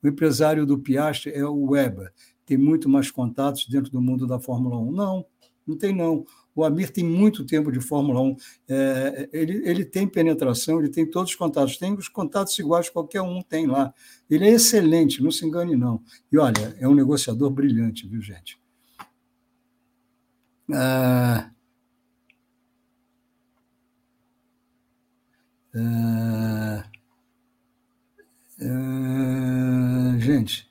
O empresário do Piastri é o Weber, tem muito mais contatos dentro do mundo da Fórmula 1. Não, não tem não. O Amir tem muito tempo de Fórmula 1, é, ele, ele tem penetração, ele tem todos os contatos, tem os contatos iguais que qualquer um tem lá. Ele é excelente, não se engane não. E olha, é um negociador brilhante, viu, gente? Ah, É, é, gente,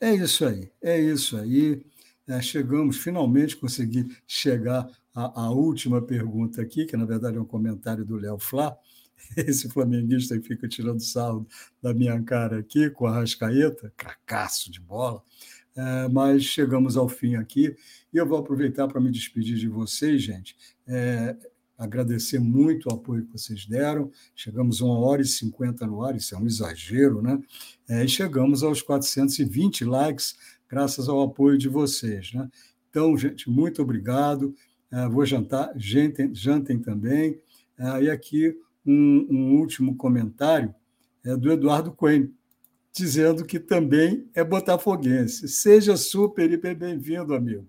é isso aí, é isso aí. É, chegamos, finalmente consegui chegar à, à, última pergunta aqui, que na verdade é um comentário do Léo Flá, [laughs] esse flamenguista que fica tirando sarro da minha cara aqui, com a Rascaeta, cracaço de bola. É, mas chegamos ao fim aqui e eu vou aproveitar para me despedir de vocês, gente. É, agradecer muito o apoio que vocês deram. Chegamos a uma hora e cinquenta no ar, isso é um exagero, né? É, e chegamos aos 420 likes, graças ao apoio de vocês, né? Então, gente, muito obrigado. É, vou jantar, jantem, jantem também. É, e aqui um, um último comentário é do Eduardo Coelho, dizendo que também é botafoguense. Seja super e bem-vindo, amigo.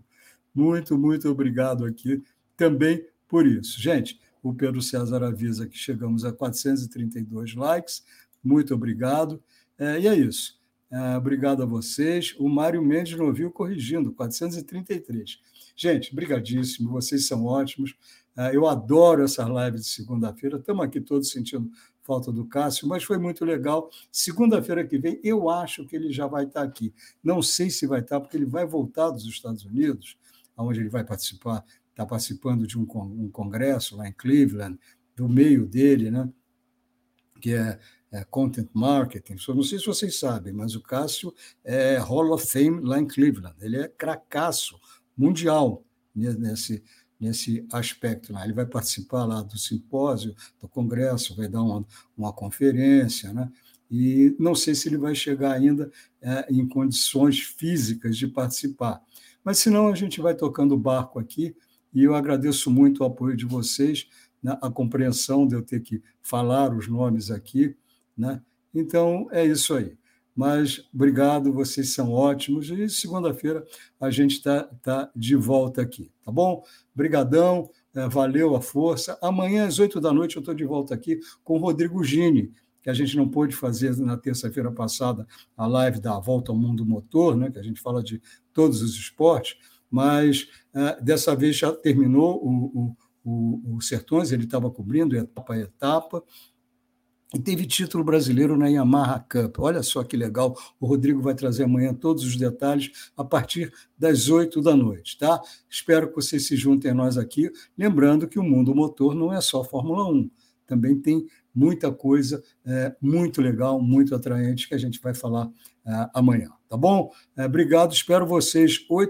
Muito, muito obrigado aqui também por isso. Gente, o Pedro César avisa que chegamos a 432 likes. Muito obrigado. É, e é isso. É, obrigado a vocês. O Mário Mendes não viu corrigindo, 433. Gente, brigadíssimo, vocês são ótimos. É, eu adoro essas lives de segunda-feira. Estamos aqui todos sentindo falta do Cássio, mas foi muito legal. Segunda-feira que vem, eu acho que ele já vai estar aqui. Não sei se vai estar, porque ele vai voltar dos Estados Unidos, onde ele vai participar, está participando de um, um congresso lá em Cleveland, do meio dele, né? que é, é, Content Marketing. Não sei se vocês sabem, mas o Cássio é Hall of Fame lá em Cleveland. Ele é cracaço mundial nesse, nesse aspecto lá. Ele vai participar lá do simpósio, do congresso, vai dar uma, uma conferência, né? E não sei se ele vai chegar ainda é, em condições físicas de participar. Mas, senão, a gente vai tocando o barco aqui, e eu agradeço muito o apoio de vocês, né, a compreensão de eu ter que falar os nomes aqui. Né? Então, é isso aí. Mas obrigado, vocês são ótimos. E segunda-feira a gente está tá de volta aqui, tá bom? Brigadão, é, valeu a força. Amanhã, às oito da noite, eu estou de volta aqui com o Rodrigo Gini, que a gente não pôde fazer na terça-feira passada a live da Volta ao Mundo Motor, né, que a gente fala de todos os esportes, mas é, dessa vez já terminou o, o, o, o Sertões, ele estava cobrindo etapa a etapa, e teve título brasileiro na Yamaha Cup. Olha só que legal. O Rodrigo vai trazer amanhã todos os detalhes a partir das oito da noite, tá? Espero que vocês se juntem a nós aqui. Lembrando que o mundo motor não é só Fórmula 1, também tem muita coisa é, muito legal, muito atraente que a gente vai falar é, amanhã, tá bom? É, obrigado, espero vocês. Oito